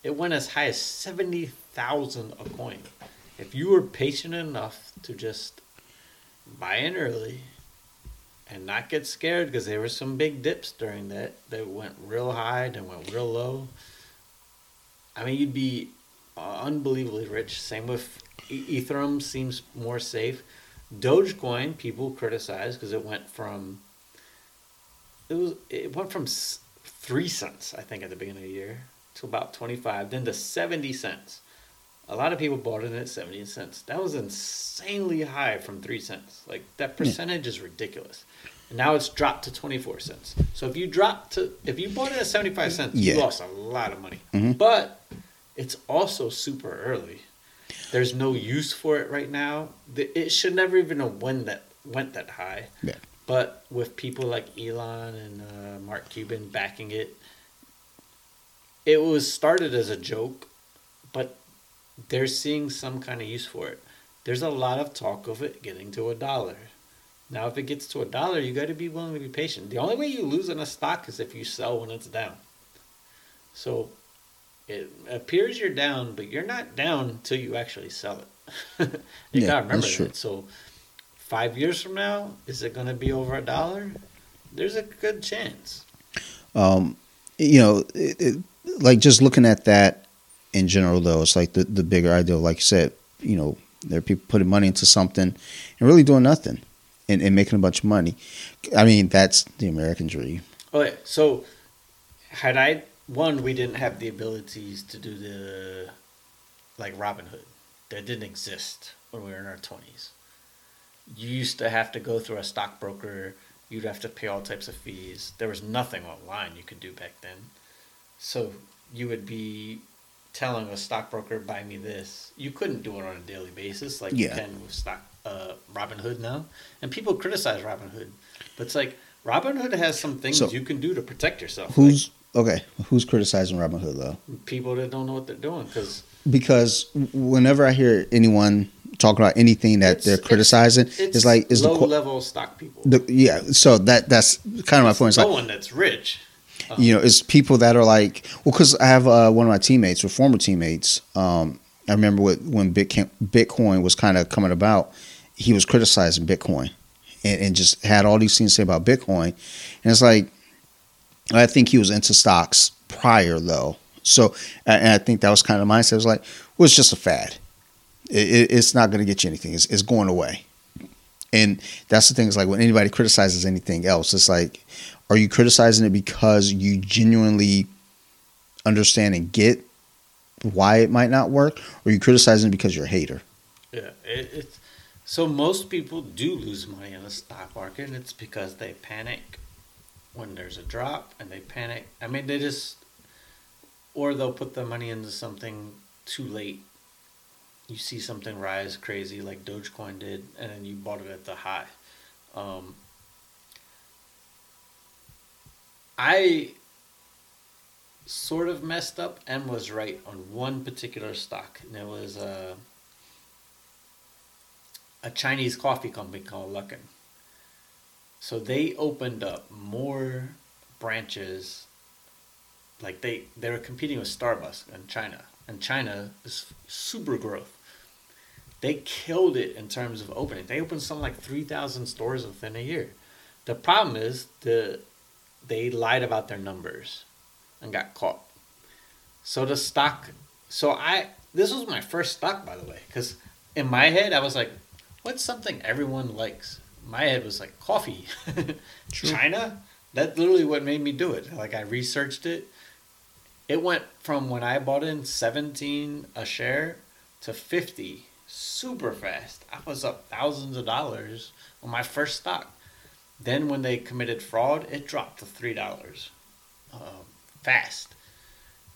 it went as high as seventy thousand a coin. If you were patient enough to just buy in early and not get scared because there were some big dips during that that went real high then went real low. I mean, you'd be unbelievably rich. Same with Ethereum seems more safe. Dogecoin, people criticize because it went from it was it went from three cents I think at the beginning of the year to about twenty five, then to seventy cents. A lot of people bought it at seventy cents. That was insanely high from three cents. Like that percentage is ridiculous. And now it's dropped to twenty four cents. So if you drop to if you bought it at seventy five cents, you lost a lot of money.
Mhm.
But it's also super early. There's no use for it right now. It should never even have went that went that high.
Yeah.
But with people like Elon and uh, Mark Cuban backing it, it was started as a joke, but they're seeing some kind of use for it. There's a lot of talk of it getting to a dollar. Now, if it gets to a dollar, you got to be willing to be patient. The only way you lose in a stock is if you sell when it's down. So it appears you're down, but you're not down until you actually sell it. you
Yeah,
gotta remember
that's true.
that. So five years from now, is it going to be over a dollar? There's a good chance.
Um, you know, it, it, like just looking at that in general, though, it's like the the bigger idea. Like you said, you know, there are people putting money into something and really doing nothing and, and making a bunch of money. I mean, that's the American dream.
Okay, so had I one, we didn't have the abilities to do the like Robinhood. That didn't exist when we were in our twenties. You used to have to go through a stockbroker. You'd have to pay all types of fees. There was nothing online you could do back then. So you would be telling a stockbroker, "Buy me this." You couldn't do it on a daily basis like you can with stock uh, Robinhood now. And people criticize Robinhood, but it's like Robinhood has some things
So-
you can do to protect yourself.
Who's okay? Who's criticizing Robinhood though?
people that don't know what they're doing because
Because whenever I hear anyone talk about anything that
It's-
they're
it's-
criticizing, it's, like is the,
low level stock people.
the yeah. So that that's kind of my point. It's
no
like
one that's rich.
You know, it's people that are like, well, because I have uh, one of my teammates, or former teammates. Um, I remember when Bitcoin, was kind of coming about, he was criticizing Bitcoin, and, and just had all these things to say about Bitcoin, and it's like, I think he was into stocks prior though, so and I think that was kind of the mindset. It was like, well, it's just a fad. It, it's not going to get you anything. It's, it's going away. And that's the thing is like when anybody criticizes anything else, it's like, are you criticizing it because you genuinely understand and get why it might not work, or are you criticizing it because you're a hater?
Yeah, it, it's so most people do lose money in the stock market, and it's because they panic when there's a drop, and they panic. I mean, they just or they'll put the money into something too late. You see something rise crazy like Dogecoin did, and then you bought it at the high. Um, I sort of messed up and was right on one particular stock, and it was a a Chinese coffee company called Luckin. So they opened up more branches. Like they they were competing with Starbucks in China, and China is super growth. They killed it in terms of opening. They opened something like three thousand stores within a year. The problem is the they lied about their numbers and got caught. So the stock, so I this was my first stock by the way, because in my head, I was like, what's something everyone likes? My head was like coffee. China? That's literally what made me do it. Like I researched it. It went from when I bought in 17 a share to 50 super fast. I was up thousands of dollars on my first stock. Then when they committed fraud, it dropped to three dollars, um, fast.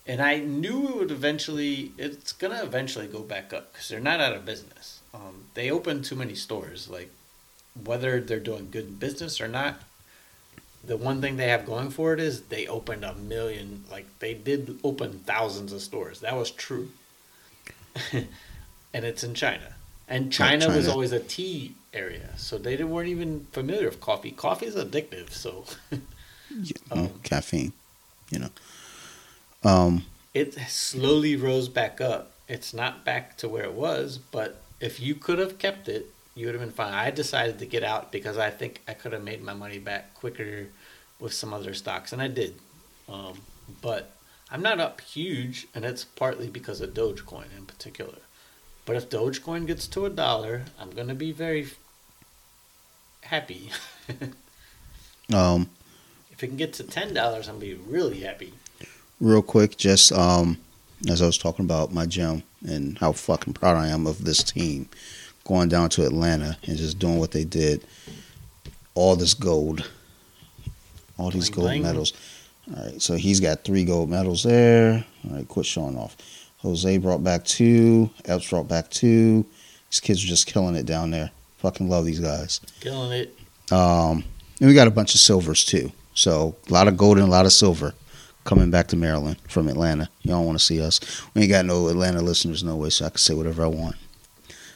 And I knew it would eventually. It's gonna eventually go back up because they're not out of business. Um, they opened too many stores. Like whether they're doing good business or not, the one thing they have going for it is they opened a million. Like they did open thousands of stores. That was true. and it's in China. And China,
China.
was always a tea area, so they didn't- weren't even familiar with coffee. Coffee is addictive, so
Yeah,
Um,
caffeine. You know. Um.
it slowly rose back up. It's not back to where it was, but if you could have kept it, you would have been fine. I decided to get out because I think I could have made my money back quicker with some other stocks, and I did. Um, but I'm not up huge, and it's partly because of Dogecoin in particular. But if Dogecoin gets to a dollar, I'm gonna be very happy.
Um.
if it can get to ten dollars, I'm gonna be really happy.
real quick, just um, as I was talking about my gym and how fucking proud I am of this team going down to Atlanta and just doing what they did. All this gold, all these
Bling,
gold
bling.
medals. All right, so he's got three gold medals there. All right, quit showing off. Jose brought back two. Epps brought back two. These kids are just killing it down there. Fucking love these guys.
Killing it.
Um, and we got a bunch of silvers too. So a lot of gold and a lot of silver coming back to Maryland from Atlanta. You don't want to see us. We ain't got no Atlanta listeners, no way, so I can say whatever I want.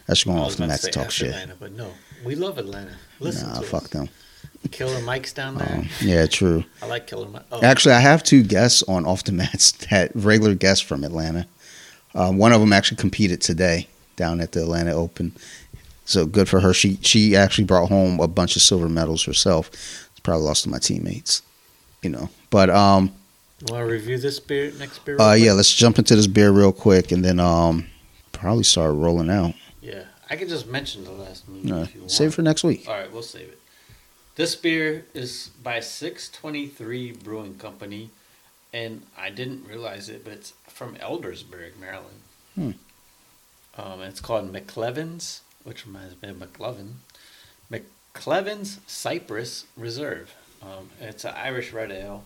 That's going off the
about
mat
to
to talk shit.
Atlanta, but no, we love Atlanta. Listen
nah,
to
fuck
us.
them.
Killer Mike's down there.
Um, yeah, true.
I like Killer Mike. Oh,
Actually, I have two guests on off the mats that regular guests from Atlanta. Um, one of them actually competed today down at the Atlanta Open. So good for her. She she actually brought home a bunch of silver medals herself. Probably lost to my teammates, you know. But um,
you want to review this beer next beer?
Uh,
quick?
yeah, let's jump into this beer real quick, and then um, probably start rolling out.
yeah. I could just mention the last movie if you want.
save it for next week.
All right, we'll save it. This beer is by 623 Brewing Company, and I didn't realize it, but it's from Eldersburg, Maryland.
Hmm.
Um, it's called McClevin's, which reminds me of McLovin. McClevin's Cypress Reserve. Um, it's an Irish red ale.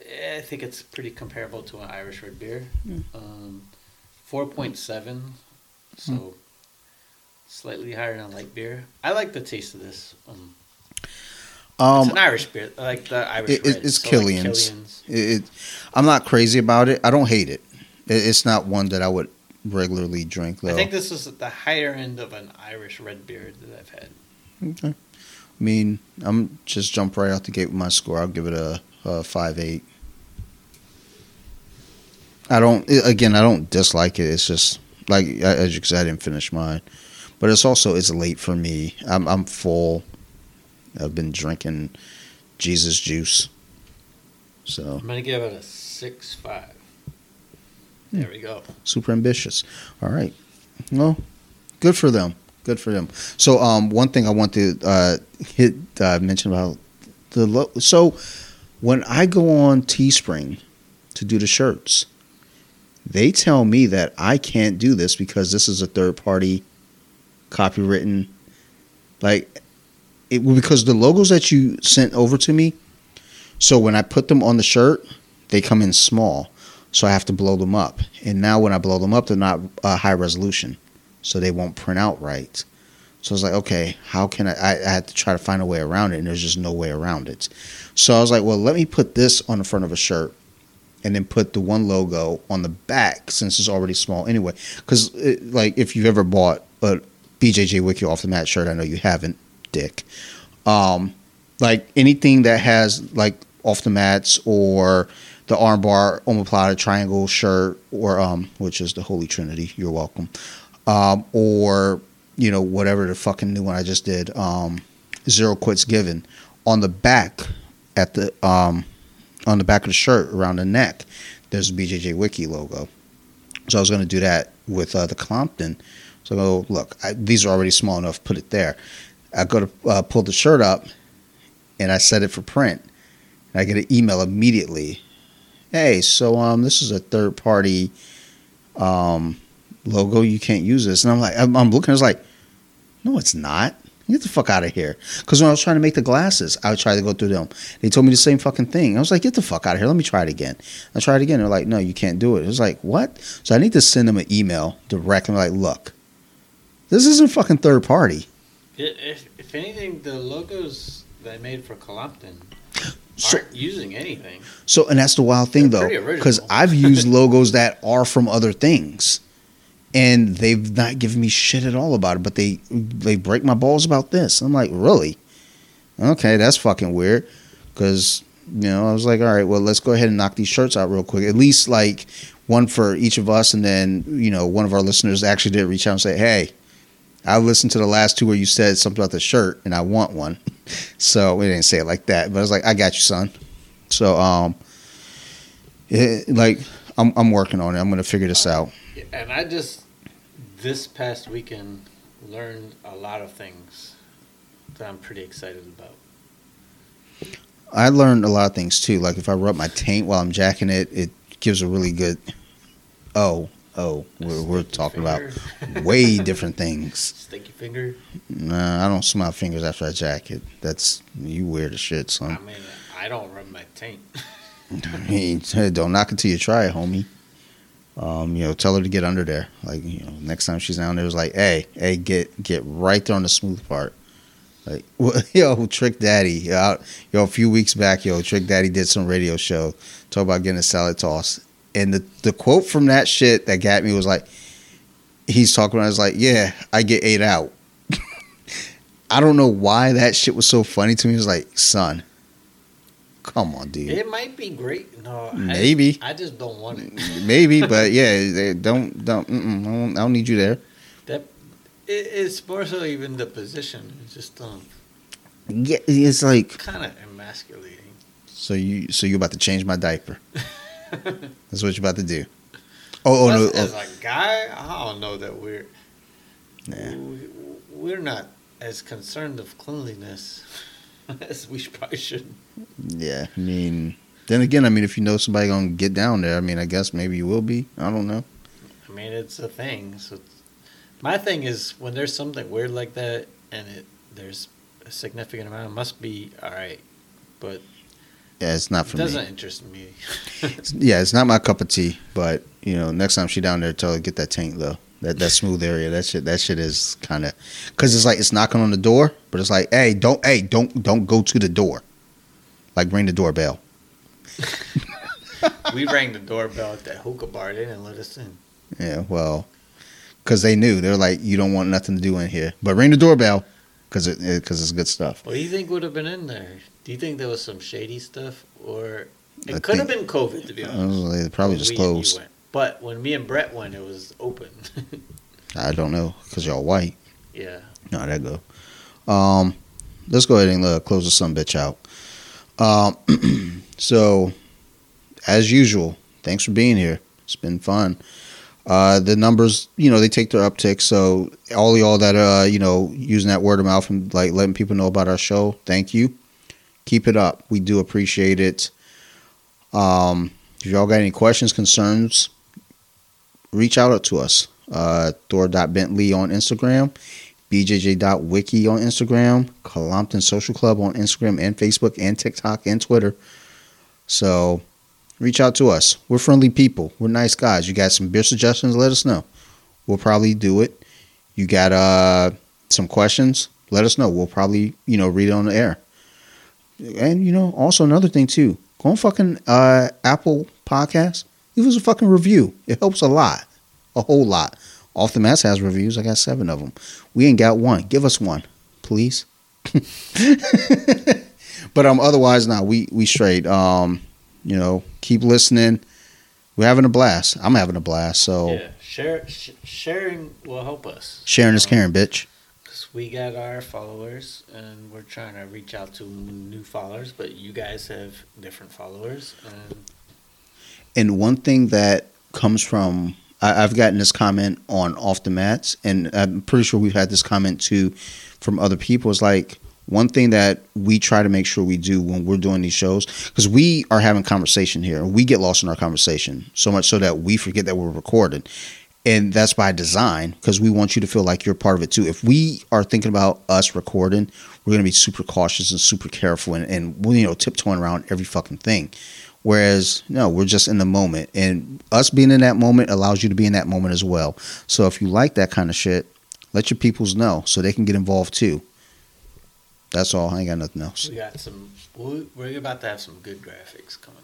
I think it's pretty comparable to an Irish red beer.
Hmm.
Um, 4.7, so slightly higher than light beer. I like the taste of this. Um, it's
Um,
an Irish beer, like the Irish
it- it- it's
so like
Killian's.
Killian's.
it, it, I'm not crazy about it. I don't hate it. it. It's not one that I would regularly drink, though.
I think this is at the higher end of an Irish red beer that I've had.
Okay. I mean, I'm just jump right out the gate with my score. I'll give it a, a five eight. I don't. Again, I don't dislike it. It's just like as you said, I didn't finish mine, but it's also it's late for me. I'm I'm full. I've been drinking Jesus juice, so
I'm gonna give it a six five. There we go.
super ambitious. All right, well, good for them. Good for them. So, um, one thing I want to uh, hit uh, mention about the lo- so when I go on Teespring to do the shirts, they tell me that I can't do this because this is a third party copywritten like it because the logos that you sent over to me so when I put them on the shirt they come in small. So I have to blow them up. And now when I blow them up they're not uh, high resolution. So they won't print out right. So I was like okay how can I, I I had to try to find a way around it and there's just no way around it. So I was like well let me put this on the front of a shirt and then put the one logo on the back since it's already small anyway. Because like if you've ever bought a BJJ Wiki off the mat shirt, I know you haven't, Dick. Um, like anything that has like off the mats or the armbar omoplata triangle shirt or um, which is the Holy Trinity. You're welcome. Um, or you know whatever the fucking new one I just did. Um, Zero quits given on the back at the um on the back of the shirt around the neck, there's a BJJ Wiki logo. So I was going to do that with uh, the Compton. So I go, look, I, these are already small enough. Put it there. I go to uh, pull the shirt up, and I set it for print. And I get an email immediately. Hey, so um, this is a third party um logo. You can't use this. And I'm like, I'm, I'm looking. I was like, no, it's not. Get the fuck out of here. Because when I was trying to make the glasses, I would try to go through them. They told me the same fucking thing. I was like, get the fuck out of here. Let me try it again. I tried it again. They're like, no, you can't do it. It was like, what? So I need to send them an email directly. Like, look, this isn't fucking third party.
If, if anything, the logos they made for Colompton
So,
aren't using anything.
so, and that's the wild thing
They're
though, because I've used logos that are from other things, and they've not given me shit at all about it. But they they break my balls about this. I'm like, really? Okay, that's fucking weird. Because you know, I was like, all right, well, let's go ahead and knock these shirts out real quick. At least like one for each of us, and then you know, one of our listeners actually did reach out and say, hey. I listened to the last two where you said something about the shirt, and I want one. So we didn't say it like that, but I was like, "I got you, son." So, um, it, like I'm I'm working on it. I'm gonna figure this out.
And I just this past weekend learned a lot of things that I'm pretty excited about.
I learned a lot of things too. Like if I rub my taint while I'm jacking it, it gives a really good. Oh, oh, we're we're talking about way different things.
Stinky finger.
Nah, I don't smell fingers after I jacket. That's you weird as shit, son.
I mean, I don't rub my taint.
I mean, don't knock it till you try it, homie. Um, you know, tell her to get under there. Like, you know, next time she's down there, it's like, hey, hey, get get right there on the smooth part. Like, yo, Trick Daddy, yo, yo, a few weeks back, yo, Trick Daddy did some radio show talk about getting a salad toss, and the the quote from that shit that got me was like, he's talking about, I was like, yeah, I get ate out. I don't know why that shit was so funny to me. It was like, son, come on, dude.
It might be great. No,
Maybe.
I, just don't want it.
Maybe, but yeah, don't don't. I, don't I don't need you there.
That it, it's more so even the position. It's just um,
Yeah, it's like
kind of emasculating.
so you so you about to change my diaper. That's what you're about to do. Oh, oh no!
Plus,
Oh,
As a guy, I don't know that we're
Nah.
we, we're not as concerned of cleanliness as we probably should.
yeah, I mean, then again, I mean, if you know somebody gonna get down there, I mean, I guess maybe you will be. I don't know.
I mean, it's a thing. So my thing is when there's something weird like that and it there's a significant amount, it must be all right. But
Yeah, it's not for me.
it doesn't
me.
interest me.
Yeah, it's not my cup of tea. But you know, next time she down there, tell her to get that tank though. That that smooth area. That shit. That shit is kind of because it's like it's knocking on the door, but it's like, hey, don't, hey, don't, don't go to the door. Like ring the doorbell.
we rang the doorbell at that hookah bar. They didn't let us in.
Yeah, well, because they knew they're like, you don't want nothing to do in here, but ring the doorbell because it because it's good stuff.
What do you think would have been in there? Do you think there was some shady stuff, or it
I
could have been COVID? To be honest,
they probably just
we and you
closed.
went. But when me and Brett went, it was open.
I don't know because y'all white.
yeah.
No, that go. Um, let's go ahead and uh, close the some bitch out. Um, so as usual, thanks for being here. It's been fun. Uh, the numbers, you know, they take their uptick. So all y'all that uh, you know, using that word of mouth and like letting people know about our show, thank you. Keep it up. We do appreciate it. Um, if y'all got any questions, concerns, reach out to us. Uh, Thor.Bentley on Instagram, BJJ.Wiki on Instagram, Colompton Social Club on Instagram and Facebook and TikTok and Twitter. So reach out to us. We're friendly people. We're nice guys. You got some beer suggestions? Let us know. We'll probably do it. You got uh some questions? Let us know. We'll probably you know read it on the air. And you know also another thing too. Go on fucking uh, Apple Podcast. Leave us a fucking review. It helps a lot, a whole lot. Off the Mats has reviews. I got seven of them. We ain't got one. Give us one, please. but um, otherwise, now we we straight. Um, you know, keep listening. We're having a blast. I'm having a blast. So
Yeah. Share, sh- sharing will help us.
sharing is caring, bitch.
We got our followers and we're trying to reach out to new followers, but you guys have different followers. And
And one thing that comes from I, I've gotten this comment on off the mats, and I'm pretty sure we've had this comment too from other people. Is like one thing that we try to make sure we do when we're doing these shows because we are having conversation here we get lost in our conversation so much so that we forget that we're recorded and that's by design because we want you to feel like you're part of it too if we are thinking about us recording we're going to be super cautious and super careful and, and you know tiptoeing around every fucking thing whereas no we're just in the moment and us being in that moment allows you to be in that moment as well so if you like that kind of shit let your peoples know so they can get involved too that's all. I ain't got nothing else.
We got some. we- We're about to have some good graphics coming.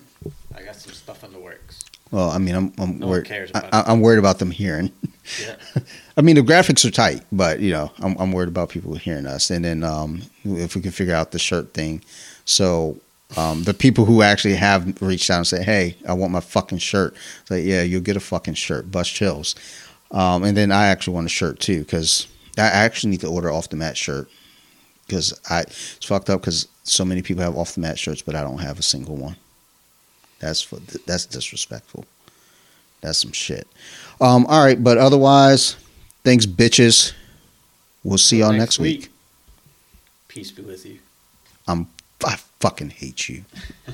I got some stuff in the works.
Well, I mean, I'm I'm
No
worried. I, I'm worried about them hearing.
Yeah.
I mean, the graphics are tight, but you know, I'm I'm worried about people hearing us. And then um, if we can figure out the shirt thing, so um, the people who actually have reached out and say, "Hey, I want my fucking shirt," it's like, yeah, you'll get a fucking shirt. Bust chills. Um, and then I actually want a shirt too because I actually need to order off the mat shirt because I it's fucked up because so many people have off the mat shirts, but I don't have a single one. That's for, that's disrespectful. That's some shit. Um, all right, but otherwise, thanks, bitches. We'll see y'all next, week.
Peace be with you.
I'm I fucking hate you.